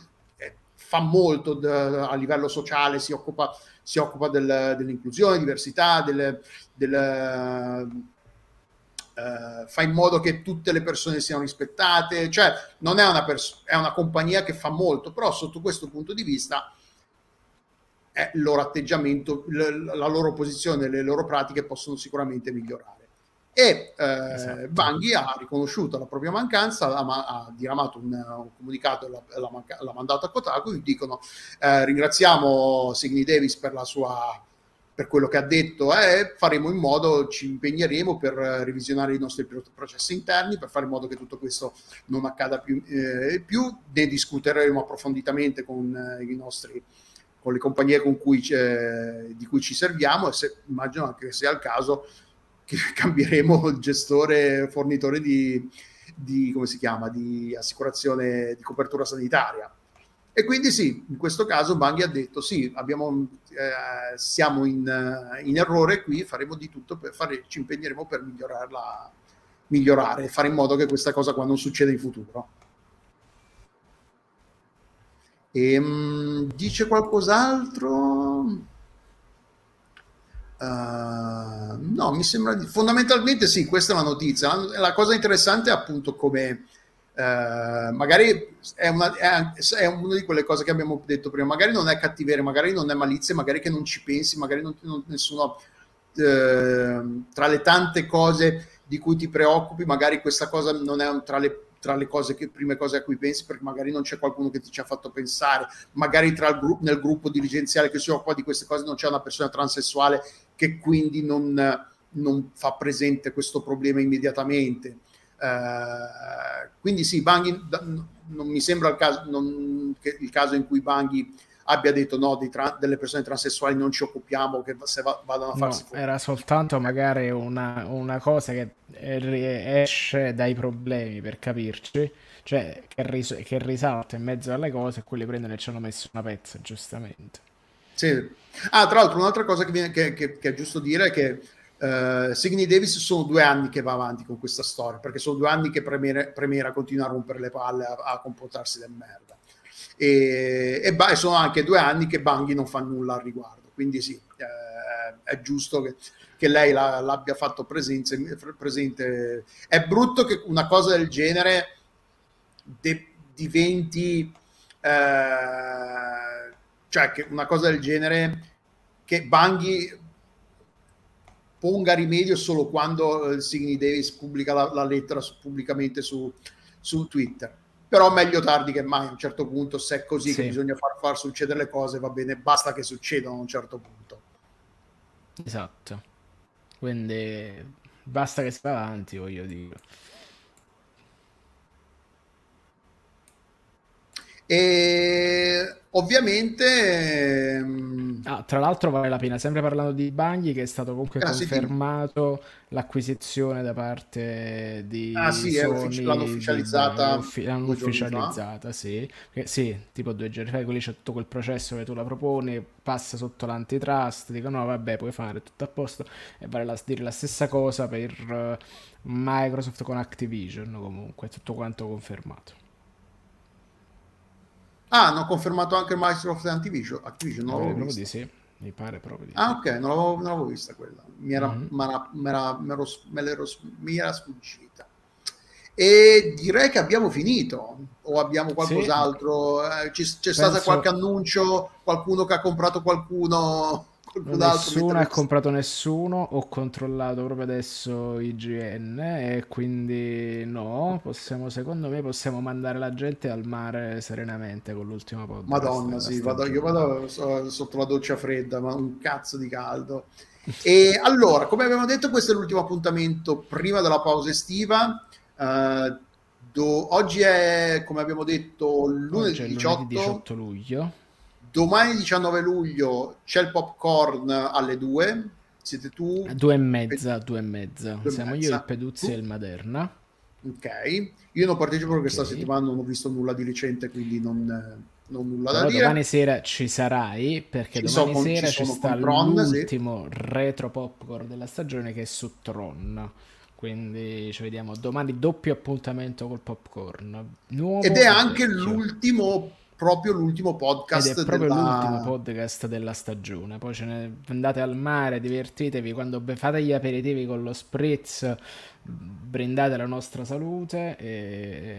fa molto d- a livello sociale, si occupa, si occupa del, dell'inclusione, diversità, del, del uh, fa in modo che tutte le persone siano rispettate, cioè non è una, pers- è una compagnia che fa molto, però sotto questo punto di vista è il loro atteggiamento, l- la loro posizione, le loro pratiche possono sicuramente migliorare e eh, esatto. Banghi ha riconosciuto la propria mancanza, ha, ha diramato un, un comunicato e l'ha, l'ha, l'ha, mandato a Kotaku, gli dicono eh, ringraziamo Signy Davis per la sua per quello che ha detto eh, faremo in modo, ci impegneremo per revisionare i nostri processi interni, per fare in modo che tutto questo non accada più, eh, più. ne discuteremo approfonditamente con eh, i nostri con le compagnie con cui, di cui ci serviamo e se, immagino anche che sia il caso che cambieremo il gestore fornitore di, di, come si chiama, di assicurazione di copertura sanitaria. E quindi sì, in questo caso Banghi ha detto sì, abbiamo, eh, siamo in, in, errore qui, faremo di tutto per fare, ci impegneremo per migliorarla, migliorare, fare in modo che questa cosa qua non succeda in futuro. E, um, dice qualcos'altro? Uh, no, mi sembra di... fondamentalmente sì, questa è la notizia. La, la cosa interessante è appunto come Eh, magari è una, è, è una di quelle cose che abbiamo detto prima, magari non è cattiveria, magari non è malizia, magari che non ci pensi, magari non, non nessuno eh, tra le tante cose di cui ti preoccupi, magari questa cosa non è tra le tra le cose che, prime cose a cui pensi, perché magari non c'è qualcuno che ti ci ha fatto pensare, magari tra il gru- nel gruppo dirigenziale che si occupa di queste cose non c'è una persona transessuale che quindi non, non fa presente questo problema immediatamente. Uh, quindi sì, Banghi non mi sembra il caso, non, il caso in cui Banghi abbia detto no, tra- delle persone transessuali non ci occupiamo, che se va- vadano a farsi no, fuori. Era soltanto magari una, una, cosa che esce dai problemi, per capirci, cioè che, ris- che risalta in mezzo alle cose e quelli prendono e ci hanno messo una pezza, giustamente. Sì. Ah, tra l'altro un'altra cosa che, viene, che, che, che è giusto dire è che Uh, Signy Davis sono due anni che va avanti con questa storia perché sono due anni che Premiera continua a rompere le palle a, a comportarsi del merda e, e, e, sono anche due anni che Banghi non fa nulla al riguardo, quindi sì, eh, è giusto che, che lei la, l'abbia fatto presenze, presente. È brutto che una cosa del genere de, diventi, eh, cioè che una cosa del genere che Banghi ponga rimedio solo quando eh, Signy Davis pubblica la, la lettera su, pubblicamente su, su Twitter. Però meglio tardi che mai a un certo punto se è così sì. che bisogna far, far succedere le cose va bene basta che succedano a un certo punto. Esatto. Quindi basta che si va avanti voglio dire e ovviamente ehm, ah, tra l'altro vale la pena sempre parlando di Bagni che è stato comunque ah, confermato sì. l'acquisizione da parte di ah sì Sony, l'hanno ufficializzata di, l'hanno ufficializzata sì. sì tipo due giorni fa quelli c'è tutto quel processo che tu la proponi passa sotto l'antitrust dicono no vabbè puoi fare tutto a posto e vale a dire la stessa cosa per uh, Microsoft con Activision comunque tutto quanto confermato Ah, hanno confermato anche Microsoft e Activision. Activision non l'avevo vista. Di sì. Mi pare proprio di Ah, ok, non l'avevo, non l'avevo vista quella. Mi era, mm-hmm. m'era, m'era, m'ero, me l'ero, mi era sfuggita. E direi che abbiamo finito. O abbiamo qualcos'altro? Sì. Eh, c'è, c'è Penso... stato qualche annuncio? Qualcuno che ha comprato qualcuno? Nessuno ha comprato nessuno, ho controllato proprio adesso IGN e quindi no, possiamo, secondo me possiamo mandare la gente al mare serenamente con l'ultima podcast. Madonna, sì, vado, io vado sotto la doccia fredda, ma un cazzo di caldo. E allora, come abbiamo detto, questo è l'ultimo appuntamento prima della pausa estiva. Uh, do, oggi è, come abbiamo detto, lunedì, 18. lunedì 18 luglio Domani 19 luglio c'è il popcorn alle 2. Siete tu? Due e mezza, due e mezza. Due Siamo mezza. io, il Peduzzi tu? e il Maderna. Ok. Io non partecipo perché questa settimana non ho visto nulla di recente, quindi non, non nulla Però da dire. Domani sera ci sarai, perché ci domani sono, sera ci, ci sta Tron, l'ultimo sì. retro popcorn della stagione che è su Tron quindi ci vediamo domani doppio appuntamento col popcorn Nuovo ed è anche vecchio. l'ultimo proprio l'ultimo podcast ed è proprio della... l'ultimo podcast della stagione. Poi ce ne andate al mare divertitevi. Quando fate gli aperitivi con lo spritz brindate la nostra salute e,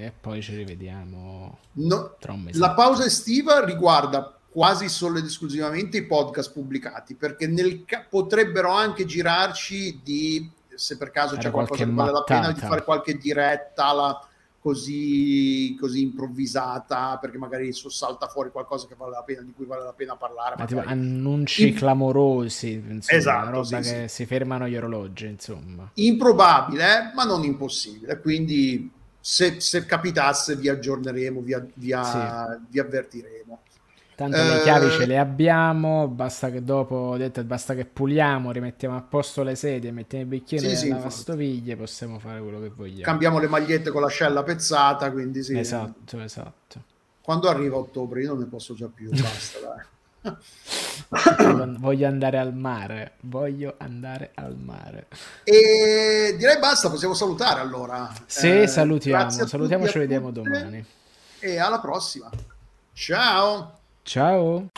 e poi ci rivediamo no, tra un mese la pausa estiva riguarda quasi solo ed esclusivamente i podcast pubblicati perché ca- potrebbero anche girarci di se per caso Era c'è qualcosa che vale la pena di fare qualche diretta alla così, così improvvisata perché magari salta fuori qualcosa che vale la pena, di cui vale la pena parlare. Ma tipo annunci In... clamorosi, insomma, esatto, roba sì, che sì. si fermano gli orologi, insomma. Improbabile, ma non impossibile. Quindi se, se capitasse vi aggiorneremo, vi, vi, sì. vi avvertiremo. Tanto le chiavi ce eh, le abbiamo, basta che dopo, detto, basta che puliamo, rimettiamo a posto le sedie, mettiamo i bicchieri sì, sì, lavastoviglie, possiamo fare quello che vogliamo. Cambiamo le magliette con l'ascella pezzata, quindi sì. Esatto, esatto. Quando arriva ottobre io non ne posso già più, basta dai. voglio andare al mare, voglio andare al mare. E direi basta, possiamo salutare allora. Sì, eh, salutiamo, salutiamo, ci vediamo domani. E alla prossima. Ciao. Ciao.